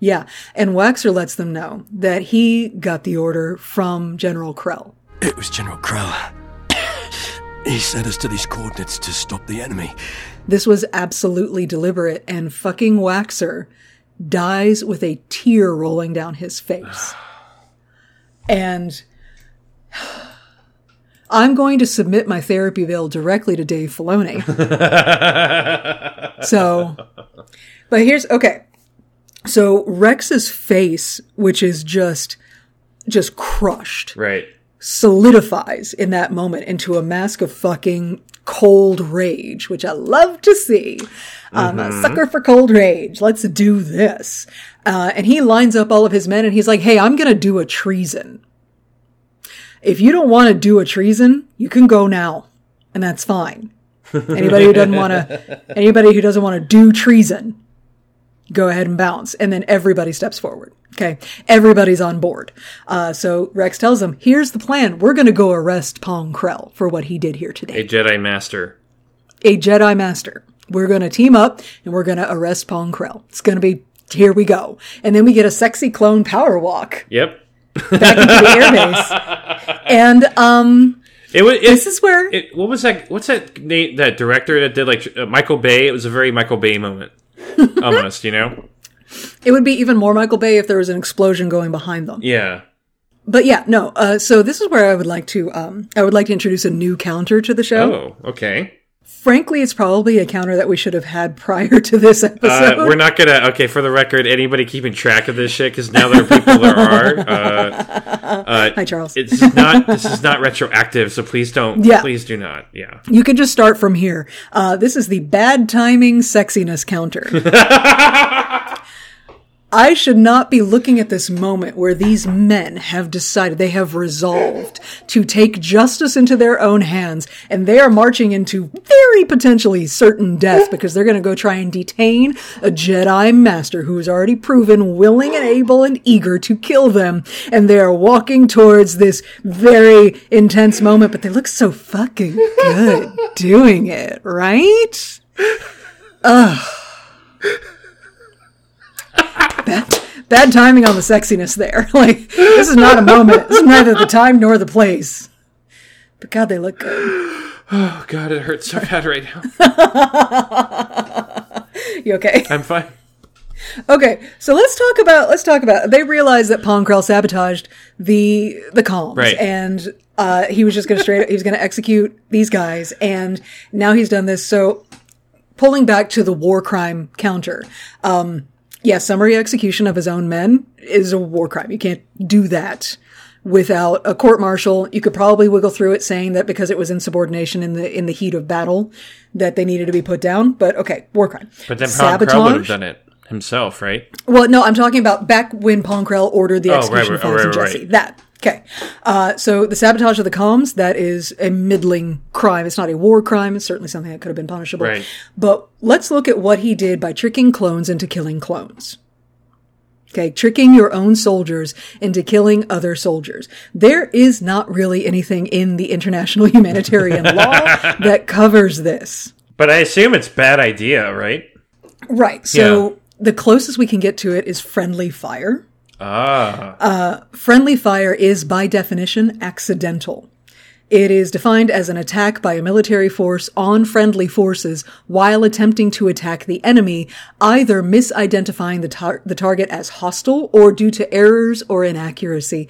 Yeah, and Waxer lets them know that he got the order from General Krell.
It was General Krell. [COUGHS] he sent us to these coordinates to stop the enemy.
This was absolutely deliberate, and fucking Waxer dies with a tear rolling down his face. And I'm going to submit my therapy bill directly to Dave Filoni. [LAUGHS] so, but here's okay. So Rex's face, which is just just crushed,
right.
solidifies in that moment into a mask of fucking cold rage, which I love to see. I'm a sucker for cold rage. Let's do this. Uh, and he lines up all of his men and he's like, Hey, I'm going to do a treason. If you don't want to do a treason, you can go now. And that's fine. Anybody who doesn't want to, [LAUGHS] anybody who doesn't want to do treason, go ahead and bounce. And then everybody steps forward. Okay. Everybody's on board. Uh, so Rex tells them, here's the plan. We're going to go arrest Pong Krell for what he did here today.
A Jedi Master.
A Jedi Master. We're going to team up and we're going to arrest Pong Krell. It's going to be, here we go. And then we get a sexy clone power walk
Yep.
back into the airbase. [LAUGHS] And, um,
It was. It,
this is where,
It, what was that? What's that name? That director that did like uh, Michael Bay? It was a very Michael Bay moment, [LAUGHS] almost. You know?
It would be even more Michael Bay if there was an explosion going behind them.
Yeah.
But yeah, no. Uh, so this is where I would like to, um, I would like to introduce a new counter to the show.
Oh, okay.
Frankly, it's probably a counter that we should have had prior to this
Uh,
episode.
we're not gonna. Okay, for the record, anybody keeping track of this shit because now there are people there are. [LAUGHS] Uh,
Hi, Charles.
it's not. This is not retroactive, so please don't.
Yeah.
Please do not. Yeah.
You can just start from here. Uh, this is the bad timing sexiness counter. [LAUGHS] I should not be looking at this moment where these men have decided, they have resolved to take justice into their own hands, and they are marching into very potentially certain death because they're going to go try and detain a Jedi Master who is already proven willing and able and eager to kill them. And they are walking towards this very intense moment, but they look so fucking good [LAUGHS] doing it, right? Bad, bad timing on the sexiness there. [LAUGHS] Like, this is not a moment. It's neither the time nor the place. But God, they look good.
Oh God, it hurts so bad right now. [LAUGHS]
You okay?
I'm fine.
Okay, so let's talk about let's talk about. They realized that Pong Krell sabotaged the the comms,
Right.
and uh, he was just going to straight. he was going to execute these guys, and now he's done this. So, pulling back to the war crime counter, um, yeah, summary execution of his own men is a war crime. You can't do that without a court martial. You could probably wiggle through it, saying that because it was insubordination in the in the heat of battle, that they needed to be put down. But okay, war crime.
But then Krell would have done it himself, right?
Well, no, I'm talking about back when Pong Krell ordered the
Oh, right,
execution
right,
of Fox
right,
and Jesse.
right.
That. Okay. Uh, so the sabotage of the comms, that is a middling crime. It's not a war crime. It's certainly something that could have been punishable.
Right.
But let's look at what he did by tricking clones into killing clones. Okay, tricking your own soldiers into killing other soldiers. There is not really anything in the international [LAUGHS] humanitarian law [LAUGHS] that covers this.
But I assume it's bad idea, right?
Right. So
Yeah.
the closest we can get to it is friendly fire.
Ah,
Friendly fire is, by definition, accidental. It is defined as an attack by a military force on friendly forces while attempting to attack the enemy, either misidentifying the, tar- the target as hostile or due to errors or inaccuracy.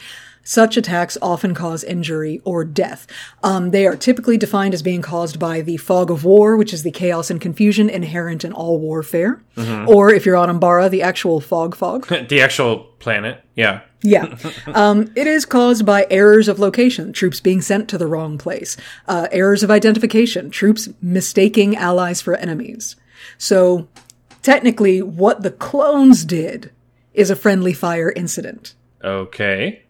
Such attacks often cause injury or death. Um, they are typically defined as being caused by the fog of war, which is the chaos and confusion inherent in all warfare. Or if you're on Umbara, the actual fog fog. [LAUGHS]
the actual planet. Yeah.
Yeah. [LAUGHS] Um, it is caused by errors of location, troops being sent to the wrong place, uh, errors of identification, troops mistaking allies for enemies. So, technically, what the clones did is a friendly fire incident.
Okay.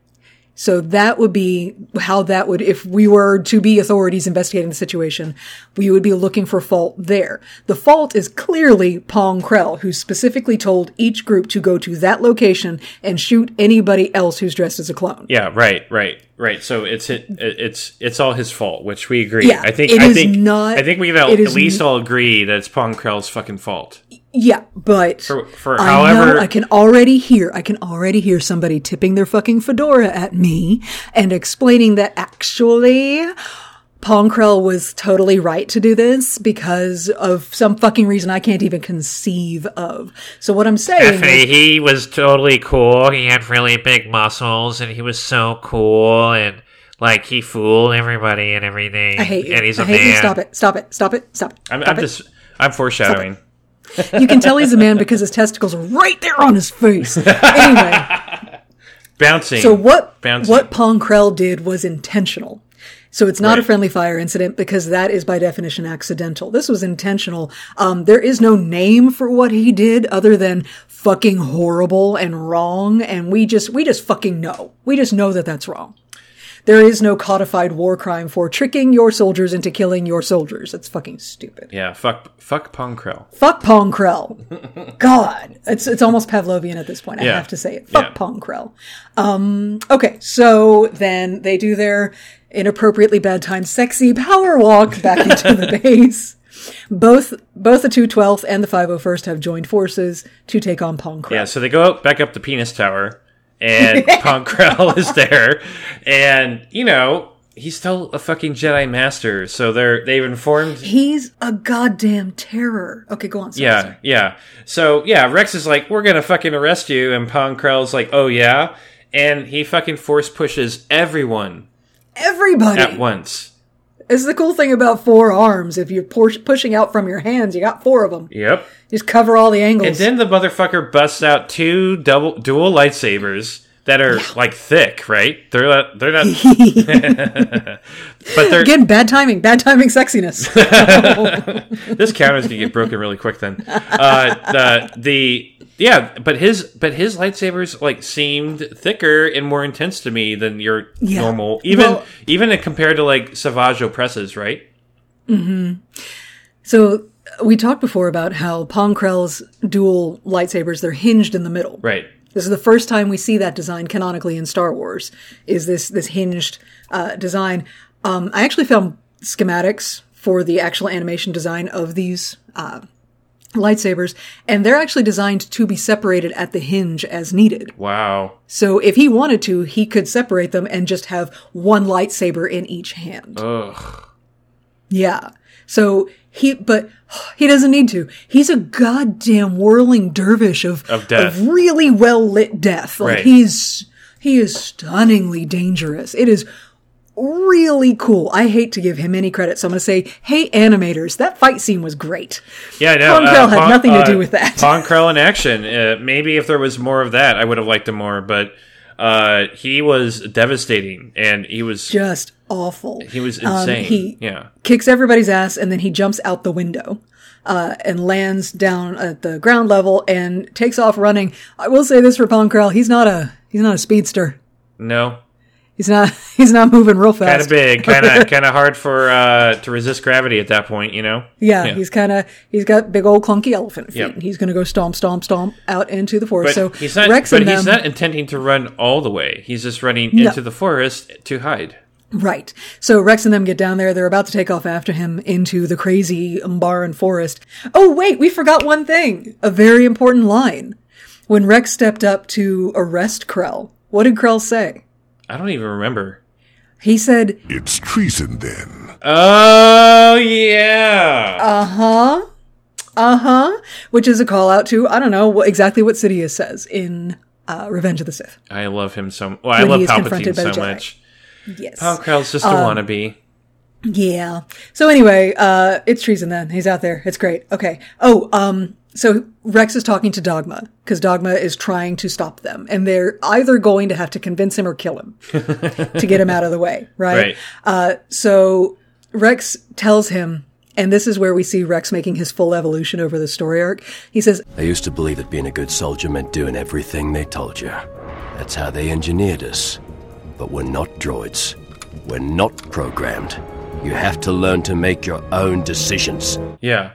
So that would be how that would, if we were to be authorities investigating the situation, we would be looking for fault there. The fault is clearly Pong Krell, who specifically told each group to go to that location and shoot anybody else who's dressed as a clone.
Yeah. Right. Right. Right. So it's it, it's it's all his fault, which we agree.
Yeah,
I think
it
I
is
think
not-
I think we can at least
n-
all agree that it's Pong Krell's fucking fault.
Yeah, but
For- for
I
however-
know I can already hear I can already hear somebody tipping their fucking fedora at me and explaining that actually Pong Krell was totally right to do this because of some fucking reason I can't even conceive of. So what I'm saying is,
he was totally cool. He had really big muscles, and he was so cool, and like he fooled everybody and everything.
I hate you.
And he's a
I hate
man.
you. Stop it. Stop it. Stop it. Stop it.
I'm,
Stop
I'm
it.
just I'm foreshadowing.
You can tell he's a man because his testicles are right there on his face. Anyway. [LAUGHS]
Bouncing.
So what
Bouncing.
what Pong Krell did was intentional. So it's not a friendly fire incident because that is by definition accidental. This was intentional. Um, there is no name for what he did other than fucking horrible and wrong. And we just, we just fucking know. We just know that that's wrong. There is no codified war crime for tricking your soldiers into killing your soldiers. That's fucking stupid.
Yeah, fuck, fuck Pong Krell.
Fuck Pong Krell. [LAUGHS] God, it's it's almost Pavlovian at this point. I
Yeah.
have to say it. Fuck
Yeah.
Pong Krell. Um, okay, so then they do their inappropriately bad timed sexy power walk back [LAUGHS] into the base. Both both the 212th and the 501st have joined forces to take on Pong Krell.
Yeah, so they go up, back up the penis tower, and [LAUGHS] Pong Krell is there, and you know he's still a fucking Jedi Master. So they're they've informed.
He's a goddamn terror. Okay, go on. Sorry,
Yeah,
sorry.
yeah. So yeah, Rex is like, "We're gonna fucking arrest you," and Pong Krell's like, "Oh yeah," and he fucking force pushes everyone
Everybody.
at once.
It's the cool thing about four arms. If you're push- pushing out from your hands, you got four of them.
Yep.
Just cover all the angles.
And then the motherfucker busts out two double dual lightsabers that are like thick, right? They're not. They're not. [LAUGHS] [LAUGHS] but they're
Again, bad timing, bad timing sexiness. [LAUGHS]
this counter's gonna get broken really quick. Then uh, the the yeah, but his but his lightsabers like seemed thicker and more intense to me than your
Yeah.
normal, even
Well-
even compared to like Savage Opress's, right? Hmm.
So we talked before about how Pong Krell's dual lightsabers, they're hinged in the middle.
Right.
This is the first time we see that design canonically in Star Wars. Is this this hinged uh, design? Um, I actually found schematics for the actual animation design of these uh, lightsabers, and they're actually designed to be separated at the hinge as needed.
Wow.
So if he wanted to, he could separate them and just have one lightsaber in each hand.
Ugh.
Yeah. So he, but he doesn't need to. He's a goddamn whirling dervish of,
Of death.
really well lit death. Like
Right.
he's, he is stunningly dangerous. It is really cool. I hate to give him any credit, so I'm going to say, hey, animators, that fight scene was great.
Yeah, I know.
Pong Krell had
Pon-
nothing to
uh,
do with that.
Pong Krell in action. Uh, maybe if there was more of that, I would have liked him more. But uh, he was devastating, and he was
Just awful.
he was
Um,
insane.
he
yeah.
kicks everybody's ass and then he jumps out the window uh, and lands down at the ground level and takes off running. I will say this for Pong Krell, he's not a he's not a speedster.
No,
He's not [LAUGHS] he's not moving real fast.
kind of big, kind of [LAUGHS] kind of hard for uh, to resist gravity at that point. You know.
Yeah,
Yeah.
he's kind of he's got big old clunky elephant feet.
Yep.
and He's going to go stomp stomp stomp out into the forest.
But
so
he's not.
Rex
but he's
them,
not intending to run all the way. He's just running
No.
into the forest to hide.
Right. So Rex and them get down there. They're about to take off after him into the crazy Umbaran forest. Oh, wait, we forgot one thing. A very important line. When Rex stepped up to arrest Krell, what did Krell say?
I don't even remember.
He said,
It's treason then.
Oh yeah.
uh huh, uh huh, which is a call out to, I don't know what, exactly what Sidious says in uh, Revenge of the Sith.
I love him so. Well, I love
he is
Palpatine so much.
Yes.
Pong Krell's just a
Um,
wannabe.
Yeah. So anyway, uh, it's treason then. He's out there. It's great. Okay. Oh, um, so Rex is talking to Dogma because Dogma is trying to stop them and they're either going to have to convince him or kill him to get him out of the way. [LAUGHS] Right.
Right.
Uh, so Rex tells him, and this is where we see Rex making his full evolution over the story arc. He says,
I used to believe that being a good soldier meant doing everything they told you. That's how they engineered us. But we're not droids. We're not programmed. You have to learn to make your own decisions.
Yeah.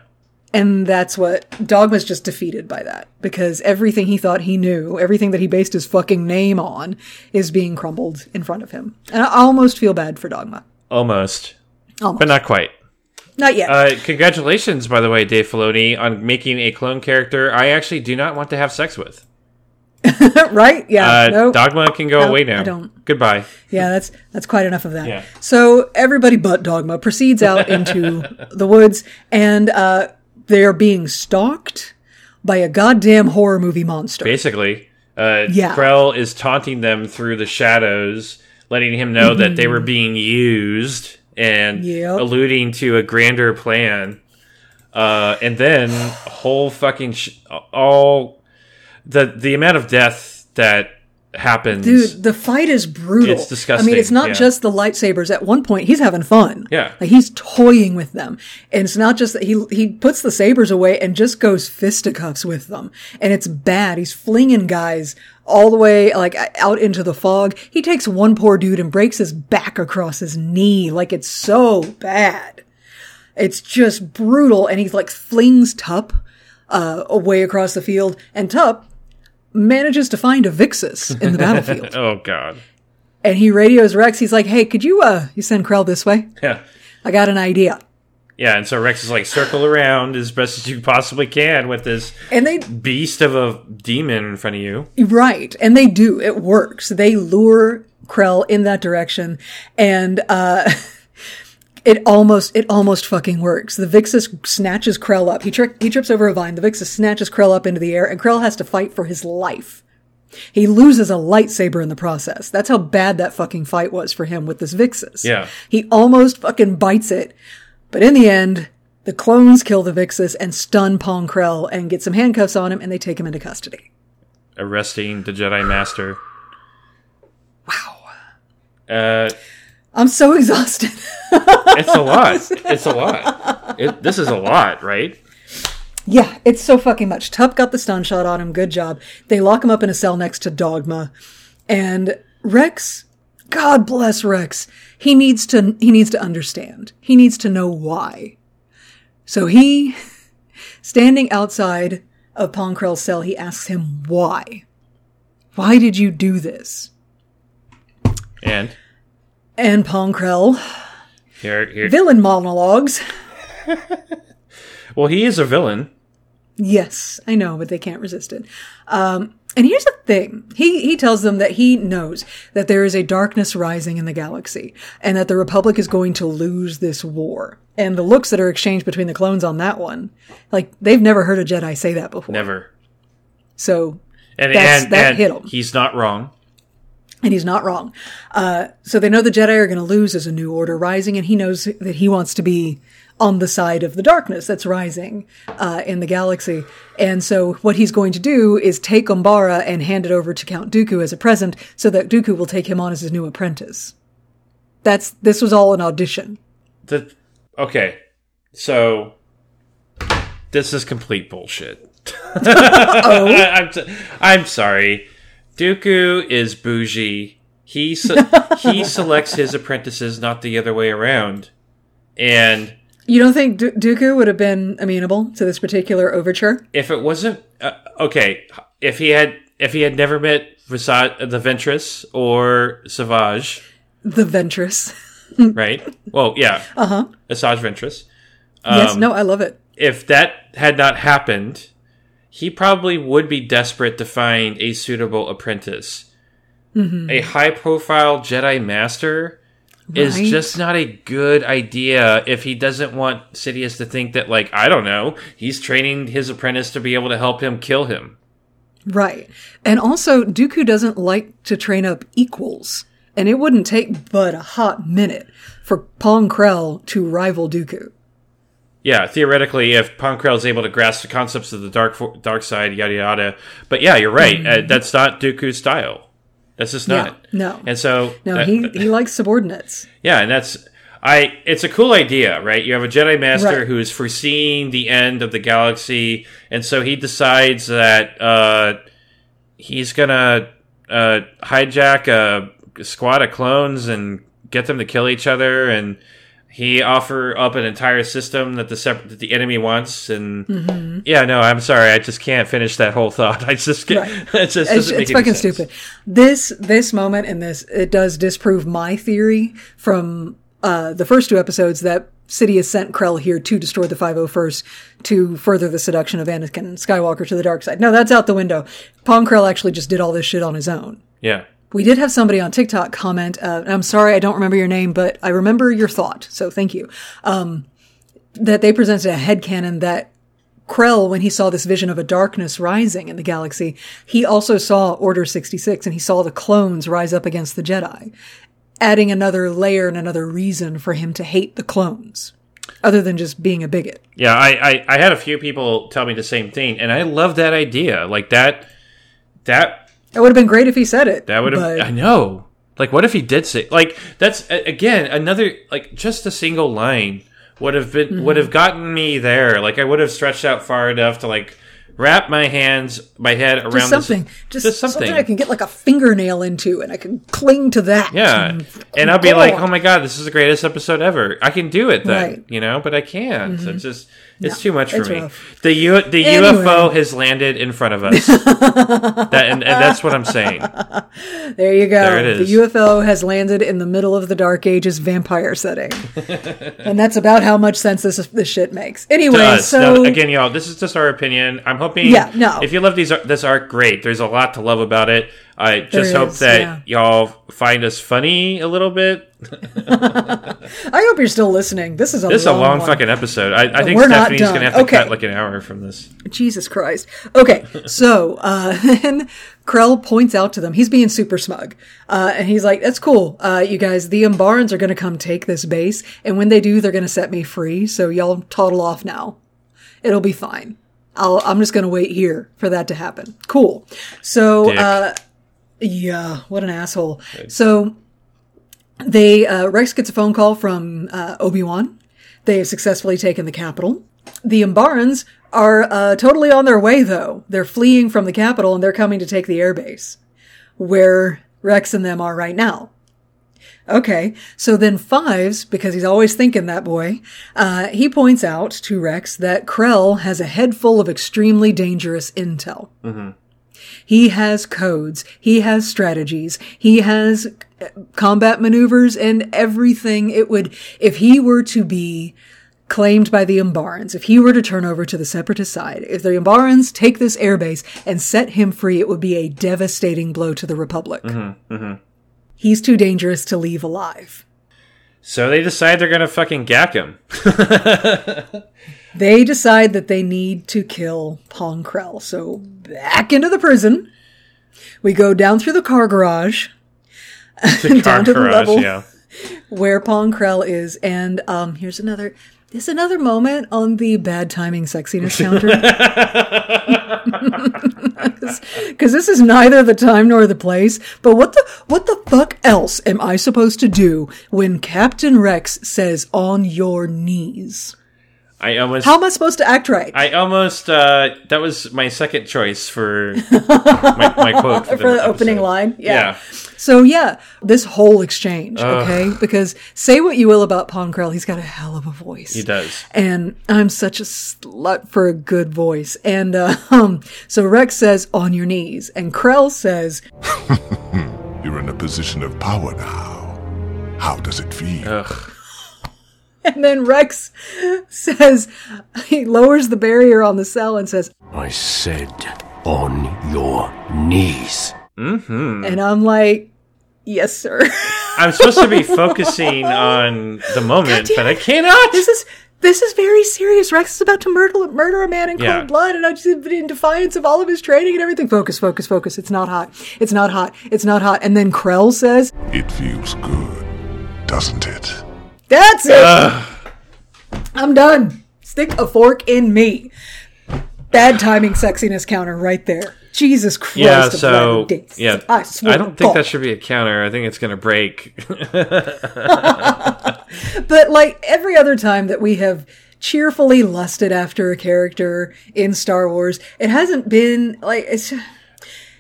And that's what Dogma's just defeated by that because everything he thought he knew, everything that he based his fucking name on, is being crumbled in front of him. And I almost feel bad for Dogma.
Almost.
Almost.
But not quite.
Not yet.
Uh, congratulations, by the way, Dave Filoni, on making a clone character I actually do not want to have sex with. [LAUGHS]
right? Yeah.
Uh,
nope.
Dogma can go
No,
away now.
I don't.
Goodbye.
Yeah, that's that's quite enough of that.
Yeah.
So everybody but Dogma proceeds out into [LAUGHS] the woods, and uh, they are being stalked by a goddamn horror movie monster.
Basically, uh,
Yeah.
Krell is taunting them through the shadows, letting him know that they were being used and
Yep.
alluding to a grander plan. Uh, and then whole fucking sh- all the the amount of death that happens.
Dude, the fight is brutal.
It's disgusting,
I mean, it's not
yeah.
just the lightsabers. At one point, he's having fun.
Yeah.
like he's toying with them, and it's not just that he he puts the sabers away and just goes fisticuffs with them, and it's bad. He's flinging guys all the way like out into the fog. He takes one poor dude and breaks his back across his knee. Like it's so bad. It's just brutal, and he like flings Tup uh, away across the field, and Tup manages to find a Vixus in the battlefield. [LAUGHS]
oh god.
And he radios Rex. He's like, "Hey, could you uh you send Krell this way?
Yeah.
I got an idea."
Yeah, and so Rex is like circle around as best as you possibly can with this
And they
beast of a demon in front of you.
right, and they do. It works. They lure Krell in that direction, and uh [LAUGHS] it almost it almost fucking works. The Vixus snatches Krell up. He tri- he trips over a vine. The Vixus snatches Krell up into the air, and Krell has to fight for his life. He loses a lightsaber in the process. That's how bad that fucking fight was for him with this Vixus.
Yeah.
He almost fucking bites it, but in the end, the clones kill the Vixus and stun Pong Krell and get some handcuffs on him, and they take him into custody.
Arresting the Jedi Master. Wow. Uh
I'm so [LAUGHS] exhausted.
it's a lot. It's a lot. It, this is a lot, right?
Yeah, it's so fucking much. Tup got the stun shot on him. Good job. They lock him up in a cell next to Dogma. And Rex, God bless Rex. He needs to, he needs to understand. He needs to know why. So he, [LAUGHS] standing outside of Pong Krell's cell, he asks him why. Why did you do this?
And
And Pong Krell,
here, here.
villain monologues. [LAUGHS]
Well, he is a villain.
Yes, I know, but they can't resist it. Um, and here's the thing. He, he tells them that he knows that there is a darkness rising in the galaxy and that the Republic is going to lose this war. And the looks that are exchanged between the clones on that one, like, they've never heard a Jedi say that before.
Never.
So,
And,
That's-
and,
that
and
hit him.
he's not wrong.
And he's not wrong. Uh, so they know the Jedi are going to lose as a new order rising, and he knows that he wants to be on the side of the darkness that's rising uh, in the galaxy. And so what he's going to do is take Umbara and hand it over to Count Dooku as a present, so that Dooku will take him on as his new apprentice. That's this was all an audition.
The, okay. So, this is complete bullshit. [LAUGHS]
Oh,
I'm, t- I'm sorry. Dooku is bougie. He se- [LAUGHS] he selects his apprentices, not the other way around. And
you don't think D- Dooku would have been amenable to this particular overture?
if it wasn't uh, okay, if he had if he had never met Visa- the Ventress or Savage,
The Ventress. [LAUGHS]
right? Well, yeah, uh huh. Asajj Ventress.
yes, no, I love it.
If that had not happened, he probably would be desperate to find a suitable apprentice. Mm-hmm. A high profile Jedi Master is just not a good idea if he doesn't want Sidious to think that, like, I don't know, he's training his apprentice to be able to help him kill him.
Right. And also, Dooku doesn't like to train up equals. And it wouldn't take but a hot minute for Pong Krell to rival Dooku.
Yeah, theoretically, if Pong Krell is able to grasp the concepts of the dark dark side, yada yada. But yeah, you're right. Uh, that's not Dooku's style. That's just not.
Mm-hmm. Yeah, no.
And so,
No,
uh,
he, he likes subordinates.
yeah, and that's I. It's a cool idea, right? You have a Jedi Master
Right.
who's foreseeing the end of the galaxy, and so he decides that uh, he's gonna uh, hijack a squad of clones and get them to kill each other and he offer up an entire system that the sep- that the enemy wants and
Mm-hmm.
yeah no i'm sorry i just can't finish that whole thought [LAUGHS] i just can't [LAUGHS] it just
It's, it's fucking
sense.
stupid. This this moment in this it does disprove my theory from uh, the first two episodes that Sidious sent Krell here to destroy the 501st to further the seduction of Anakin Skywalker to the dark side. No, that's out the window. Pong Krell actually just did all this shit on his own.
yeah
We did have somebody on TikTok comment. Uh, I'm sorry, I don't remember your name, but I remember your thought. So thank you. Um, that they presented a headcanon that Krell, when he saw this vision of a darkness rising in the galaxy, he also saw Order 66 and he saw the clones rise up against the Jedi, adding another layer and another reason for him to hate the clones, other than just being a bigot.
yeah I, I i had a few people tell me the same thing and i love that idea like that that
It would have been great if he said it.
That would have.
but-
I know. Like, what if he did say? Like, that's again another like just a single line would have been
Mm-hmm.
would have gotten me there. Like, I would have stretched out far enough to like wrap my hands, my head around
just something,
This,
just,
just
something.
something.
I can get like a fingernail into, and I can cling to that.
yeah,
And-
and I'll be like, "Oh my god, this is the greatest episode ever!" I can do it then,
Right. Mm-hmm.
you know, but I can't. It's just it's
No,
too much for me.
rough.
The U- the
Anyway.
UFO has landed in front of us. [LAUGHS] that and, and that's what I'm saying.
There you go.
There it is.
The UFO has landed in the middle of the Dark Ages vampire setting, [LAUGHS] and that's about how much sense this this shit makes. Anyway, so
Now, again, y'all, this is just our opinion. I'm hoping.
Yeah, no.
If you love these this arc, great. There's a lot to love about it. I just hope
is,
that
yeah.
y'all find us funny a little bit. [LAUGHS]
I hope you're still listening. This is a
This is a long
one.
fucking episode. I, I think Stephanie's gonna have to
Okay.
cut like an hour from this.
Jesus Christ. Okay, [LAUGHS] so uh, [LAUGHS] then Krell points out to them, he's being super smug. Uh, and he's like, that's cool. Uh, you guys, the Umbarans are to come take this base. And when they do, they're to set me free. So y'all toddle off now. It'll be fine. I'll, I'm just going to wait here for that to happen. Cool. So, uh, yeah, what an asshole. So they, uh, Rex gets a phone call from, uh, Obi-Wan. They have successfully taken the capital. The Umbarans are uh, totally on their way, though. They're fleeing from the capital and they're coming to take the airbase, where Rex and them are right now. Okay, so then Fives, because he's always thinking that boy, uh, he points out to Rex that Krell has a head full of extremely dangerous intel. He has codes. He has strategies. He has uh, combat maneuvers and everything. It would, if he were to be claimed by the Umbarans, if he were to turn over to the Separatist side, if the Umbarans take this airbase and set him free, it would be a devastating blow to the Republic. He's too dangerous to leave alive.
So they decide they're gonna fucking gack him. [LAUGHS]
They decide that they need to kill Pong Krell. So back into the prison. We go down through the car garage.
The [LAUGHS] car
Down to the
garage,
level.
yeah.
where Pong Krell is. And um, here's another. There's another moment on the bad timing sexiness counter. [LAUGHS] [LAUGHS] Because this is neither the time nor the place. But what the what the fuck else am I supposed to do when Captain Rex says "on your knees"?
I almost
How am I supposed to act right?
I almost uh that was my second choice for my, my [LAUGHS] quote for,
for the
episode.
opening line. Yeah.
Yeah.
So yeah, this whole exchange, okay? Because say what you will about Pong Krell, he's got a hell of a voice.
He does.
And I'm such a slut for a good voice. And uh, [LAUGHS] um, so Rex says, "On your knees," and Krell says, [LAUGHS]
You're in a position of power now. How does it feel?
Ugh. [LAUGHS]
and then Rex says, he lowers the barrier on the cell and says,
I said, on your knees. Mm-hmm.
and I'm like, "Yes, sir."
I'm supposed to be [LAUGHS] focusing on the moment, but I cannot.
this is this is very serious. Rex is about to murder murder a man in cold
Yeah.
blood, and I just in defiance of all of his training and everything. Focus, focus, focus. It's not hot. It's not hot. It's not hot. And then Krell says,
It feels good, doesn't it?
"That's it. I'm done. Stick a fork in me." Bad timing, sexiness counter right there. Jesus Christ!
yeah, so yeah,
I,
I don't think
God.
that should be a counter. I think it's gonna break. [LAUGHS] [LAUGHS]
But like every other time that we have cheerfully lusted after a character in Star Wars, it hasn't been like it's.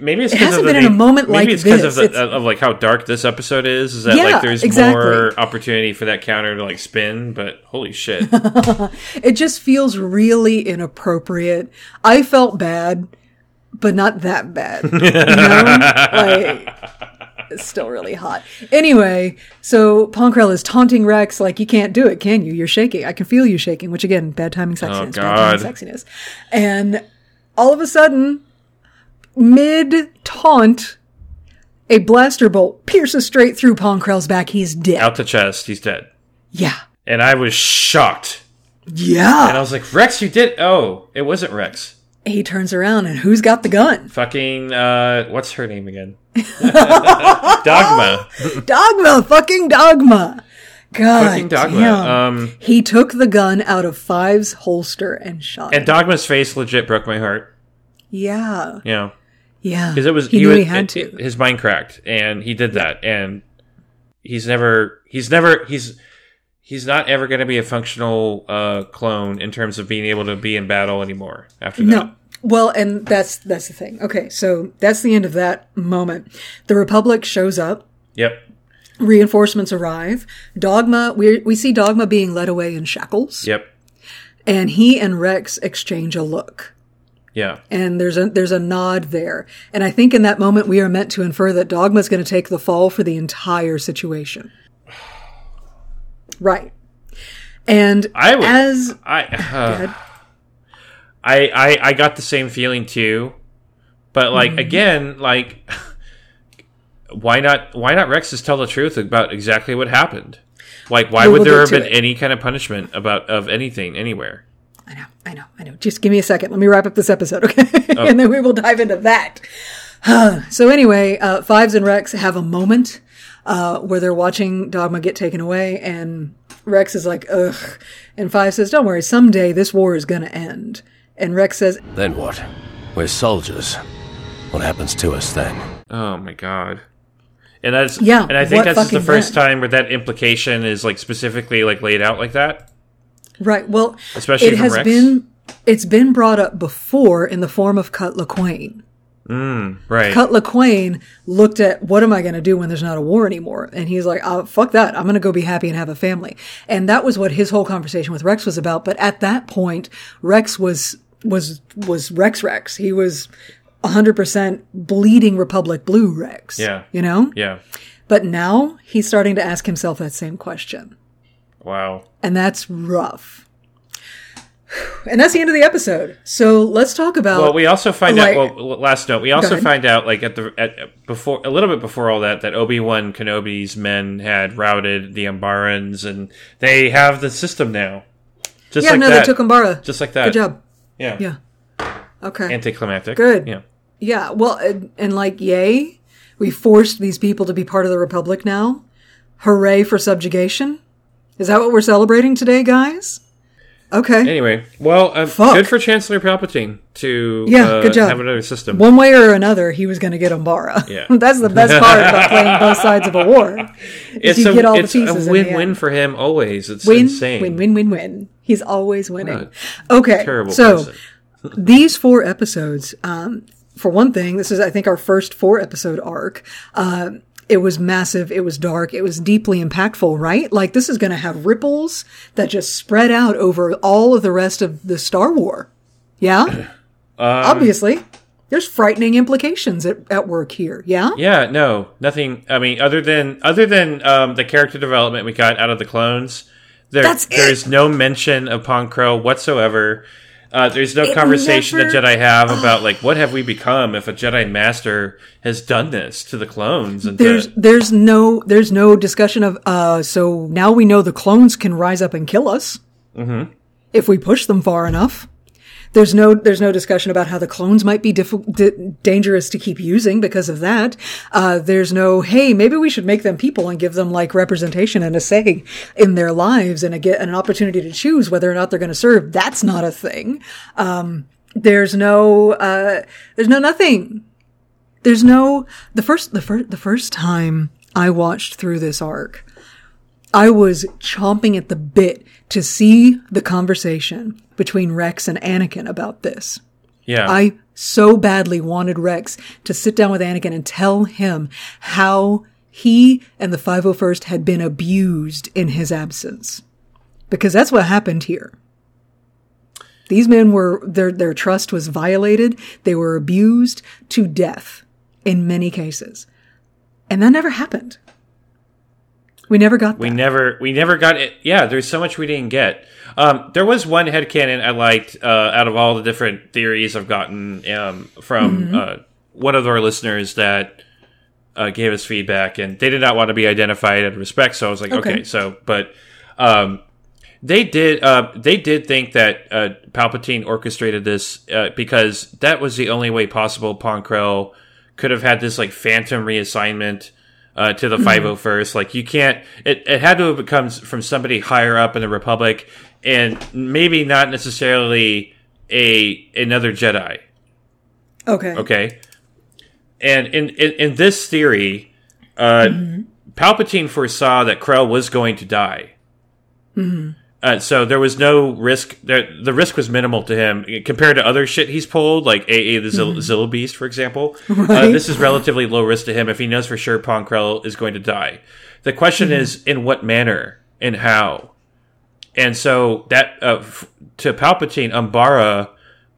Maybe it's
It hasn't
of the
been in a moment
maybe
like
it's because of the, of like how dark this episode is. Is that
Yeah,
like there's
exactly.
more opportunity for that counter to like spin? But holy shit! [LAUGHS]
It just feels really inappropriate. I felt bad, but not that bad. You know? [LAUGHS] like, it's still really hot. Anyway, so Pong Krell is taunting Rex like, you can't do it, can you? You're shaking. I can feel you shaking, which again, bad timing sexiness. Bad timing oh,
God.
sexiness. And all of a sudden, mid taunt, a blaster bolt pierces straight through Pong Krell's back. He's dead.
Out the chest, he's dead,
Yeah.
and I was shocked.
Yeah.
And I was like, Rex, you did? Oh, it wasn't Rex.
he turns around and who's got the gun?
Fucking uh, what's her name again? [LAUGHS] Dogma.
Dogma, fucking Dogma. God,
Fucking Dogma.
damn.
Um,
he took the gun out of Five's holster and shot.
and
him.
Dogma's face legit broke my heart.
yeah,
know,
Yeah,
because it was
he, knew
was-
he had
it-
to.
his mind cracked and he did that and he's never he's never he's he's not ever going to be a functional uh clone in terms of being able to be in battle anymore after that
No. Well, and that's that's the thing. Okay, so that's the end of that moment. The Republic shows up.
yep
Reinforcements arrive. Dogma, we we see Dogma being led away in shackles,
yep
and he and Rex exchange a look.
Yeah
And there's a there's a nod there. And I think in that moment we are meant to infer that Dogma's going to take the fall for the entire situation. Right. And
I would
as
I uh. I, I I got the same feeling too, but
Mm-hmm.
like again, like [LAUGHS] why not why not Rex just tell the truth about exactly what happened? Like why would
we'll
there have been
it.
any kind of punishment about of anything anywhere?
I know, I know, I know. Just give me a second. Let me wrap up this episode, [LAUGHS] okay?
Oh.
and then we will dive into that. [SIGHS] so anyway, uh, Fives and Rex have a moment uh, where they're watching Dogma get taken away, and Rex is like, ugh. And Five says, don't worry, someday this war is going to end. And Rex says,
Then what? We're soldiers. What happens to us then?
Oh my god. And that's
Yeah,
and I think that's the first
then?
time where that implication is like specifically like laid out like that.
Right, well,
Especially
it has
Rex?
been, it's been brought up before in the form of Cut Lawquane.
Mm, right.
Cut Lawquane looked at what am I going to do when there's not a war anymore? And he's like, oh, fuck that. I'm going to go be happy and have a family. And that was what his whole conversation with Rex was about. But at that point, Rex was, was, was Rex Rex. He was 100% bleeding Republic Blue Rex.
Yeah.
You know?
yeah.
But now he's starting to ask himself that same question.
Wow.
And that's rough. And that's the end of the episode. So let's talk about.
Well, we also find
like-
out. Well, last note, we also find out, like at the at before a little bit before all that, that Obi Wan Kenobi's men had routed the Umbarans, and they have the system now. Just
yeah,
like
no,
that.
they took Umbara.
Just like that.
Good job.
Yeah.
Yeah. Okay.
Anticlimactic.
Good.
Yeah.
Yeah, well, and, and like, yay, we forced these people to be part of the Republic now. Hooray for subjugation. Is that what we're celebrating today, guys? Okay.
Anyway, well, uh,
Fuck.
good for Chancellor Palpatine to
Yeah,
uh,
good job.
have another system.
One way or another, he was going to get Umbara.
Yeah. [LAUGHS]
That's the best part about [LAUGHS] playing both sides of a war.
it's
you
a,
get all the pieces
a win-win for him always. It's
Win,
insane.
win, win, win, win. He's always winning. Okay.
Terrible
so, [LAUGHS] these four episodes, um, for one thing, this is, I think, our first four episode arc. Uh, it was massive. It was dark. It was deeply impactful, right? Like this is going to have ripples that just spread out over all of the rest of the Star War. Yeah. [CLEARS THROAT]
Um,
Obviously, there's frightening implications at, at work here. Yeah.
Yeah, no, nothing. I mean, other than other than um, the character development we got out of the clones, there there's no mention of Pong Krell whatsoever. Uh, there's no
It
conversation
never-
that Jedi have [SIGHS] about like what have we become if a Jedi Master has done this to the clones and
There's
to,
there's no there's no discussion of uh so now we know the clones can rise up and kill us
Mm-hmm.
if we push them far enough. There's no there's no discussion about how the clones might be diff- di- dangerous to keep using because of that. Uh, there's no hey maybe we should make them people and give them like representation and a say in their lives and a, get an opportunity to choose whether or not they're going to serve. That's not a thing. Um, there's no uh, there's no nothing there's no the first the first the first time I watched through this arc, I was chomping at the bit to see the conversation between Rex and Anakin about this.
yeah,
I so badly wanted Rex to sit down with Anakin and tell him how he and the 501st had been abused in his absence. Because that's what happened here. These men were, their, their trust was violated. They were abused to death in many cases. And that never happened. We never got that.
we never we never got it. Yeah, there's so much we didn't get. Um, there was one headcanon I liked uh, out of all the different theories I've gotten um, from
Mm-hmm.
uh, one of our listeners that uh, gave us feedback, and they did not want to be identified out of respect. So I was like, okay,
Okay.
so but um, they did uh, they did think that uh, Palpatine orchestrated this uh, because that was the only way possible. Pong Krell could have had this like phantom reassignment uh, to the 501st. Like you can't. It, it had to have become from somebody higher up in the Republic, and maybe not necessarily a another Jedi.
okay.
Okay. and in, in in this theory, uh, Palpatine foresaw that Krell was going to die. Uh, so there was no risk. There, the risk was minimal to him compared to other shit he's pulled, like AA the Zill- Zillo Beast, for example. Uh, this is relatively low risk to him if he knows for sure Pong Krell is going to die. The question is, in what manner and how? And so that uh, f- to Palpatine, Umbara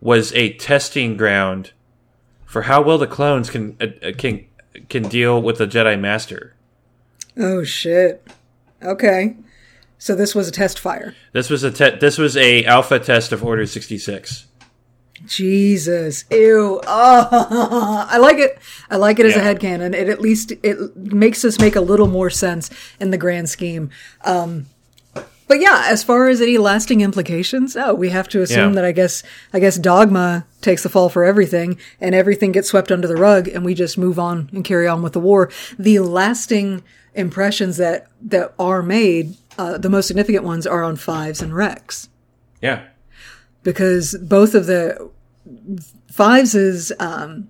was a testing ground for how well the clones can uh, uh, can can deal with the Jedi Master.
Oh shit. Okay. So this was a test fire.
This was a te- this was a alpha test of Order sixty six.
Jesus. Ew. Oh, I like it. I like it as
Yeah.
a headcanon. It at least it makes us make a little more sense in the grand scheme. Um but yeah, as far as any lasting implications, oh, we have to assume
Yeah.
that I guess I guess dogma takes the fall for everything and everything gets swept under the rug and we just move on and carry on with the war. The lasting impressions that that are made, uh, the most significant ones are on Fives and Rex
Yeah,
because both of the Fives is um,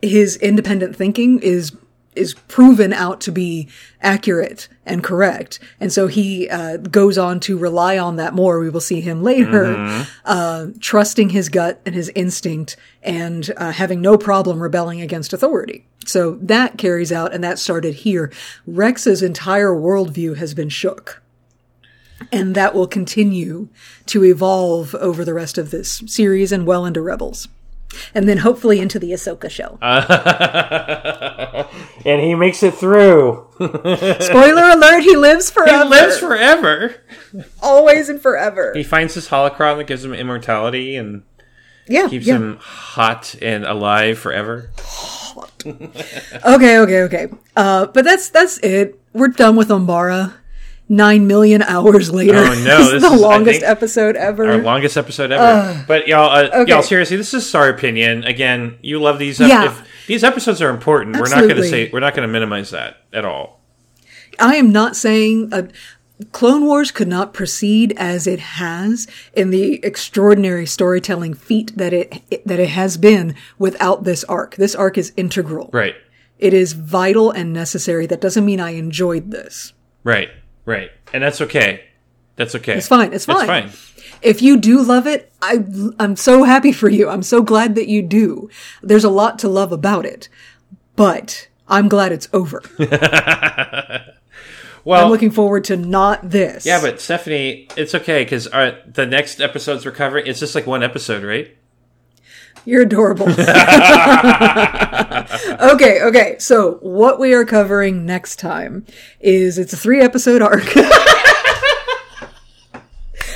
his independent thinking is is proven out to be accurate and correct, and so he uh, goes on to rely on that more. We will see him later, uh, trusting his gut and his instinct, and uh, having no problem rebelling against authority. So that carries out, and that started here. Rex's entire worldview has been shook and that will continue to evolve over the rest of this series and well into Rebels. And then hopefully into the Ahsoka show. [LAUGHS]
and he makes it through. [LAUGHS]
Spoiler alert, he lives forever.
He lives forever.
always and forever.
He finds his holocron that gives him immortality and
yeah.
keeps
yeah.
him hot and alive forever. [LAUGHS]
Okay, okay, okay. Uh, but that's that's it. We're done with Umbara. Nine million hours later.
Oh, no,
this, [LAUGHS]
this
is the longest episode ever.
Our longest episode ever. but y'all, uh,
okay.
y'all, seriously, this is our opinion. Again, you love these.
Yeah.
If these episodes are important, Absolutely. we're not going to say we're not going to minimize that at all.
I am not saying uh, Clone Wars could not proceed as it has in the extraordinary storytelling feat that it, it that it has been without this arc. This arc is integral.
Right.
It is vital and necessary. That doesn't mean I enjoyed this.
Right. Right. And that's okay. That's okay.
It's fine. It's fine.
It's fine.
If you do love it, I I'm so happy for you. I'm so glad that you do. There's a lot to love about it, but I'm glad it's over. [LAUGHS]
Well,
I'm looking forward to not this.
yeah, but Stephanie, it's okay because the next episodes we're it's just like one episode, right?
You're adorable. [LAUGHS] [LAUGHS] [LAUGHS] okay, okay. So what we are covering next time is it's a three episode arc. [LAUGHS]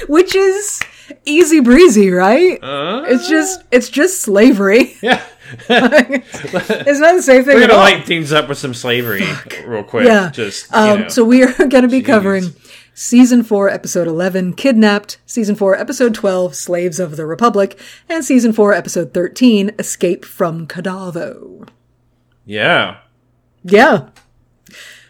Which is easy breezy, right? it's just it's just slavery. [LAUGHS]
Yeah.
It's not the same thing
We're gonna light things up with some slavery real quick.
yeah.
Just you
um,
know.
so we are going to be covering season 4 episode 11 Kidnapped, season 4 episode 12 Slaves of the Republic, and season 4 episode 13 Escape from Kadavo.
Yeah.
Yeah.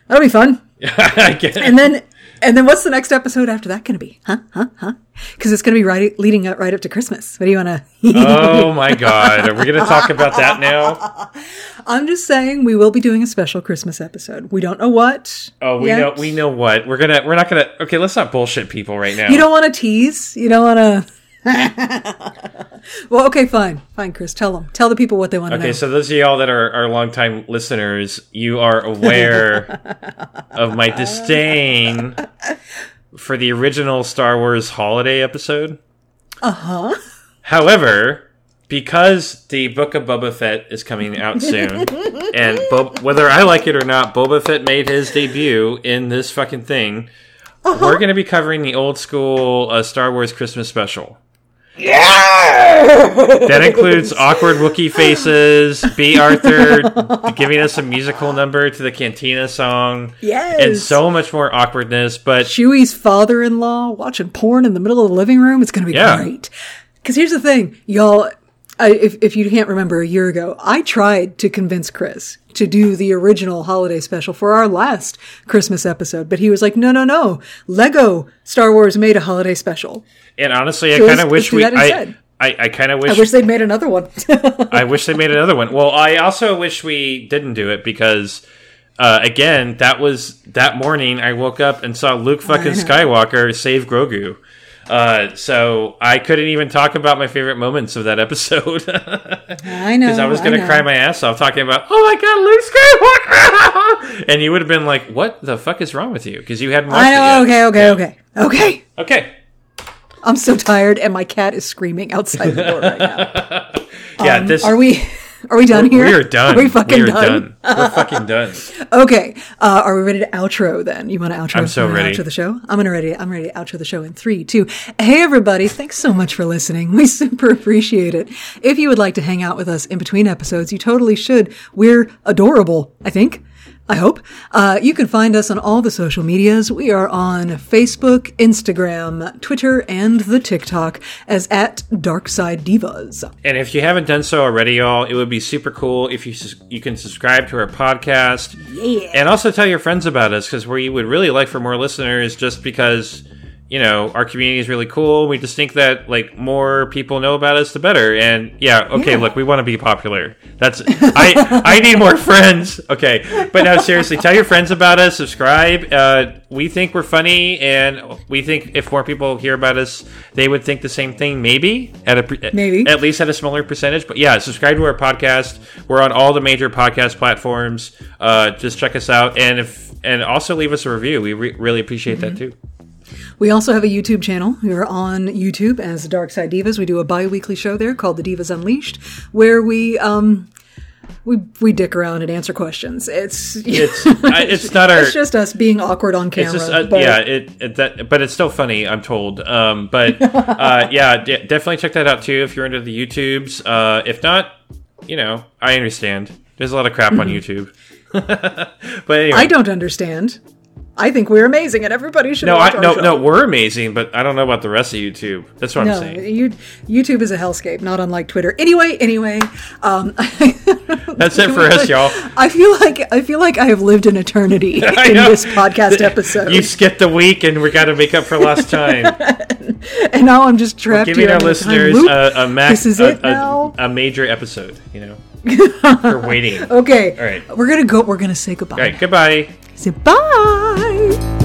That'll be fun. [LAUGHS]
I get it.
And then, and then what's the next episode after that going to be? Huh? Huh? Huh? Because it's going to be right, leading up right up to Christmas. What do you want to? [LAUGHS]
oh my god, are we gonna talk about that now? [LAUGHS]
I'm just saying we will be doing a special Christmas episode. We don't know what.
Oh, we
yet.
know we know what we're gonna. We're not gonna. Okay, let's not bullshit people right now.
You don't want to tease. You don't want to. [LAUGHS] well, okay, fine, fine, Chris. Tell them. Tell the people what they want to know.
Okay, so those of y'all that are, are longtime listeners, you are aware [LAUGHS] of my disdain for the original Star Wars holiday episode. Uh huh. However, because the Book of Boba Fett is coming out soon, [LAUGHS] and Bob, whether I like it or not, Boba Fett made his debut in this fucking thing. We're going to be covering the old school uh, Star Wars Christmas special. That includes [LAUGHS] awkward Wookie faces, Bea Arthur giving us a musical number to the Cantina song,
yes.
and so much more awkwardness. But
Chewie's father-in-law watching porn in the middle of the living room. It's going to be
Yeah.
great. Because here's the thing, y'all. I, if, if you can't remember a year ago, I tried to convince Chris to do the original holiday special for our last Christmas episode, but he was like, no, no, no. Lego Star Wars made a holiday special.
and honestly, I kind of wish we. I. I, I kind of wish.
I
wish
they'd made another one. [LAUGHS]
I wish they made another one. Well, I also wish we didn't do it because, uh, again, that was that morning. I woke up and saw Luke fucking. Skywalker save Grogu. Uh, so I couldn't even talk about my favorite moments of that episode [LAUGHS]
I know.
Because I was gonna cry my ass off talking about, oh my god, Luke Skywalker, [LAUGHS] and you would have been like, what the fuck is wrong with you? Because you hadn't watched
I know.
it yet.
Okay. Okay. Okay. Okay.
Okay.
I'm so tired, and my cat is screaming outside the door right now. [LAUGHS]
Yeah. this
Um, Are we? Are we done here?
We are done. [LAUGHS]
Are we fucking
are
done?
We're fucking done. [LAUGHS]
Okay. Uh, are we ready to outro then? You want to outro?
I'm so ready.
Outro the show. I'm gonna ready. I'm ready to outro the show in three, two. Hey everybody! Thanks so much for listening. We [LAUGHS] super appreciate it. If you would like to hang out with us in between episodes, you totally should. We're adorable. I think. I hope. Uh, you can find us on all the social medias. We are on Facebook, Instagram, Twitter, and the TikTok as at Darkside Divas.
And if you haven't done so already, y'all, it would be super cool if you sus- you can subscribe to our podcast.
Yeah.
And also tell your friends about us because we would really like for more listeners. Just because you know our community is really cool. We just think that like more people know about us, the better. And yeah, okay,
Yeah.
look, we want to be popular. That's I I need more [LAUGHS] friends. Okay, but no, seriously, tell your friends about us. Subscribe. Uh, we think we're funny, and we think if more people hear about us, they would think the same thing. Maybe at a
Maybe.
at least at a smaller percentage. But yeah, subscribe to our podcast. We're on all the major podcast platforms. Uh, just check us out, and if and also leave us a review. We re- really appreciate that too.
We also have a YouTube channel. We're on YouTube as the Dark Side Divas. We do a bi-weekly show there called The Divas Unleashed, where we um we we dick around and answer questions. It's [LAUGHS]
It's I, it's not our.
it's just us being awkward on camera.
It's just uh,
but-
yeah, it, it that, but it's still funny. I'm told. Um, but [LAUGHS] uh, yeah, d- definitely check that out too if you're into the YouTubes. Uh, if not, you know, I understand. There's a lot of crap on YouTube. [LAUGHS] but anyway,
I don't understand. I think we're amazing, and everybody should
no,
watch
I, no,
show.
no. We're amazing, but I don't know about the rest of YouTube. That's what
No,
I'm saying.
you, YouTube is a hellscape, not unlike Twitter. Anyway, anyway, um, [LAUGHS]
That's it for us, y'all.
I feel like I feel like I have lived an eternity [LAUGHS] in this podcast episode,
You skipped a week, and we got to make up for lost [LAUGHS] time.
and now I'm just trapped
Giving
here
our
in a time
listeners a, a max,
This is
a,
it now?
a major episode. You know, for waiting.
Okay,
All right.
we're gonna go. We're gonna say goodbye.
right, goodbye.
Say bye.